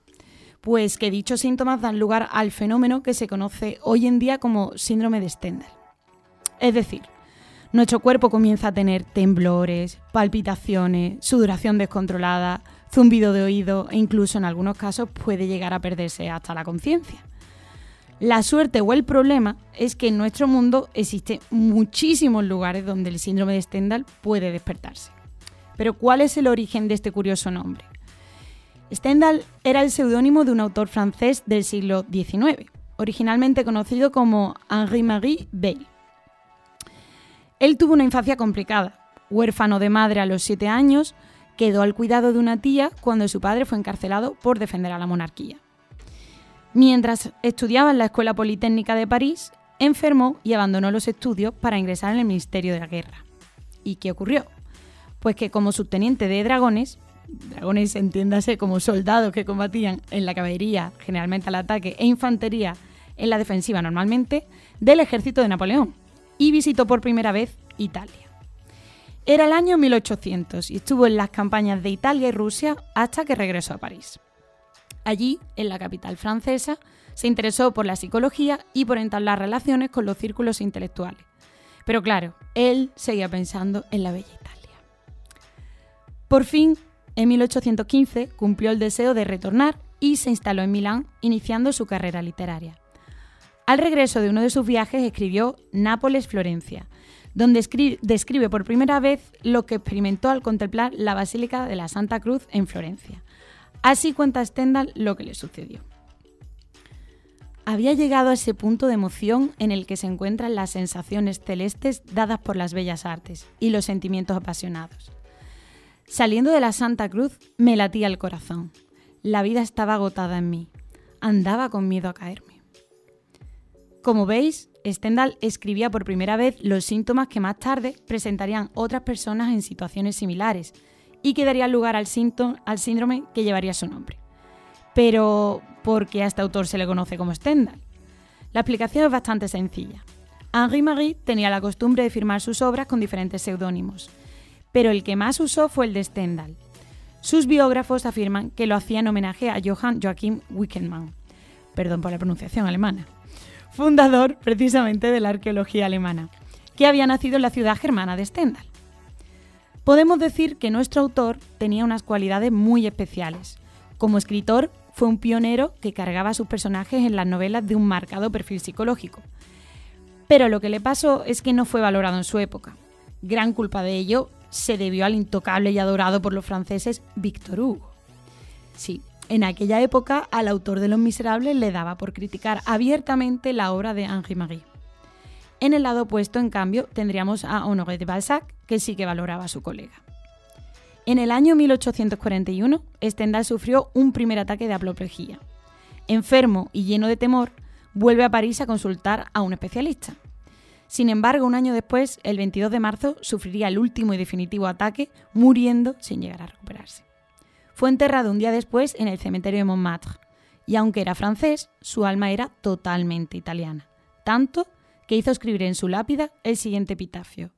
Pues que dichos síntomas dan lugar al fenómeno que se conoce hoy en día como síndrome de Stendhal. Es decir, nuestro cuerpo comienza a tener temblores, palpitaciones, sudoración descontrolada, zumbido de oído e incluso en algunos casos puede llegar a perderse hasta la conciencia. La suerte o el problema es que en nuestro mundo existen muchísimos lugares donde el síndrome de Stendhal puede despertarse. Pero ¿cuál es el origen de este curioso nombre? Stendhal era el seudónimo de un autor francés del siglo XIX, originalmente conocido como Henri-Marie Bale. Él tuvo una infancia complicada. Huérfano de madre a los siete años, quedó al cuidado de una tía cuando su padre fue encarcelado por defender a la monarquía. Mientras estudiaba en la Escuela Politécnica de París, enfermó y abandonó los estudios para ingresar en el Ministerio de la Guerra. ¿Y qué ocurrió? Pues que como subteniente de dragones, dragones entiéndase como soldados que combatían en la caballería, generalmente al ataque, e infantería en la defensiva normalmente, del ejército de Napoleón, y visitó por primera vez Italia. Era el año 1800 y estuvo en las campañas de Italia y Rusia hasta que regresó a París. Allí, en la capital francesa, se interesó por la psicología y por entablar relaciones con los círculos intelectuales. Pero claro, él seguía pensando en la bella Italia. Por fin, en 1815, cumplió el deseo de retornar y se instaló en Milán, iniciando su carrera literaria. Al regreso de uno de sus viajes escribió Nápoles-Florencia, donde escri- describe por primera vez lo que experimentó al contemplar la Basílica de la Santa Cruz en Florencia. Así cuenta Stendhal lo que le sucedió. Había llegado a ese punto de emoción en el que se encuentran las sensaciones celestes dadas por las bellas artes y los sentimientos apasionados. Saliendo de la Santa Cruz me latía el corazón. La vida estaba agotada en mí. Andaba con miedo a caerme. Como veis, Stendhal escribía por primera vez los síntomas que más tarde presentarían otras personas en situaciones similares y que darían lugar al, sínto- al síndrome que llevaría su nombre. Pero, ¿por qué a este autor se le conoce como Stendhal? La explicación es bastante sencilla. Henri Marie tenía la costumbre de firmar sus obras con diferentes seudónimos, pero el que más usó fue el de Stendhal. Sus biógrafos afirman que lo hacía en homenaje a Johann Joachim Winckelmann, perdón por la pronunciación alemana, fundador precisamente de la arqueología alemana, que había nacido en la ciudad germana de Stendhal. Podemos decir que nuestro autor tenía unas cualidades muy especiales. Como escritor, fue un pionero que cargaba a sus personajes en las novelas de un marcado perfil psicológico. Pero lo que le pasó es que no fue valorado en su época. Gran culpa de ello se debió al intocable y adorado por los franceses Victor Hugo. Sí, en aquella época al autor de Los Miserables le daba por criticar abiertamente la obra de Henri Marie. En el lado opuesto, en cambio, tendríamos a Honoré de Balzac, que sí que valoraba a su colega. En el año 1841, Stendhal sufrió un primer ataque de apoplejía. Enfermo y lleno de temor, vuelve a París a consultar a un especialista. Sin embargo, un año después, el 22 de marzo, sufriría el último y definitivo ataque, muriendo sin llegar a recuperarse. Fue enterrado un día después en el cementerio de Montmartre, y aunque era francés, su alma era totalmente italiana, tanto que hizo escribir en su lápida el siguiente epitafio.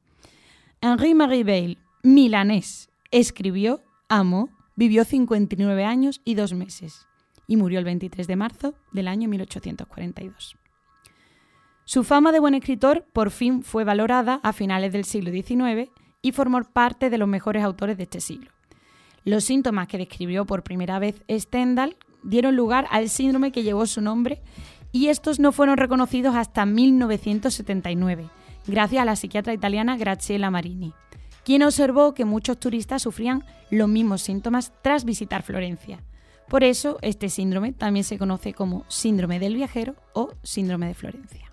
Henri Marie milanés, escribió, amó, vivió 59 años y dos meses, y murió el 23 de marzo del año 1842. Su fama de buen escritor por fin fue valorada a finales del siglo XIX y formó parte de los mejores autores de este siglo. Los síntomas que describió por primera vez Stendhal dieron lugar al síndrome que llevó su nombre y estos no fueron reconocidos hasta 1979, gracias a la psiquiatra italiana Graziella Marini, quien observó que muchos turistas sufrían los mismos síntomas tras visitar Florencia. Por eso, este síndrome también se conoce como síndrome del viajero o síndrome de Florencia.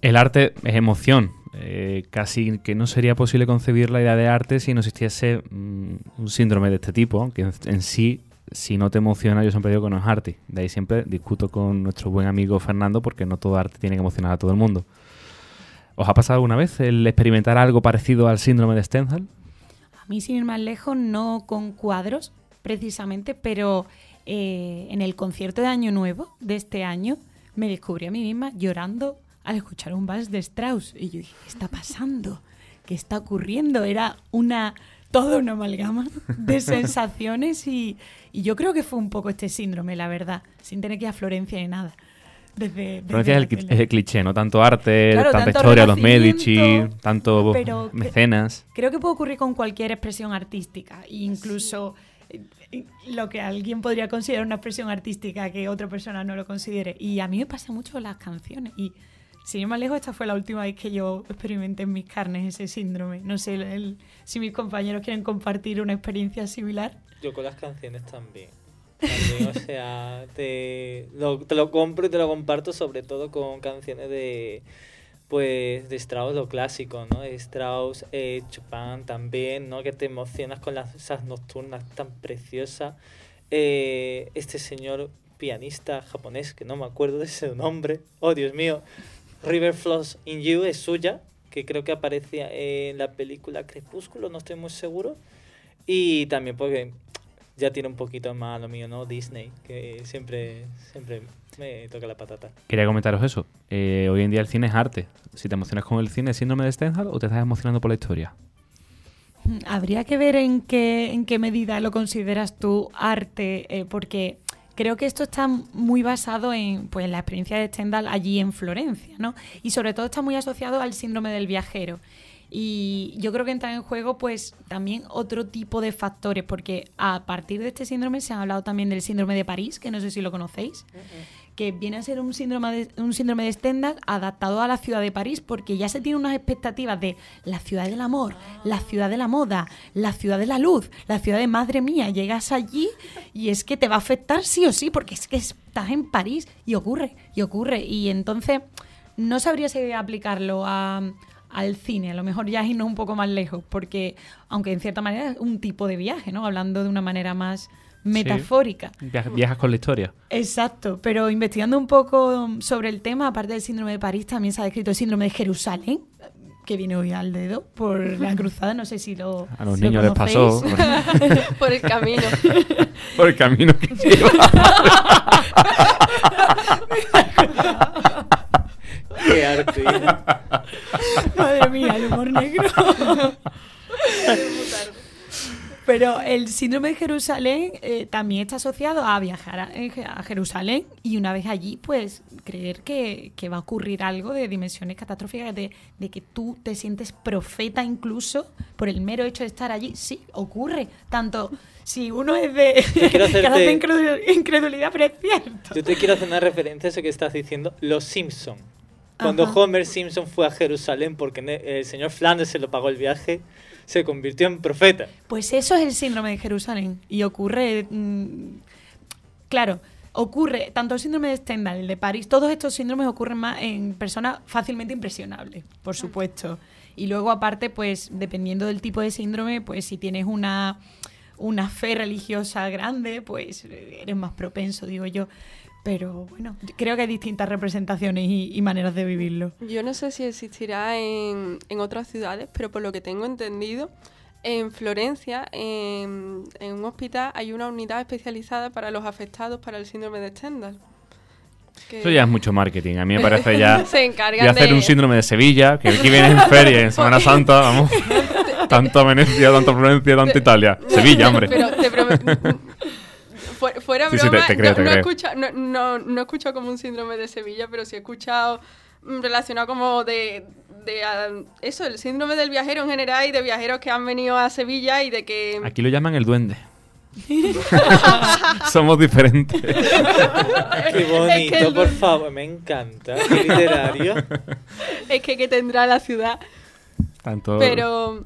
El arte es emoción. Eh, casi que no sería posible concebir la idea de arte si no existiese mm, un síndrome de este tipo, en, en sí, si no te emociona, yo siempre digo que no es arte. De ahí siempre discuto con nuestro buen amigo Fernando porque no todo arte tiene que emocionar a todo el mundo. ¿Os ha pasado alguna vez el experimentar algo parecido al síndrome de Stendhal? A mí, sin ir más lejos, no con cuadros, precisamente, pero eh, en el concierto de Año Nuevo de este año me descubrí a mí misma llorando al escuchar un vals de Strauss. Y yo dije, ¿qué está pasando? ¿Qué está ocurriendo? Era una toda una amalgama de sensaciones y, y yo creo que fue un poco este síndrome, la verdad, sin tener que ir a Florencia ni nada. Desde, desde Florencia es el, es cliché, ¿no? Tanto arte, Claro, tanta tanto historia, los Medici, tanto pero que- mecenas. Creo que puede ocurrir con cualquier expresión artística, incluso eh, eh, lo que alguien podría considerar una expresión artística que otra persona no lo considere. Y a mí me pasa mucho con las canciones. Y sin ir más lejos, esta fue la última vez que yo experimenté en mis carnes ese síndrome. No sé el- si mis compañeros quieren compartir una experiencia similar. Yo con las canciones también. También, o sea, te lo, te lo compro y te lo comparto sobre todo con canciones de pues de Strauss, lo clásico, ¿no? Strauss, eh, Chopin también, ¿no? Que te emocionas con las, esas nocturnas tan preciosas. Eh, este señor pianista japonés, que no me acuerdo de su nombre, oh Dios mío, River Flows in You es suya, que creo que aparecía en la película Crepúsculo, no estoy muy seguro. Y también porque ya tiene un poquito más lo mío, ¿no? Disney, que siempre, siempre me toca la patata. Quería comentaros eso. Eh, hoy en día el cine es arte. Si te emocionas con el cine, ¿es síndrome de Stendhal o te estás emocionando por la historia? Mm, Habría que ver en qué, en qué medida lo consideras tú arte, eh, porque creo que esto está muy basado en pues, la experiencia de Stendhal allí en Florencia, ¿no? Y sobre todo está muy asociado al síndrome del viajero. Y yo creo que entra en juego pues también otro tipo de factores, porque a partir de este síndrome se ha hablado también del síndrome de París, que no sé si lo conocéis, que viene a ser un síndrome de, un síndrome de Stendhal adaptado a la ciudad de París, porque ya se tiene unas expectativas de la ciudad del amor, la ciudad de la moda, la ciudad de la luz, la ciudad de madre mía, llegas allí y es que te va a afectar sí o sí, porque es que estás en París y ocurre, y ocurre, y entonces no sabría si aplicarlo a, al cine, a lo mejor ya irnos un poco más lejos, porque aunque en cierta manera es un tipo de viaje, ¿no? Hablando de una manera más metafórica. Viajas, viajas con la historia. Exacto, pero investigando un poco sobre el tema, aparte del síndrome de París, también se ha descrito el síndrome de Jerusalén, que viene hoy al dedo por la cruzada, no sé si lo A los si lo niños les pasó. Por el camino. por el camino que lleva. ¡Qué arte! Madre mía, el humor negro. Pero el síndrome de Jerusalén eh, también está asociado a viajar a, Jerusalén y una vez allí, pues creer que, que va a ocurrir algo de dimensiones catastróficas, de, de que tú te sientes profeta incluso por el mero hecho de estar allí. Sí, ocurre. Tanto si uno es de hacerte- incredulidad, pero es cierto. Yo te quiero hacer una referencia a eso que estás diciendo, Los Simpson. Cuando Ajá. Homer Simpson fue a Jerusalén porque el señor Flanders se lo pagó el viaje, se convirtió en profeta. Pues eso es el síndrome de Jerusalén y ocurre, mm, claro, ocurre, tanto el síndrome de Stendhal, el de París, todos estos síndromes ocurren más en personas fácilmente impresionables, por supuesto. Y luego, aparte, pues, dependiendo del tipo de síndrome, pues si tienes una, una fe religiosa grande, pues eres más propenso, digo yo. Pero bueno, creo que hay distintas representaciones y, y maneras de vivirlo. Yo no sé si existirá en, en otras ciudades, pero por lo que tengo entendido, en Florencia, en, en un hospital, hay una unidad especializada para los afectados para el síndrome de Stendhal. Que- Eso ya es mucho marketing. A mí me parece ya. Se encargan Voy a hacer de- un síndrome de Sevilla, que aquí viene en feria, en Semana Santa, vamos. Tanto Venecia, tanto Florencia, tanto Italia. Sevilla, hombre. Pero te prometo. Fuera, fuera Sí, sí, broma, te- te creo, no, no he escuchado, no, no, no he escuchado como un síndrome de Sevilla, pero sí he escuchado mm, relacionado como de, de ah, eso, el síndrome del viajero en general y de viajeros que han venido a Sevilla y de que Aquí lo llaman el duende. Somos diferentes. Qué bonito, Es que el- por favor, me encanta. Qué literario. es que, que tendrá la ciudad. Tanto... Pero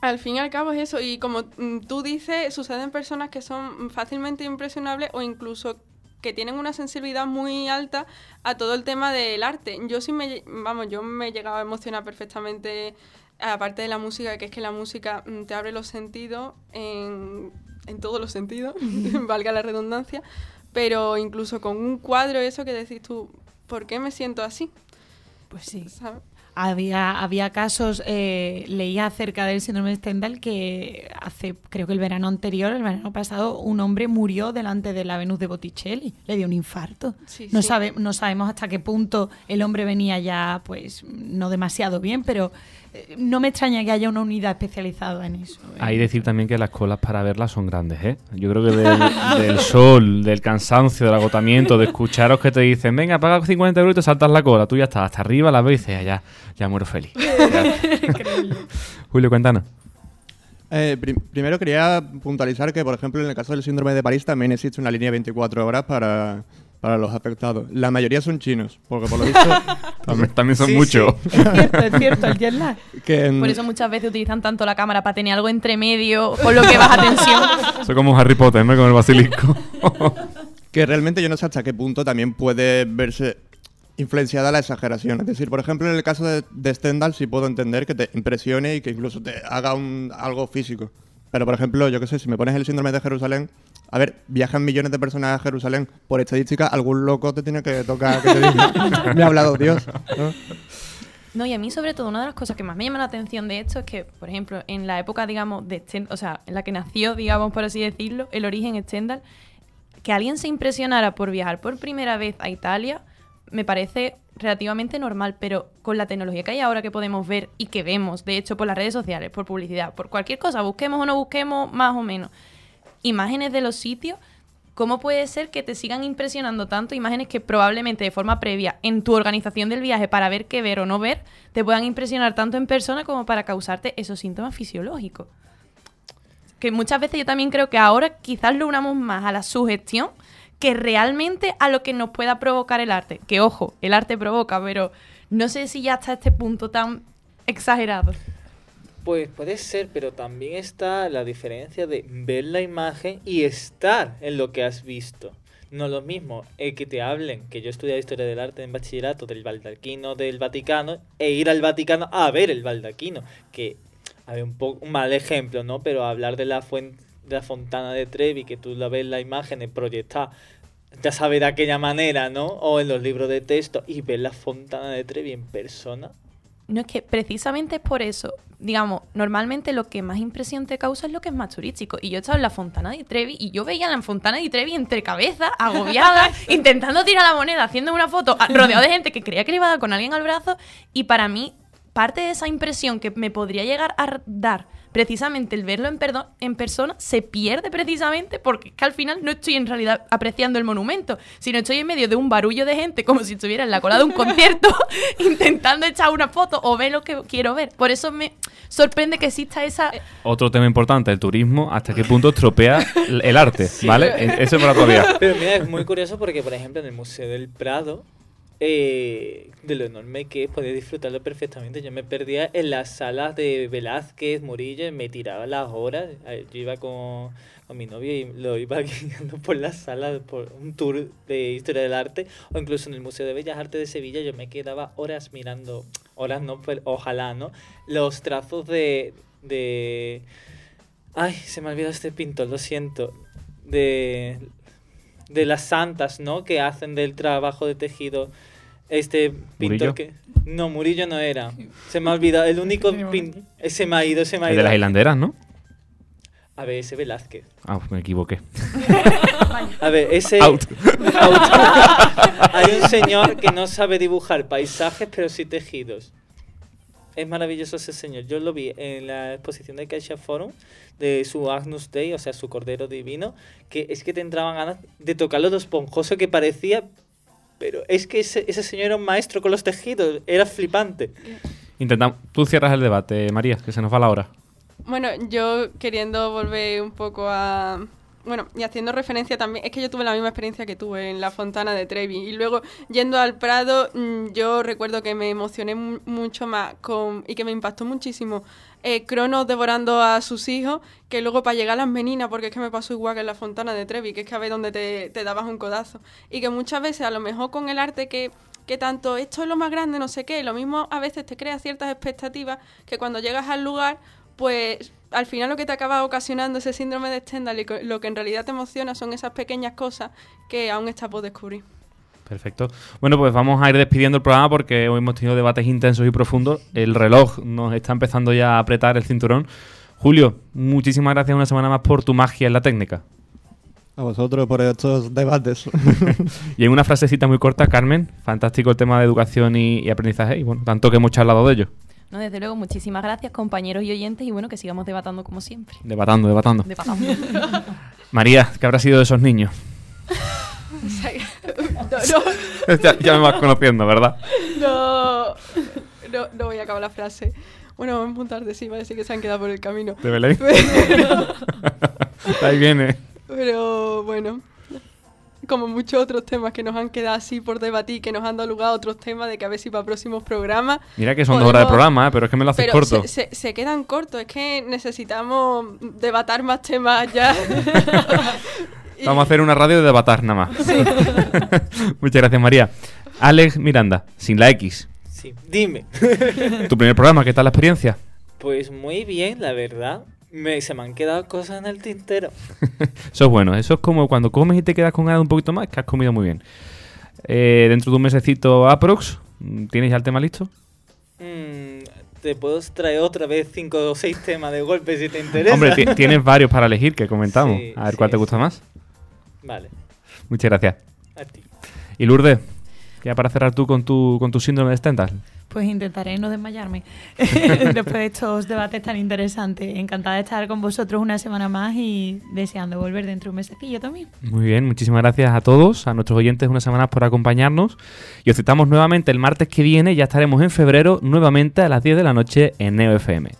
al fin y al cabo es eso. Y como mm, tú dices, suceden personas que son fácilmente impresionables o incluso que tienen una sensibilidad muy alta a todo el tema del arte. Yo sí me, vamos, yo me he llegado a emocionar perfectamente, aparte de la música, que es que la música mm, te abre los sentidos en, en todos los sentidos, valga la redundancia, pero incluso con un cuadro, eso que decís tú, ¿por qué me siento así? Pues sí. ¿Sabes? Había, había casos, eh, leía acerca del síndrome de Stendhal que hace, creo que el verano anterior, el verano pasado, un hombre murió delante de la Venus de Botticelli. Le dio un infarto. Sí, no, sí. sabe, no sabemos hasta qué punto el hombre venía ya, pues, no demasiado bien, pero no me extraña que haya una unidad especializada en eso. ¿eh? Hay decir también que las colas para verlas son grandes, ¿eh? Yo creo que del, del sol, del cansancio, del agotamiento, de escucharos que te dicen, venga, paga 50 euros y te saltas la cola. Tú ya estás hasta arriba, la ves y dices, "Ah, ya, ya muero feliz. Julio, cuéntanos. Eh, prim- primero quería puntualizar que, por ejemplo, en el caso del síndrome de París también existe una línea de 24 horas para, para los afectados. La mayoría son chinos, porque por lo visto... También, también son Sí, muchos. Es cierto, es cierto, el jet lag. que en- Por eso muchas veces utilizan tanto la cámara para tener algo entre medio, con lo que baja tensión. Soy como Harry Potter, ¿no? Con el basilisco. que realmente yo no sé hasta qué punto también puede verse influenciada la exageración. Es decir, por ejemplo, en el caso de, de Stendhal sí puedo entender que te impresione y que incluso te haga un, algo físico. Pero, por ejemplo, yo qué sé, si me pones el síndrome de Jerusalén, a ver, viajan millones de personas a Jerusalén. Por estadística, algún loco te tiene que tocar que te diga, me ha hablado Dios. ¿no? No, y a mí sobre todo una de las cosas que más me llama la atención de esto es que, por ejemplo, en la época, digamos, de Sten- o sea, en la que nació, digamos, por así decirlo, el origen Stendhal, que alguien se impresionara por viajar por primera vez a Italia, me parece relativamente normal, pero con la tecnología que hay ahora que podemos ver y que vemos, de hecho, por las redes sociales, por publicidad, por cualquier cosa, busquemos o no busquemos, más o menos, imágenes de los sitios, ¿cómo puede ser que te sigan impresionando tanto imágenes que probablemente de forma previa en tu organización del viaje para ver qué ver o no ver, te puedan impresionar tanto en persona como para causarte esos síntomas fisiológicos? Que muchas veces yo también creo que ahora quizás lo unamos más a la sugestión que realmente a lo que nos pueda provocar el arte. Que ojo, el arte provoca, pero no sé si ya hasta este punto tan exagerado. Pues puede ser, pero también está la diferencia de ver la imagen y estar en lo que has visto. No lo mismo el que te hablen, que yo estudié historia del arte en bachillerato, del baldaquino del Vaticano, e ir al Vaticano a ver el baldaquino. Que, a ver, un, poco, un mal ejemplo, ¿no? Pero hablar de la, fuen- de la fontana de Trevi, que tú la ves la imagen proyectada, ya sabes de aquella manera, ¿no? O en los libros de texto, y ver la fontana de Trevi en persona. No es que precisamente es por eso, digamos, normalmente lo que más impresión te causa es lo que es más turístico. Y yo estaba en la Fontana di Trevi y yo veía la Fontana di Trevi entre cabezas, agobiada, intentando tirar la moneda, haciendo una foto, a- rodeado de gente que creía que le iba a dar con alguien al brazo. Y para mí, parte de esa impresión que me podría llegar a dar precisamente el verlo en, perdo- en persona se pierde precisamente porque es que al final no estoy en realidad apreciando el monumento, sino estoy en medio de un barullo de gente como si estuviera en la cola de un concierto intentando echar una foto o ver lo que quiero ver. Por eso me sorprende que exista esa... Otro tema importante, el turismo, hasta qué punto estropea el el arte, ¿vale? E- Eso es para todavía. Pero mira, es muy curioso porque, por ejemplo, en el Museo del Prado eh, de lo enorme que podía disfrutarlo perfectamente. Yo me perdía en las salas de Velázquez, Murillo, me tiraba las horas. Eh, Yo iba con, con mi novio y lo iba guiando por las salas, por un tour de historia del arte, o incluso en el Museo de Bellas Artes de Sevilla. Yo me quedaba horas mirando, horas no, pero ojalá, ¿no? Los trazos de. de Ay, se me ha olvidado este pintor, lo siento. De, de las santas, ¿no? Que hacen del trabajo de tejido. Este pintor ¿Murillo? que. No, Murillo no era. Se me ha olvidado. El único. pin- Se me ha ido, se me ha El ido. de las hilanderas, ¿no? A ver, ese Velázquez. Ah, me equivoqué. A ver, ese. Out. Out. Hay un señor que no sabe dibujar paisajes, pero sí tejidos. Es maravilloso ese señor. Yo lo vi en la exposición de Caixa Forum de su Agnus Dei, o sea, su Cordero Divino, que es que te entraban ganas de tocarlo lo esponjoso que parecía. Pero es que ese, ese señor era un maestro con los tejidos, era flipante. Intentamos. Tú cierras el debate, María, que se nos va la hora. Bueno, yo queriendo volver un poco a... Bueno, y haciendo referencia también, es que yo tuve la misma experiencia que tuve en la Fontana de Trevi. Y luego, yendo al Prado, mm, yo recuerdo que me emocioné mu- mucho más con, y que me impactó muchísimo eh, Cronos devorando a sus hijos, que luego para llegar a las meninas, porque es que me pasó igual que en la Fontana de Trevi, que es que a ver donde te, te dabas un codazo. Y que muchas veces, a lo mejor con el arte que que tanto esto es lo más grande, no sé qué, lo mismo a veces te crea ciertas expectativas que cuando llegas al lugar, pues al final lo que te acaba ocasionando ese síndrome de Stendhal y lo que en realidad te emociona son esas pequeñas cosas que aún estás por descubrir. Perfecto. Bueno, pues vamos a ir despidiendo el programa porque hoy hemos tenido debates intensos y profundos. El reloj nos está empezando ya a apretar el cinturón. Julio, muchísimas gracias una semana más por tu magia en la técnica. A vosotros por estos debates. Y en una frasecita muy corta, Carmen, fantástico el tema de educación y, y aprendizaje. Y bueno, tanto que hemos charlado de ello. No, desde luego, muchísimas gracias, compañeros y oyentes, y bueno, que sigamos debatando como siempre. Debatando, debatando. Debatando. María, ¿qué habrá sido de esos niños? no, ya, ya me vas conociendo, ¿verdad? no, no, no voy a acabar la frase. Bueno, vamos a montar de sí, parece que se han quedado por el camino. ¿De Belén? Pero, Ahí viene. pero bueno, como muchos otros temas que nos han quedado así por debatir, que nos han dado lugar a otros temas de que a ver si para próximos programas Mira que son dos horas de programa, ¿eh? pero es que me lo haces Pero corto. se, se- se quedan cortos, es que necesitamos debatar más temas ya. Y- Vamos a hacer una radio de debatar nada más. Muchas gracias, María. Alex Miranda, sin la X. Sí, dime. Tu primer programa, ¿qué tal la experiencia? Pues muy bien, la verdad. Me, se me han quedado cosas en el tintero. Eso es bueno. Eso es como cuando comes y te quedas con ganas un poquito más, que has comido muy bien. Eh, dentro de un mesecito aprox, ¿tienes ya el tema listo? Mm, te puedo traer otra vez cinco o seis temas de golpe si te interesa. Hombre, ti- tienes varios para elegir que comentamos. Sí, a ver sí, cuál te gusta sí. más. Vale, Muchas gracias. a ti. Y Lourdes, ya para cerrar tú con tu, con tu síndrome de Stendhal. Pues intentaré no desmayarme después de estos debates tan interesantes. Encantada de estar con vosotros una semana más y deseando volver dentro de un mesecillo también. Muy bien, muchísimas gracias a todos, a nuestros oyentes una semana por acompañarnos. Y os citamos nuevamente el martes que viene, ya estaremos en febrero, nuevamente a las 10 de la noche en Neo FM.